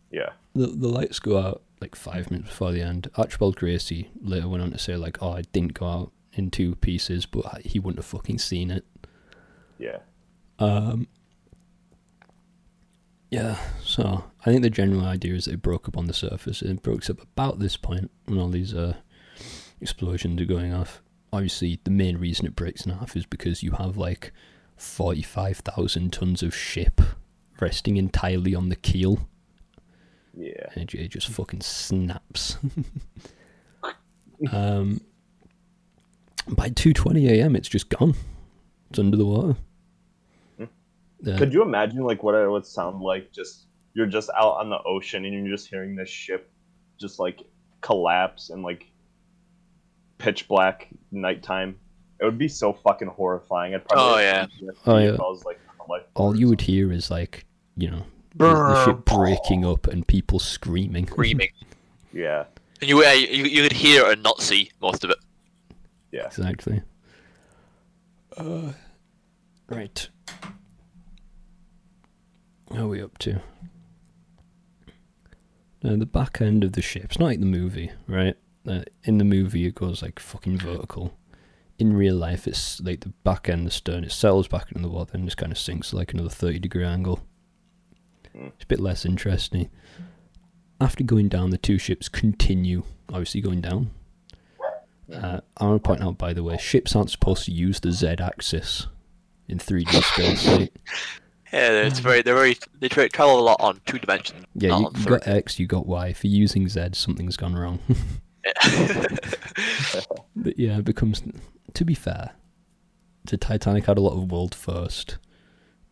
Yeah. The, the lights go out like five minutes before the end. Archibald Gracie later went on to say, like, oh, it didn't go out in two pieces, but he wouldn't have fucking seen it. Yeah. Um, yeah, so I think the general idea is that it broke up on the surface. It broke up about this point when all these uh, explosions are going off. Obviously, the main reason it breaks in half is because you have like 45,000 tons of ship resting entirely on the keel, Yeah. and it, it just fucking snaps. um, by 2:20 a.m., it's just gone. It's under the water. Uh, Could you imagine like what it would sound like? Just you're just out on the ocean and you're just hearing this ship just like collapse and like pitch black nighttime. It would be so fucking horrifying. I'd probably Oh, yeah. Oh, yeah. I was like on a lifeboat all you would hear is like you know the, the ship breaking up and people screaming. Screaming. Yeah. And you, uh, you you could hear and not see most of it. Yeah. exactly. Uh, right. How are we up to? Now, the back end of the ship, it's not like the movie, right? Uh, in the movie, it goes like fucking vertical. In real life, it's like the back end, the stern, it settles back into the water and just kind of sinks like another 30 degree angle. Mm. It's a bit less interesting. After going down, the two ships continue, obviously going down. Uh, I want to point out, by the way, ships aren't supposed to use the Z axis in 3D space. Right? Yeah, it's very they're very they travel a lot on two dimensions. Yeah, you, on you got X, you got Y. If you're using Z, something's gone wrong. but yeah, it becomes. To be fair, the Titanic had a lot of world first,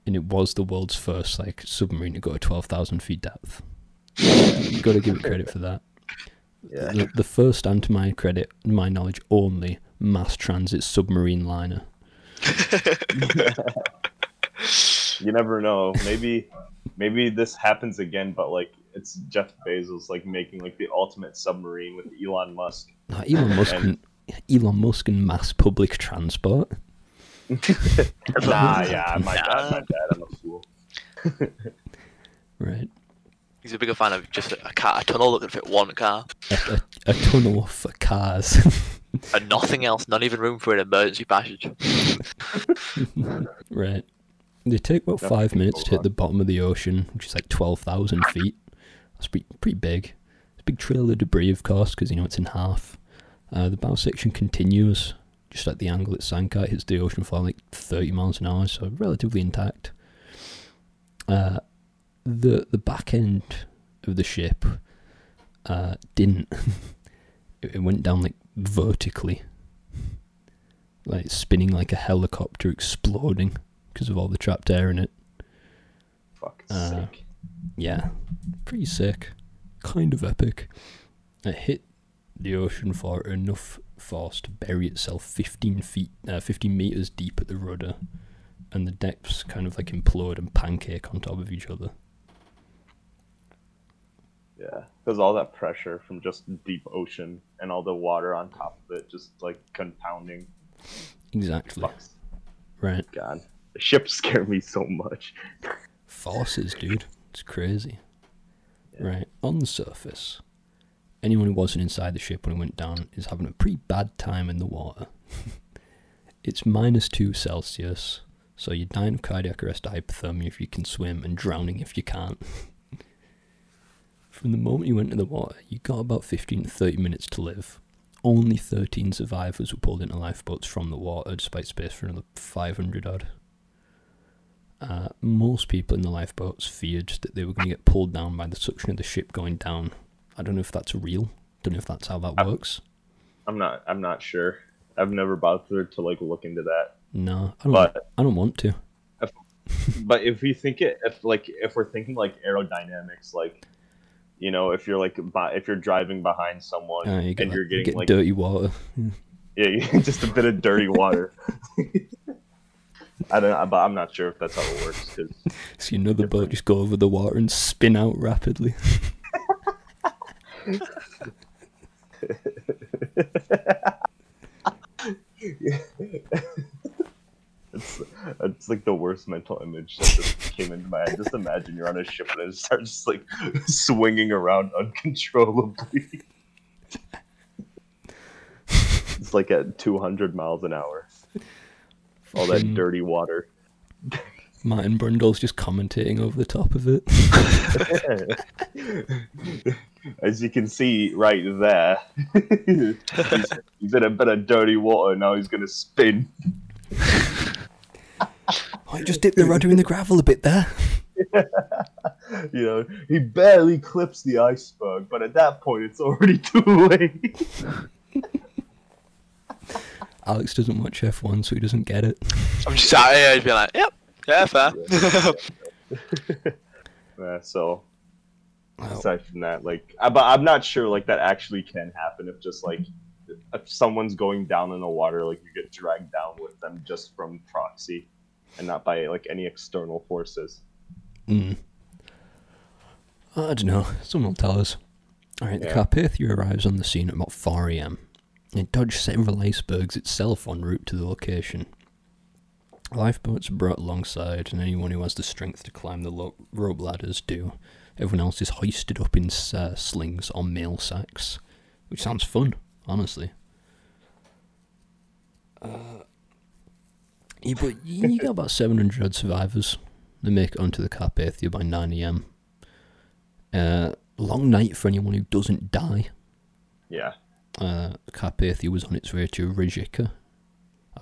and it was the world's first like submarine to go to twelve thousand feet depth. you got to give it credit for that. Yeah. The, the first, and to my credit, my knowledge only, mass transit submarine liner. you never know. Maybe, maybe this happens again, but like it's Jeff Bezos like making like the ultimate submarine with Elon Musk. Nah, Elon Musk And- and Elon Musk and mass public transport. Nah, yeah, my Nah. bad, my bad. I'm a fool. Right. He's a bigger fan of just a, a car, a tunnel that can fit one car, A, a, a tunnel for cars. and nothing else. Not even room for an emergency passage. right. They take about Nothing five minutes to hit the bottom of the ocean, which is like 12,000 feet. That's pretty, pretty big. It's a big trail of debris, of course, because, you know, it's in half. Uh, the bow section continues, just at the angle it sank at, hits the ocean floor like 30 miles an hour, so relatively intact. Uh, the the back end of the ship uh, didn't. it, it went down like vertically, like spinning like a helicopter, exploding because of all the trapped air in it. Fuck Uh, sick. Yeah, pretty sick, kind of epic. It hit the ocean for enough force to bury itself 15 feet, uh, 15 meters deep at the rudder, and the depths kind of like implode and pancake on top of each other. Yeah, because all that pressure from just deep ocean and all the water on top of it, just like compounding. Exactly. Fucks. Right. God, the ships scare me so much. Forces, dude. It's crazy. Yeah. Right. On the surface, anyone who wasn't inside the ship when it went down is having a pretty bad time in the water. it's minus two Celsius, so you're dying of cardiac arrest, hypothermia if you can swim, and drowning if you can't. From the moment you went into the water, you got about 15 to 30 minutes to live. Only 13 survivors were pulled into lifeboats from the water, despite space for another 500 odd. Uh, most people in the lifeboats feared that they were going to get pulled down by the suction of the ship going down. I don't know if that's real. Don't know if that's how that Uh, works. I'm not. I'm not sure. I've never bothered to like look into that. No, I don't. But I don't want to. but if we think it, if like if we're thinking like aerodynamics, like you know, if you're like if you're driving behind someone Uh, you and you're you getting get like dirty water. yeah, just a bit of dirty water. I don't. know, But I'm not sure if that's how it works because See another boat just go over the water and spin out rapidly. it's it's like the worst mental image that just came into my head. Just imagine you're on a ship and it starts just like swinging around uncontrollably. it's like at 200 miles an hour. All that dirty water. Martin Brundle's just commentating over the top of it. As you can see right there, he's, he's in a bit of dirty water. Now he's gonna spin. I just dipped the rudder in the gravel a bit there. You know, he barely clips the iceberg, but at that point, it's already too late. Alex doesn't watch F1, so he doesn't get it. I'm just sat here and being like, yep, yeah, fair. Uh, so Wow. aside from that, like, I, but I'm not sure like that actually can happen if just like if someone's going down in the water, like you get dragged down with them just from proxy, and not by like any external forces. Mm. I don't know. Someone will tell us. All right, the Yeah. Carpathia arrives on the scene at about 4 a.m. It dodged several icebergs itself en route to the location. Lifeboats are brought alongside, and anyone who has the strength to climb the lo- rope ladders do. Everyone else is hoisted up in uh, slings or mail sacks, which sounds fun, honestly. Uh, yeah, but you, you got about 700 survivors. They make it onto the Carpathia by 9 a.m. Uh, long night for anyone who doesn't die. Yeah. Uh, Carpathia was on its way to Rijeka.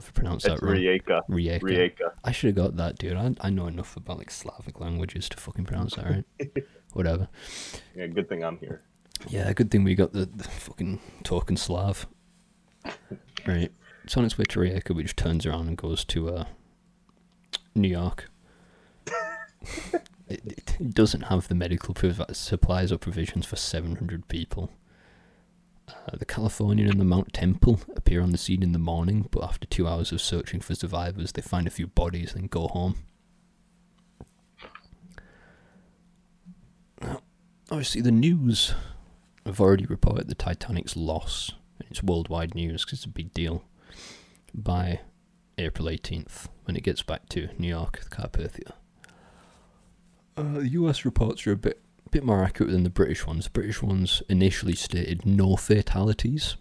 I've It's that wrong. Rijeka. Rijeka. Rijeka. I should have got that, dude. I, I know enough about like Slavic languages to fucking pronounce that right. Whatever. Yeah, good thing I'm here. Yeah, good thing we got the, the fucking talking Slav. Right. It's on its way to Rijeka, which turns around and goes to uh, New York. it, it- doesn't have the medical supplies or provisions for 700 people. Uh, the Californian and the Mount Temple appear on the scene in the morning, but after two hours of searching for survivors, they find a few bodies and go home. Now, obviously, the news have already reported the Titanic's loss. It's worldwide news because it's a big deal. By April 18th, when it gets back to New York, the Carpathia. Uh, the US reports are a bit bit more accurate than the British ones. The British ones initially stated no fatalities.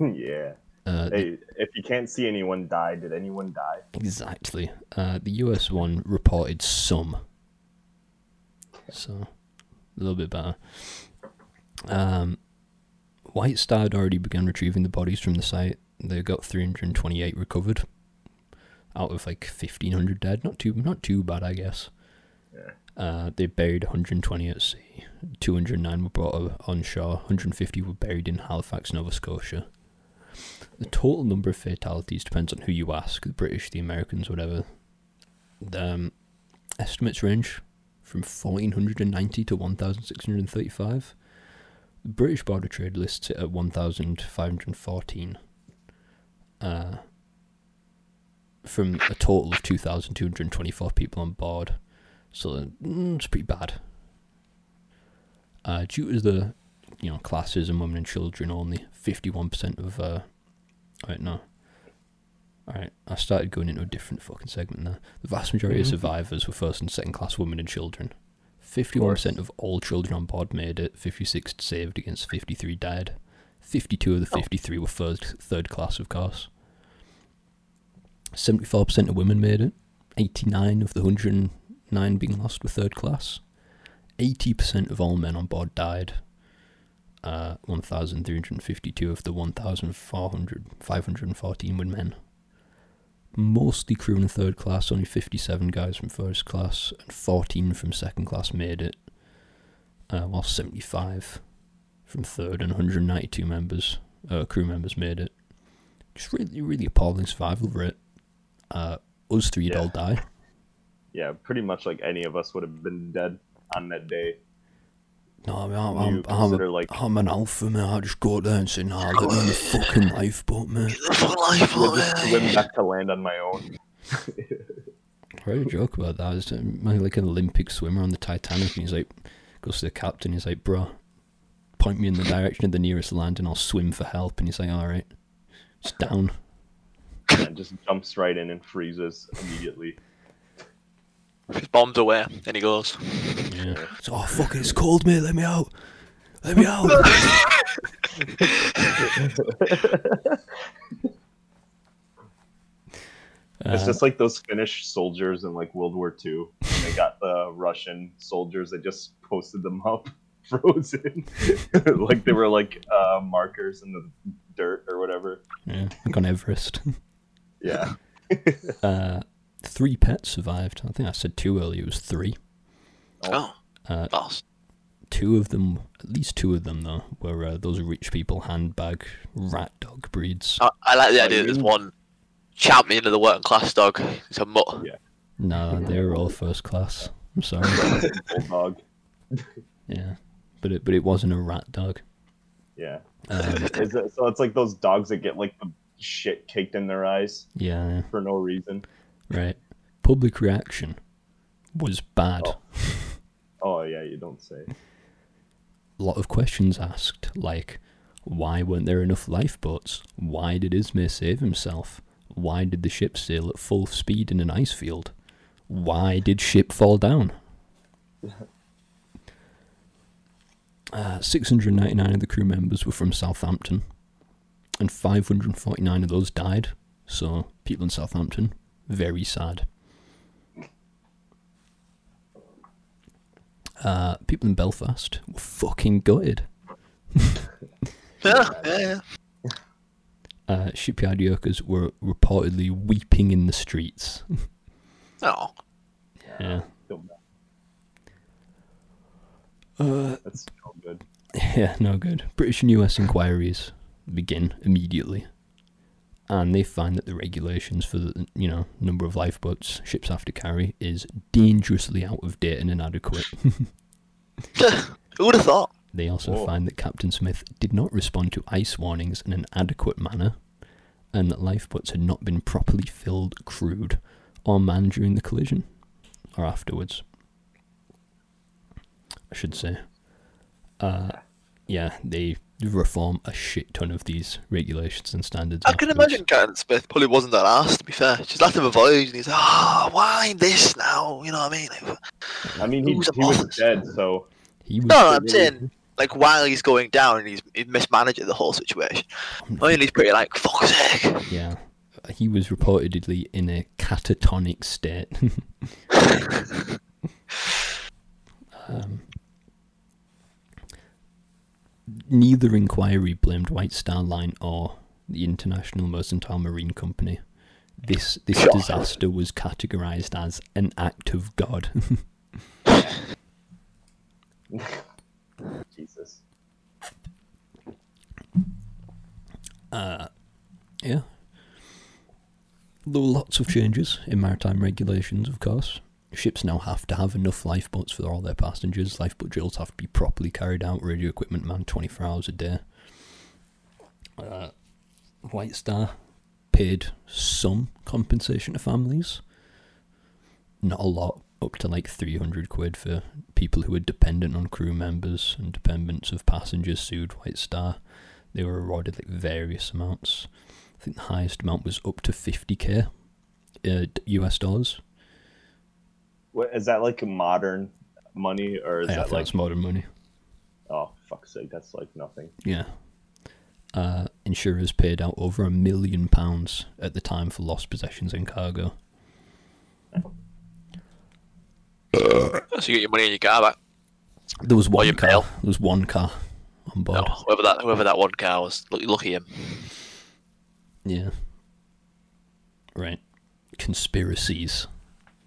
yeah. Uh, Hey, if you can't see anyone die, did anyone die? Exactly. Uh, the US one reported some. So, a little bit better. Um, White Star had already begun retrieving the bodies from the site. They got 328 recovered out of like 1,500 dead. Not too, not too bad, I guess. Uh, they buried 120 at sea. 209 were brought on shore. 150 were buried in Halifax, Nova Scotia. The total number of fatalities depends on who you ask the British, the Americans, whatever. The, um, estimates range from 1490 to 1635. The British Board of Trade lists it at 1514. Uh, from a total of 2,224 people on board. So mm, it's pretty bad. Uh, due to the you know classes and women and children, only 51% of uh, Right, no. Alright, I started going into a different fucking segment there. The vast majority of Mhm. survivors were first and second class women and children. 51% of all children on board made it, 56 saved against 53 died. 52 of the Oh. 53 were first, third class, of course. 74% of women made it, 89 of the 109 being lost were third class. 80% of all men on board died, uh, 1,352 of the 1,400, 514 were men. Mostly crew in third class, only 57 guys from first class and 14 from second class made it, uh, while 75 from third and 192 members, uh, crew members made it. Just really, really appalling survival rate. Uh, us three Yeah. all die. Yeah, pretty much like any of us would have been dead on that day. No, I mean, I'm, I'm, I'm, a, like- I'm an alpha, man. I just go out there and say, nah, let me in the fucking lifeboat, man. The fucking life, I just swim back to land on my own. I heard a joke about that. It's like an Olympic swimmer on the Titanic, and he's like, goes to the captain, he's like, bro, point me in the direction of the nearest land and I'll swim for help. And he's like, alright. It's down. and just jumps right in and freezes immediately. His bombs away, and he goes. Yeah. It's, oh, fuck it, it's cold, mate. Let me out. Let me out. It's just like those Finnish soldiers in like World War II. They got the Russian soldiers, they just posted them up frozen, like they were like uh, markers in the dirt or whatever. yeah, like on Everest. Yeah, Uh, three pets survived. I think I said two earlier. It was three. Oh, Uh, boss. two of them, at least two of them though, were uh, those rich people handbag rat dog breeds. I, I like the Oh, idea that there's one champion of the working class dog. It's a mutt. Yeah. No, they were all first class. I'm sorry. bulldog. Yeah, but it but it wasn't a rat dog. Yeah, Um, Is it, so it's like those dogs that get like the shit caked in their eyes yeah, for no reason. Right. Public reaction was bad. Oh. Oh yeah, you, don't say. A lot of questions asked, like why weren't there enough lifeboats? Why did Ismay save himself? Why did the ship sail at full speed in an ice field? Why did ship fall down? Uh, 699 of the crew members were from Southampton, and 549 of those died. So, people in Southampton, very sad. Uh, people in Belfast were fucking gutted. Yeah, yeah, yeah. Uh, shipyard workers were reportedly weeping in the streets. Oh, yeah. Don't. Uh, That's no good. Yeah, no good. British and US inquiries begin immediately, and they find that the regulations for the you know number of lifeboats ships have to carry is dangerously out of date and inadequate. who would have thought? they also Whoa. find that Captain Smith did not respond to ice warnings in an adequate manner, and that lifeboats had not been properly filled, crewed, or manned during the collision, or afterwards. I should say. Uh, yeah, they reform a shit ton of these regulations and standards. I can imagine Captain Smith probably wasn't that asked, to be fair. She's let him avoid, and he's like, ah, why this now? You know what I mean? Like, I mean, he, he was dead, so He was no, no, I'm saying, like, while he's going down and he's, he's mismanaging the whole situation. I mean, he's pretty like, fuck's sake. yeah, he was reportedly in a catatonic state. um, neither inquiry blamed White Star Line or the International Mercantile Marine Company. This this disaster was categorized as an act of God. Jesus. Uh, yeah. There were lots of changes in maritime regulations, of course. Ships now have to have enough lifeboats for all their passengers. Lifeboat drills have to be properly carried out, radio equipment manned 24 hours a day. Uh, White Star paid some compensation to families. Not a lot, up to like 300 quid for people who were dependent on crew members and dependents of passengers sued White Star they were awarded like various amounts. I think the highest amount was up to 50k uh, US dollars. What, is that like modern money or is Yeah, I that like modern money. oh fuck's sake? That's like nothing. Yeah. Uh, insurers paid out over a million pounds at the time for lost possessions and cargo. So you get your money in your car back. There was one your car. bail. There was one car on board. No, whoever that whoever that one car was, look, lucky him. Yeah. Right. Conspiracies.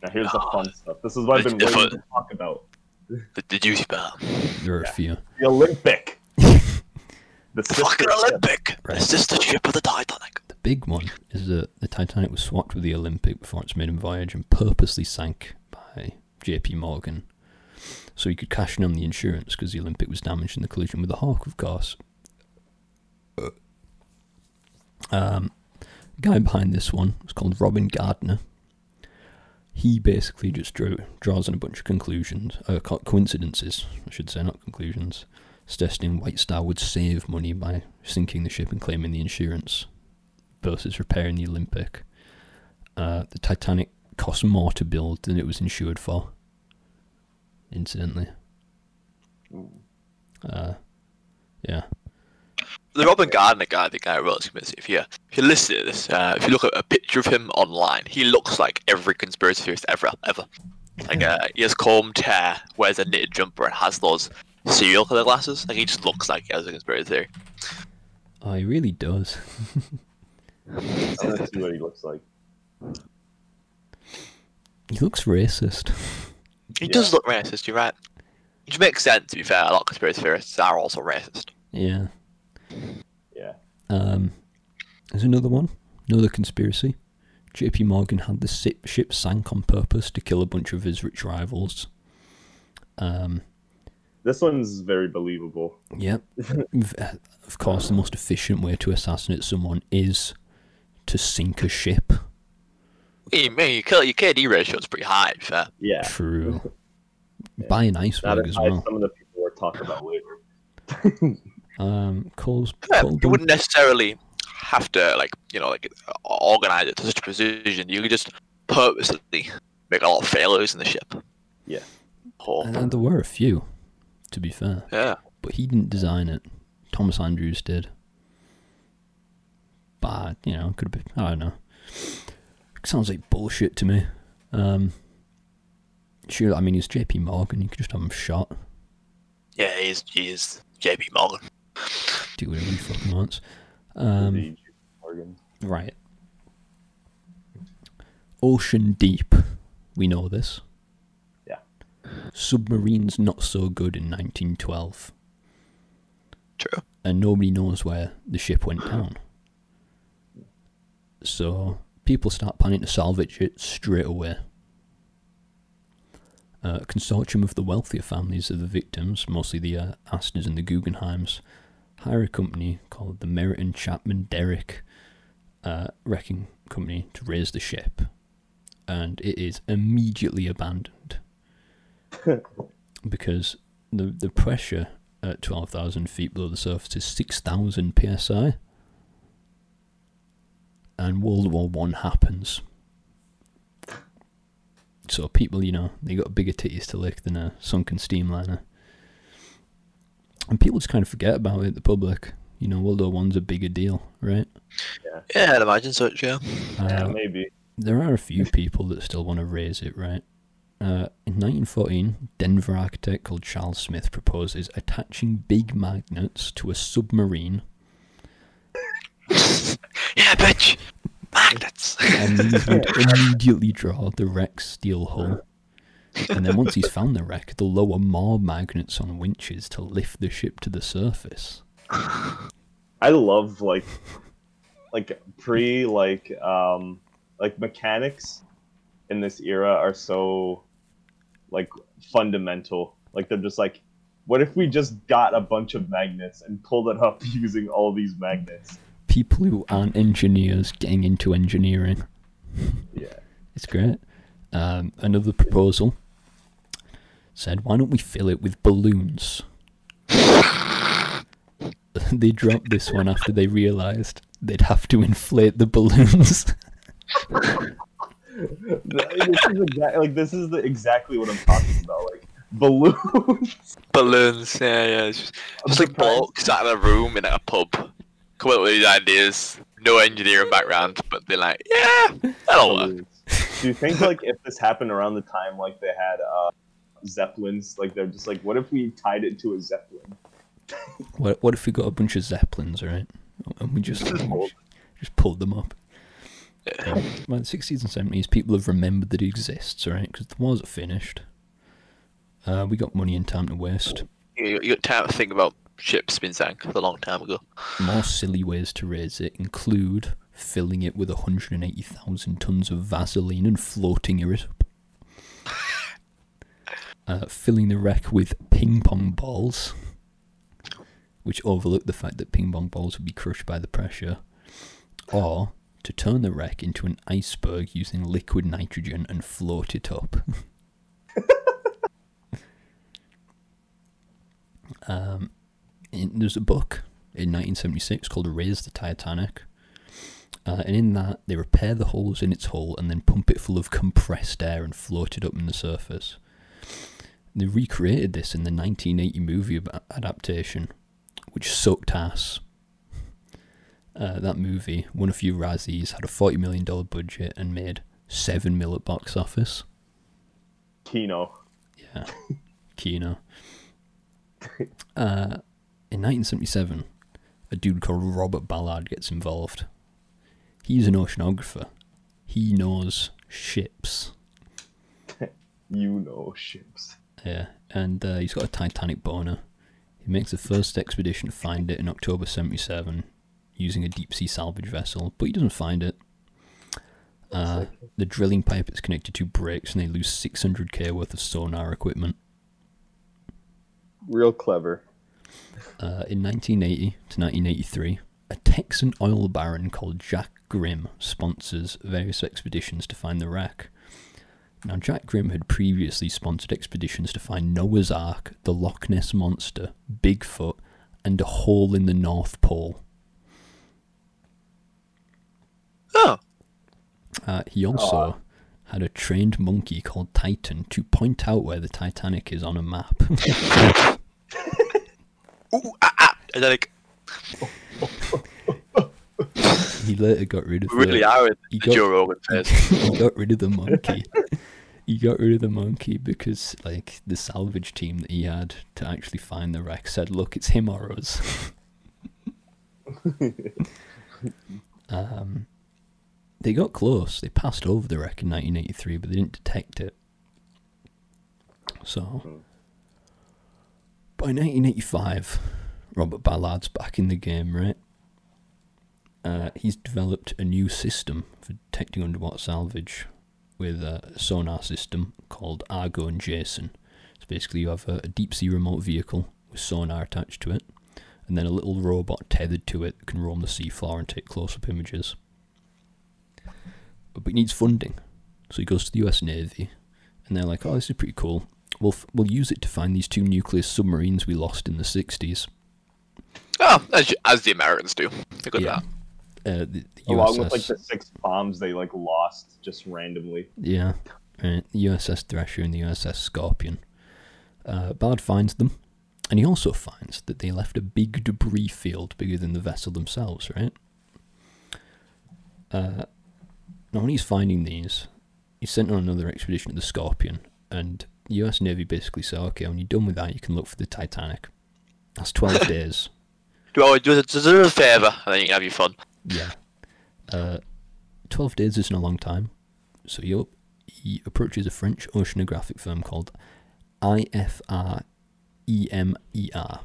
Now here's the fun stuff. This is what I've been It's waiting different. to talk about. The, the juicy part. There are a few. The Olympic. the Fucking sister ship. Olympic! Right. The sister ship of the Titanic. The big one is that the Titanic was swapped with the Olympic before its maiden voyage and purposely sank by J.P. Morgan, so he could cash in on the insurance because the Olympic was damaged in the collision with the Hawke, of course. Um, the guy behind this one was called Robin Gardiner. He basically just drew, draws on a bunch of conclusions, uh, co- coincidences, I should say, not conclusions, suggesting White Star would save money by sinking the ship and claiming the insurance versus repairing the Olympic. Uh, the Titanic cost more to build than it was insured for. Incidentally, uh, yeah, The Robin Gardiner guy, the guy who wrote this conspiracy, if you, if you listen to this, uh, if you look at a picture of him online, he looks like every conspiracy theorist ever, ever. Like, uh, he has combed hair, wears a knitted jumper, and has those serial killer glasses. Like, he just looks like he has a conspiracy theory. oh, he really does. I want to see what he looks like. He looks racist. He Yeah. does look racist, you're right. Which makes sense, to be fair. A lot of conspiracy theorists are also racist. Yeah. Yeah. Um, there's another one, another conspiracy. J.P. Morgan had the ship sank on purpose to kill a bunch of his rich rivals. Um, This one's very believable. Yep. Of course, the most efficient way to assassinate someone is to sink a ship. You mean, your K- your KD ratio is pretty high, to be fair. Yeah. True. buy an Not iceberg as as as well. some of the people we're talking about later. Um, Cole's, Yeah, Cole you wouldn't necessarily have to like you know like organize it to such precision. You could just purposely make a lot of failures in the ship. Yeah. Oh, and there were a few, to be fair, yeah. but he didn't design it. Thomas Andrews did. But you know, could have been. I don't know. Sounds like bullshit to me. Um, sure, I mean, he's J.P. Morgan. You could just have him shot. Yeah, he's he's JP Morgan. Do whatever he fucking wants. Um, Right. Ocean deep. We know this. Yeah. Submarines not so good in 1912. True. And nobody knows where the ship went down. So people start planning to salvage it straight away. Uh, a consortium of the wealthier families of the victims, mostly the uh, Astors and the Guggenheims, hire a company called the Meriton Chapman Derrick uh, Wrecking Company to raise the ship. And it is immediately abandoned because the the pressure at 12,000 feet below the surface is 6,000 psi. And World War One happens. So people, you know, they got bigger titties to lick than a sunken steamliner. And people just kind of forget about it, the public. You know, World War One's a bigger deal, right? Yeah, yeah I'd imagine such. Yeah. Yeah, Uh, maybe. there are a few people that still want to raise it, right? Uh, in 1914, Denver architect called Charles Smith proposes attaching big magnets to a submarine, Yeah, bitch. Magnets. and these would immediately draw the wreck's steel hull. And then once he's found the wreck, they'll lower more magnets on winches to lift the ship to the surface. I love like like pre like um like mechanics in this era are so like fundamental. Like they're just like what if we just got a bunch of magnets and pulled it up using all these magnets? People who aren't engineers getting into engineering. Yeah. It's great. Um, another proposal said, why don't we fill it with balloons? they dropped this one after they realised they'd have to inflate the balloons. this is exactly like this is the, exactly what I'm talking about. Like balloons. Balloons. Yeah, yeah. It's just, just like surprised- blokes sat in a room in a pub, come up with these ideas. No engineering background, but they're like, yeah, that'll work. Do you think like if this happened around the time like they had uh zeppelins, like they're just like, what if we tied it to a zeppelin? what, what if we got a bunch of zeppelins, right? And we just just pulled them up. Yeah. By the 60s and 70s, people have remembered that it exists, right? Because the wars are finished. Uh, we got money and time to waste. You, you got time to think about ships being sank a long time ago. More silly ways to raise it include filling it with 180,000 tons of Vaseline and floating it up. Uh, filling the wreck with ping pong balls, which overlook the fact that ping pong balls would be crushed by the pressure. Or to turn the wreck into an iceberg using liquid nitrogen and float it up. um, there's a book in 1976 called Raise the Titanic. Uh, and in that, they repair the holes in its hull and then pump it full of compressed air and float it up in the surface. They recreated this in the 1980 movie adaptation, which sucked ass. Uh, that movie won a few Razzies, had a $40 million budget, and made 7 mil at box office. Kino. Yeah, Kino. Uh, in 1977, a dude called Robert Ballard gets involved. He's an oceanographer. He knows ships. You know ships. Yeah, and uh, he's got a Titanic boner. He makes the first expedition to find it in October 77 using a deep sea salvage vessel, but he doesn't find it. Uh, the drilling pipe it's connected to breaks and they lose 600k worth of sonar equipment. Real clever. Uh, in 1980 to 1983, a Texan oil baron called Jack Grimm sponsors various expeditions to find the wreck. Now, Jack Grimm had previously sponsored expeditions to find Noah's Ark, the Loch Ness Monster, Bigfoot, and a hole in the North Pole. Oh, Uh, he also had a trained monkey called Titan to point out where the Titanic is on a map. ooh, ah, ah. And then like, he later got rid of really are in he the got- Joe Rogan he got rid of the monkey. he got rid of the monkey because, like, the salvage team that he had to actually find the wreck said, "Look, it's him or us." um, they got close. They passed over the wreck in 1983, but they didn't detect it. So, by 1985, Robert Ballard's back in the game, right? Uh, he's developed a new system for detecting underwater salvage with a sonar system called Argo and Jason. So basically, you have a, a deep sea remote vehicle with sonar attached to it, and then a little robot tethered to it that can roam the seafloor and take close up images. But he needs funding, so he goes to the US Navy, and they're like, "Oh, this is pretty cool. We'll f- we'll use it to find these two nuclear submarines we lost in the '60s." Oh, ah, as, as the Americans do. They're good Yeah. at that. Uh, the, the Along with like the six bombs they like lost just randomly. Yeah, right. USS Thresher and the USS Scorpion. Uh, Bard finds them, and he also finds that they left a big debris field bigger than the vessel themselves, right? Uh, now, when he's finding these, he's sent on another expedition to the Scorpion, and the US Navy basically said, okay, when you're done with that, you can look for the Titanic. That's 12 days. Do I do us do us a favour, and then you can have your fun. Yeah. Uh, 12 days isn't a long time. So he, he approaches a French oceanographic firm called IFR EMER.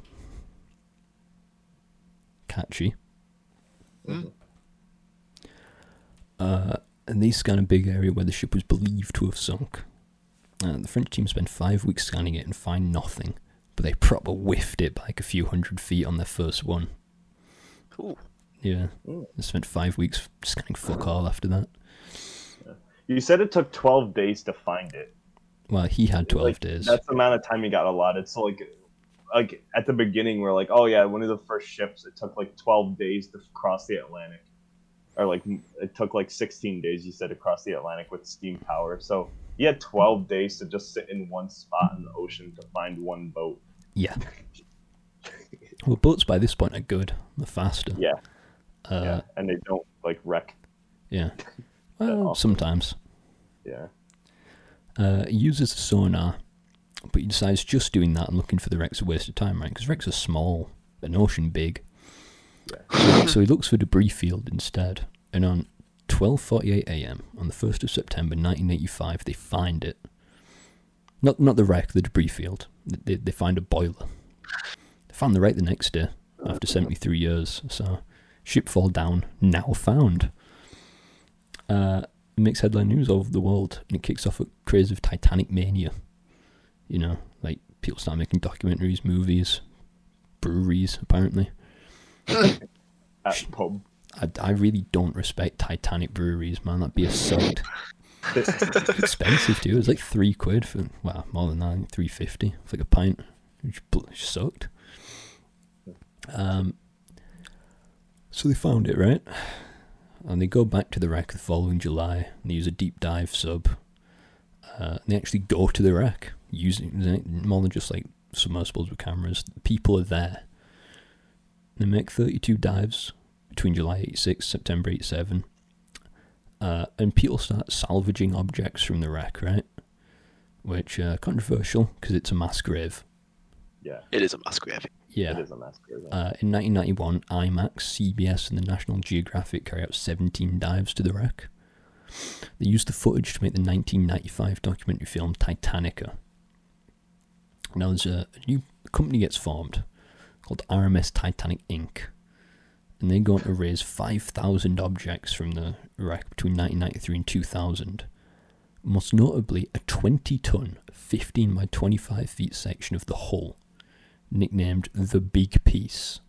Catchy. Mm. Uh, and they scan a big area where the ship was believed to have sunk. Uh, the French team spent five weeks scanning it and find nothing, but they proper whiffed it by like a few hundred feet on their first one. Ooh. Yeah, Mm. they spent five weeks scanning fuck all after that. You said it took twelve days to find it. Well, he had 12 Like, days. That's the amount of time he got allotted. So like, like at the beginning, we're like, oh yeah, one of the first ships. It took like twelve days to cross the Atlantic, or like it took like sixteen days. You said to cross the Atlantic with steam power. So he had twelve days to just sit in one spot in the ocean to find one boat. Yeah. Well, boats by this point are good. They're faster. Yeah, Uh, yeah, and they don't like wreck. yeah. Well, sometimes. Yeah, Uh, uses sonar, but he decides just doing that and looking for the wreck's a waste of time, right? Because wrecks are small, an ocean big. yeah. So he looks for debris field instead. And on 12:48 a.m. on the 1st of September 1985, they find it. Not not the wreck, the debris field. They, they find a boiler. They found the wreck the next day after 73 years. So ship fall down, now found. Uh, makes headline news all over the world, and it kicks off a craze of Titanic mania. You know, like people start making documentaries, movies, breweries, apparently. At pub. I, I really don't respect Titanic breweries, man. That'd be a sod. expensive too. It was like three quid for well, more than that, three fifty for like a pint, which sucked. Um. So they found it right, and they go back to the wreck the following July. And they use a deep dive sub. Uh, and they actually go to the wreck using more than just like submersibles with cameras. People are there. They make thirty-two dives between July 86 September 87 uh, and people start salvaging objects from the wreck right which uh, controversial because it's a mass grave Yeah, It is a mass grave. Yeah. It is a massacre. uh, in 1991 IMAX CBS and the National Geographic carry out 17 dives to the wreck. They used the footage to make the 1995 documentary film Titanica. Now there's a, a new company gets formed called RMS Titanic Inc. And they're going to raise 5,000 objects from the wreck between 1993 and 2000. Most notably, a 20 ton, 15 by 25 feet section of the hull, nicknamed the Big Piece.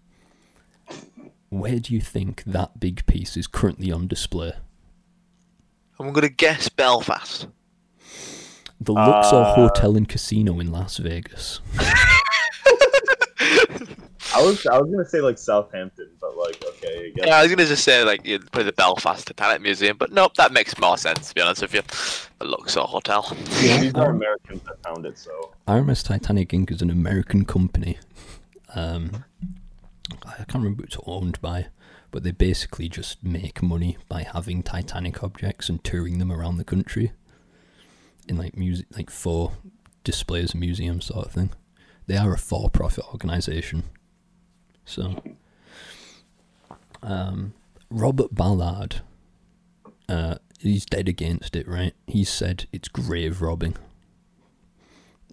Where do you think that big piece is currently on display? I'm gonna guess Belfast. The Luxor Uh, Hotel and Casino in Las Vegas. I was I was gonna say like Southampton, but like okay, I. Yeah, I was gonna just say like you'd put the Belfast Titanic Museum, but nope, that makes more sense to be honest with you. The Luxor Hotel. Yeah, These are Americans that found it, so RMS Titanic Inc. is an American company. Um, I can't remember who it's owned by, but they basically just make money by having Titanic objects and touring them around the country in like music, like for displays and museums sort of thing. They are a for-profit organization. So, um, Robert Ballard, uh, he's dead against it, right? He said it's grave robbing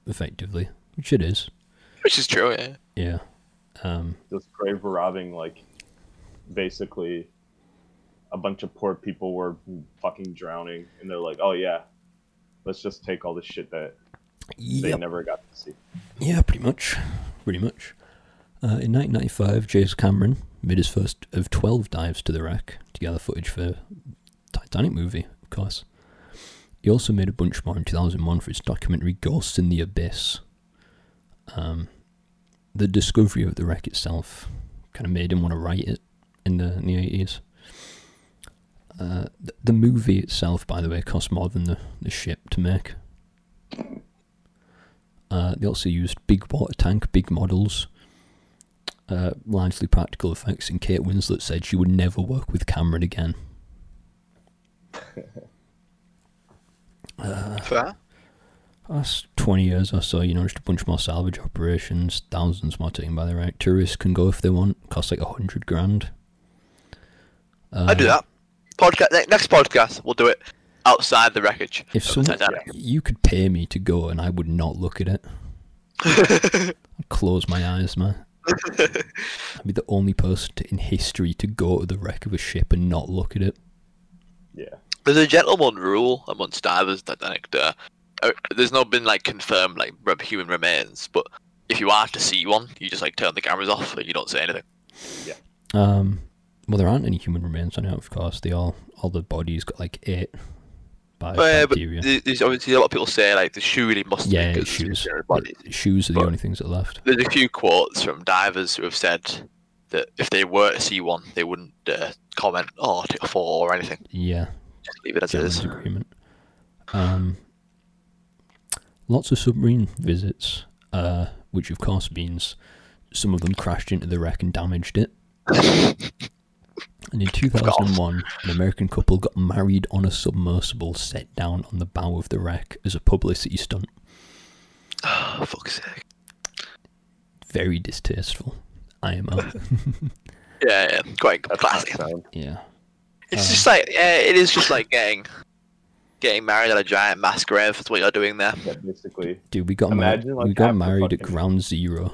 effectively, which it is. Which is true, yeah. Yeah. Um, just grave robbing like basically a bunch of poor people were fucking drowning and they're like, Oh yeah, let's just take all the shit that they never got to see. Yeah, pretty much. Pretty much. Uh, in 1995, James Cameron made his first of 12 dives to the wreck to gather footage for Titanic movie, of course. He also made a bunch more in 2001 for his documentary Ghosts in the Abyss. Um, the discovery of the wreck itself kind of made him want to write it in the, in the 80s. Uh, the, movie itself, by the way, cost more than the, the ship to make. Uh, they also used big water tank, big models, uh, largely practical effects, and Kate Winslet said she would never work with Cameron again. Fair. Last 20 years or so, you know, just a bunch more salvage operations, thousands more taken by the right. Tourists can go if they want, cost like a hundred grand. Uh, I do that. Podcast next podcast, we'll do it outside the wreckage. If someone, you could pay me to go and I would not look at it. I'd close my eyes, man. I'd be the only person to, in history to go to the wreck of a ship and not look at it. Yeah. There's a gentleman rule amongst divers Titanic. That, uh, there's not been like confirmed like human remains, but if you are to see one, you just like turn the cameras off and you don't say anything. Yeah. Um, well, there aren't any human remains on it, of course. They all, all the bodies got like ate by But, uh, but bacteria. there's obviously a lot of people say like the shoe really must yeah, be shoes. The shoes are the But- only things that are left. There's a few quotes from divers who have said that if they were to see one, they wouldn't uh, comment or take a photo or anything. Yeah, Just leave it as it is. agreement. Um, lots of submarine visits, uh, which of course means some of them crashed into the wreck and damaged it. And in 2001, an American couple got married on a submersible set down on the bow of the wreck as a publicity stunt. Oh, fuck's sake. Very distasteful. IMO. Yeah, yeah, quite That's classic. yeah. It's Um, just like yeah, it is just like getting getting married at a giant mass grave. That's what you're doing there. Yeah, basically. Dude, we got married. Imagine, like, we got after married at ground zero.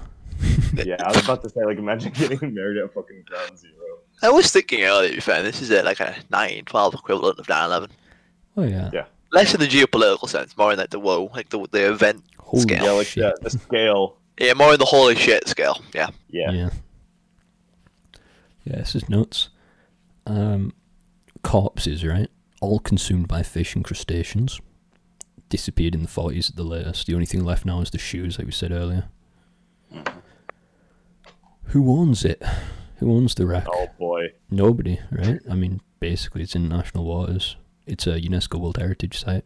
Yeah, I was about to say like imagine getting married at fucking ground zero. I was thinking earlier, to be fair, this is a, like a 9, 12 equivalent of 9 11. Oh yeah. Yeah. Less in the geopolitical sense, more in like the whoa, like the, the event. Holy Scale. Yeah, like shit. the, the scale. Yeah, more in the holy shit scale. Yeah. Yeah. Yeah. Yeah, this is nuts. Um, corpses, right? All consumed by fish and crustaceans. Disappeared in the 40s at the latest. The only thing left now is the shoes, like we said earlier. Who owns it? Who owns the wreck? Oh boy. Nobody, right? I mean, basically, it's in national waters. It's a UNESCO World Heritage Site.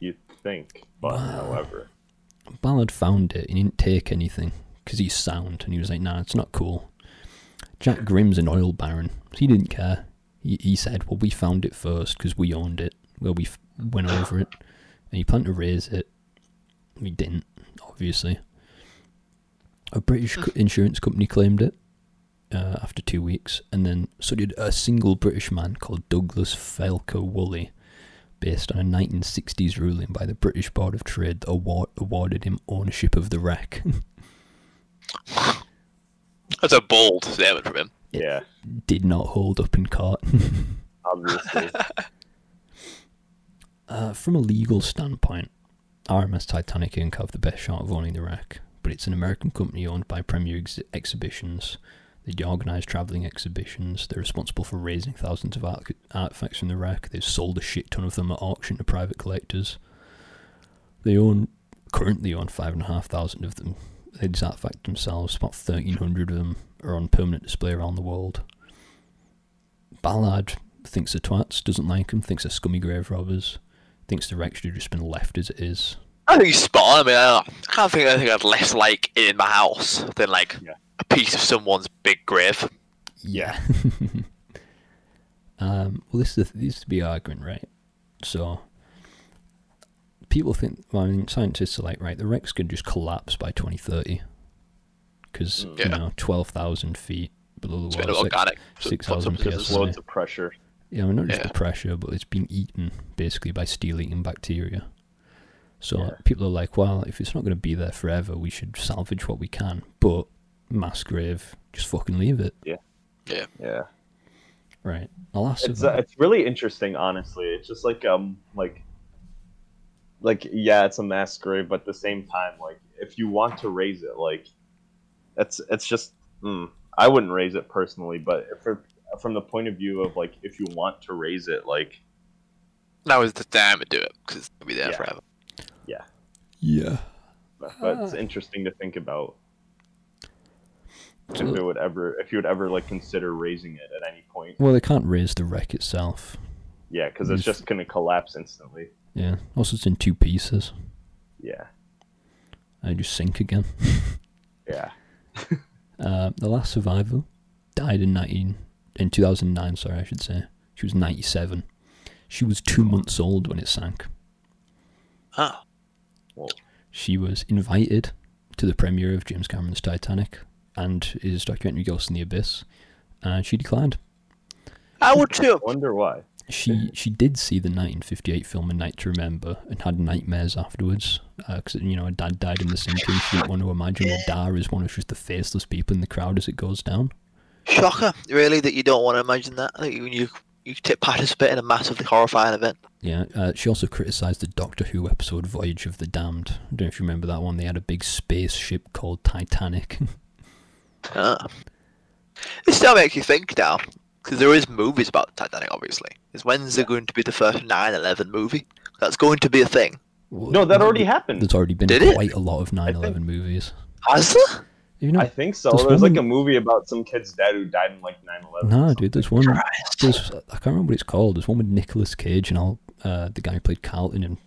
You think, but however. Ballard found it. He didn't take anything because he's sound, and he was like, "Nah, it's not cool." Jack Grimm's an oil baron. He didn't care. He, he said, "Well, we found it first because we owned it. Well, we f- went over it, and he planned to raise it. We didn't, obviously." A British insurance company claimed it uh, after two weeks, and then so did a single British man called Douglas Faulkner-Woolley, based on a 1960s ruling by the British Board of Trade that award- awarded him ownership of the wreck. That's a bold statement from him. Yeah, Did not hold up in court. obviously. Uh, from a legal standpoint, RMS Titanic Inc. have the best shot of owning the wreck, but it's an American company owned by Premier Ex- Exhibitions. They organise travelling exhibitions. They're responsible for raising thousands of art- artifacts from the wreck. They've sold a shit ton of them at auction to private collectors. They own currently own five and a half thousand of them. They disartifact themselves. About thirteen hundred of them are on permanent display around the world. Ballard thinks they're twats, doesn't like them, thinks they're scummy grave robbers, thinks the wreck should have just been left as it is. I think he's spot on. I mean, I, don't know. I can't think of anything I'd less like in my house than like Yeah. A piece of someone's big grave. Yeah. um, well, this is the, this is the big argument, right? So, people think, well, I mean, scientists are like, right, the wrecks could just collapse by 2030 because Mm. you know 12,000 feet below the a water. Like, organic. 6,000 substances. Just PSI. loads of pressure. yeah, I mean, not just Yeah. the pressure, but it's being eaten basically by steel-eating bacteria. So Yeah. people are like, well, if it's not going to be there forever, we should salvage what we can. But mass grave, just fucking leave it, Yeah. Yeah. Yeah. Right? I'll ask It's uh, it's really interesting, honestly. It's just like um like like yeah, it's a mass grave, but at the same time, like if you want to raise it, like it's it's just mm, I wouldn't raise it personally, but if it, from the point of view of like if you want to raise it, like Now is the time to do it because it's gonna be there Yeah. forever. yeah. but but it's Ah. interesting to think about if it would ever if you would ever like consider raising it at any point. Well, they can't raise the wreck itself. Yeah, because it's just gonna collapse instantly. Yeah. Also, it's in two pieces. Yeah, I just sink again. yeah. Uh, the last survivor died in 19, in 2009, sorry, I should say. She was 97. She was two months old when it sank. Ah, She was invited to the premiere of James Cameron's Titanic and his documentary Ghost in the Abyss, and she declined. I would too. Wonder why. She she did see the 1958 film A Night to Remember and had nightmares afterwards because you know her dad died in the sinking. She didn't want to imagine her dad as one of just the faceless people in the crowd as it goes down. Shocker, really, that you don't want to imagine that. That you you you t- participate in a massively horrifying event. Yeah, uh, she also criticised the Doctor Who episode Voyage of the Damned. I don't know if you remember that one. They had a big spaceship called Titanic. Ah. It still makes you think now, because there is movies about Titanic. Obviously, is when's there going to be the first 9/11 movie? That's going to be a thing. No, that already happened. There's already been Did it? quite a lot of 9/11 think- movies. Has there? You know, I think so. There's There's, one- like a movie about some kid's dad who died in like 9/11. no, dude. There's one. There's I can't remember what it's called. There's one with Nicolas Cage and all uh, the guy who played Carlton in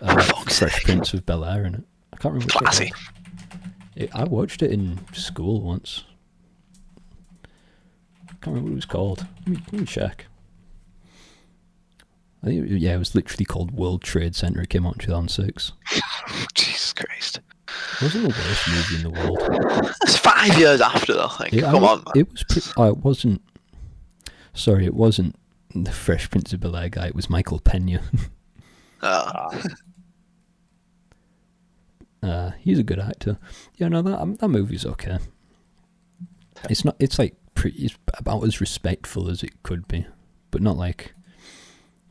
uh, Fresh sake. Prince of Bel Air in it. I can't remember. what it's Classy. called. It, I watched it in school once. I can't remember what it was called. Let me, let me check. I think it, yeah, it was literally called World Trade Center. It came out in 2006. Jesus Christ. It wasn't the worst movie in the world. That's five years after though. Like, It, come mean, on, man. It was. Pre- oh, it wasn't. Sorry, it wasn't the Fresh Prince of Bel Air guy. It was Michael Pena. Ah. Uh, he's a good actor. Yeah, no, that um, that movie's okay. It's not. It's like pretty. It's about as respectful as it could be, but not like.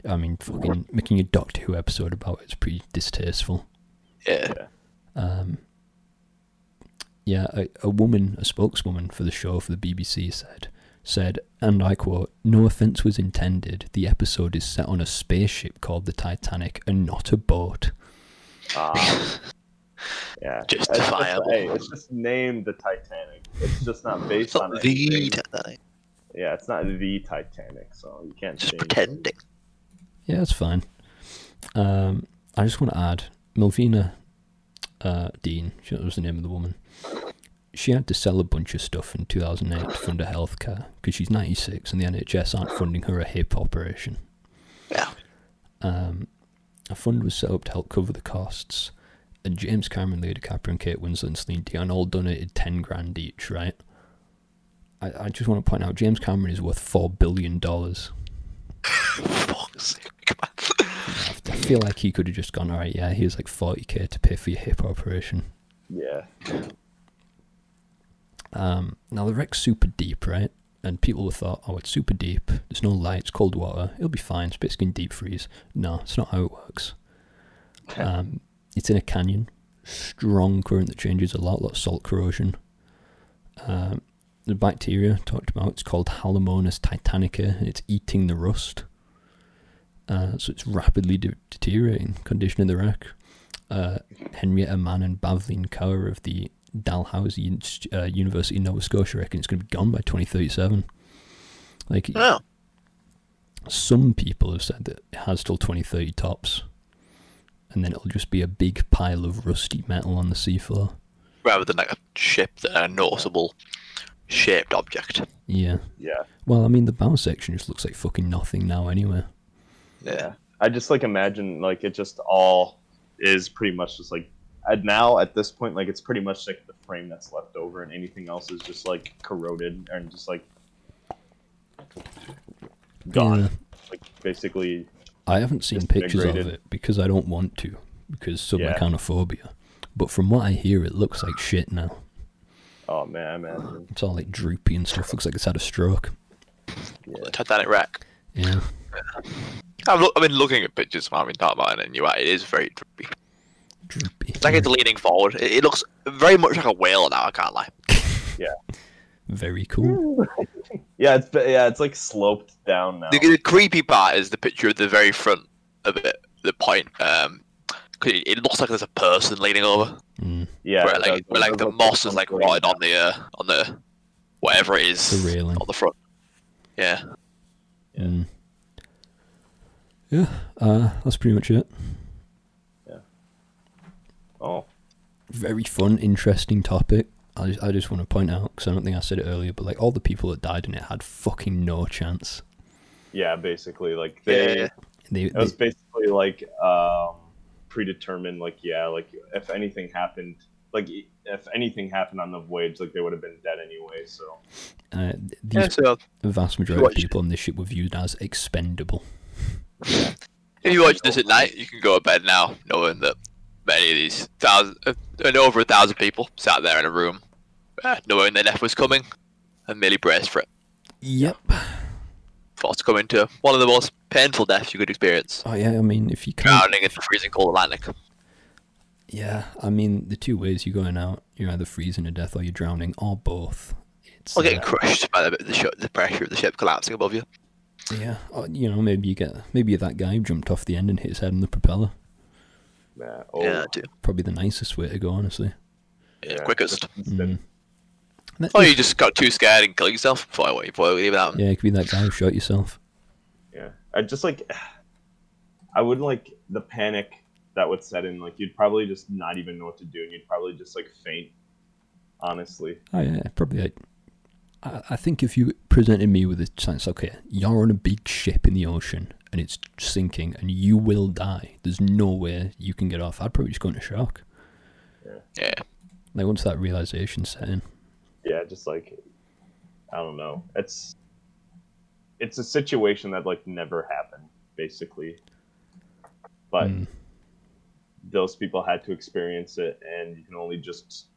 I mean, fucking making a Doctor Who episode about it's pretty distasteful. yeah. Um, yeah, a, a woman, a spokeswoman for the show for the BBC said, said, and I quote, "No offense was intended. The episode is set on a spaceship called the Titanic and not a boat." ah. yeah. It's just, Justifiable. hey, it's just named the Titanic. It's just not based It's not on the anything. Titanic. Yeah, it's not the Titanic, so you can't Just change it. pretending. Yeah, it's fine. Um, I just want to add, Millvina uh, Dean, she- that was the name of the woman. She had to sell a bunch of stuff in 2008 to fund her healthcare because she's 96 and the NHS aren't funding her a hip operation. Yeah. Um, a fund was set up to help cover the costs, and James Cameron, Leo DiCaprio, and Kate Winslet and Celine Dion all donated 10 grand each, right? I, I just want to point out James Cameron is worth $4 billion. Fuck's sake. Come. I feel like he could have just gone, all right, yeah, here's like 40k to pay for your hip operation. Yeah. Um, now, the wreck's super deep, right? And people would thought, oh, it's super deep. There's no light, it's cold water. It'll be fine. It's basically in deep freeze. No, it's not how it works. Um, it's in a canyon. Strong current that changes a lot, a lot of salt corrosion. Um, the bacteria talked about, it's called Halomonas titanica, and it's eating the rust. Uh, so it's rapidly de- deteriorating condition of the wreck. Uh, Henrietta Mann and Bavleen Kaur of the Dalhousie uh, University in Nova Scotia reckon it's going to be gone by 2037. Like Oh, some people have said that it has till 2030 tops, and then it'll just be a big pile of rusty metal on the seafloor. rather than like a ship that uh, a noticeable shaped object. Yeah. Yeah. Well, I mean, the bow section just looks like fucking nothing now, anyway. Yeah. I just like imagine like it just all is pretty much just like and now at this point like it's pretty much like the frame that's left over and anything else is just like corroded and just like gone. Yeah. Like basically I haven't seen pictures of it because I don't want to, because of Yeah. submechanophobia. But from what I hear, it looks like shit now. oh man, I imagine. It's all like droopy and stuff. Looks like it's had a stroke. Yeah. The Titanic wreck. Yeah. I've, look, I've been looking at pictures while I've been talking about it, and you're right, it is very droopy. Droopy. It's like it's leaning forward. It, it looks very much like a whale now, I can't lie. Very cool. Yeah, it's yeah, it's like sloped down now. The, the creepy part is the picture of the very front of it, the point. Um, 'cause it, it looks like there's a person leaning over. Mm, Yeah, where like, does- where, it like does the moss is like like rotted on the uh, on the whatever it is The railing. on the front. Yeah. Yeah. mm. Yeah. Uh, that's pretty much it. Yeah. Oh, Very fun, interesting topic. I just, I just want to point out because I don't think I said it earlier, but like all the people that died in it had fucking no chance. yeah, basically like they Yeah. They, it was they basically like um predetermined like yeah, like if anything happened like if anything happened on the voyage like they would have been dead anyway, so uh, these Yeah, so the vast majority of people on this ship were viewed as expendable. if you watch this at night, you can go to bed now knowing that many of these thousand, uh, and over a thousand people sat there in a room, uh, knowing their death was coming, and merely braced for it. Yep. Forced to come into one of the most painful deaths you could experience. Oh yeah, I mean, if you can't, Drowning in the freezing cold Atlantic. yeah, I mean, the two ways you're going out, you're either freezing to death or you're drowning, or both. It's Or getting uh, crushed by the, the, ship, the pressure of the ship collapsing above you. yeah, or, you know, maybe you get maybe you're that guy who jumped off the end and hit his head on the propeller. yeah, oh, Yeah, too. Probably the nicest way to go, honestly. Yeah, yeah, quickest. Mm. That- Or oh, you just got too scared and killed yourself before you before you leave it out. yeah, it could be that guy who shot yourself. Yeah, I just like, I would like the panic that would set in. Like, you'd probably just not even know what to do, and you'd probably just like faint. Honestly, Oh yeah, probably. Like, I, I think if you presented me with a chance, okay, you're on a big ship in the ocean and it's sinking and you will die. There's no way you can get off. I'd probably just go into shock. Yeah. yeah. Like once that realization set in. Yeah, just like, I don't know. It's, it's a situation that like never happened, basically. But Mm. those people had to experience it, and you can only just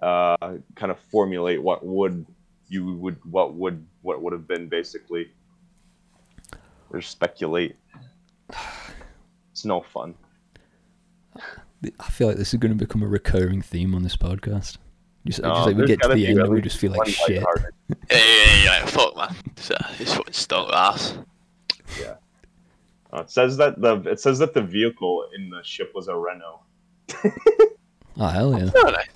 uh, kind of formulate what would you would what would what would have been basically or speculate. It's no fun. I feel like this is going to become a recurring theme on this podcast. Just, No, just like we get to the end and we just feel like shit. lighthearted. Yeah, yeah, yeah, yeah, fuck man. It's, uh, it's fucking stunk ass. Uh, it says that the it says that the vehicle in the ship was a Renault. Oh hell yeah! Oh, nice.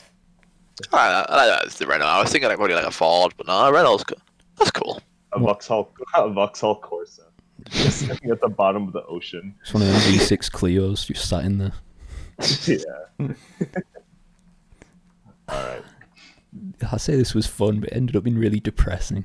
I, I like that. It's the Renault. I was thinking like probably like a Ford, but no, a Renault's good. That's cool. A Vauxhall a Vauxhall Corsa. Just sitting at the bottom of the ocean. It's one of them V6 Clios You sat in there. yeah. All right. I say this was fun, but it ended up being really depressing.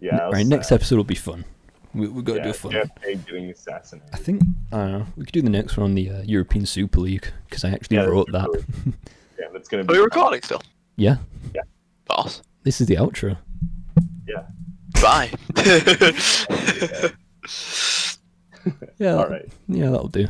Yeah. it was right, next episode will be fun. We, we've got to yeah, do a fun. JFK getting assassinated. I think I don't know. We could do the next one on the uh, European Super League because I actually Yeah, wrote that's that. really- Yeah, that's gonna Are be. we recording still? yeah, Yeah. Boss. this is the outro. Yeah. Bye. Yeah. All that- right. Yeah, that'll do.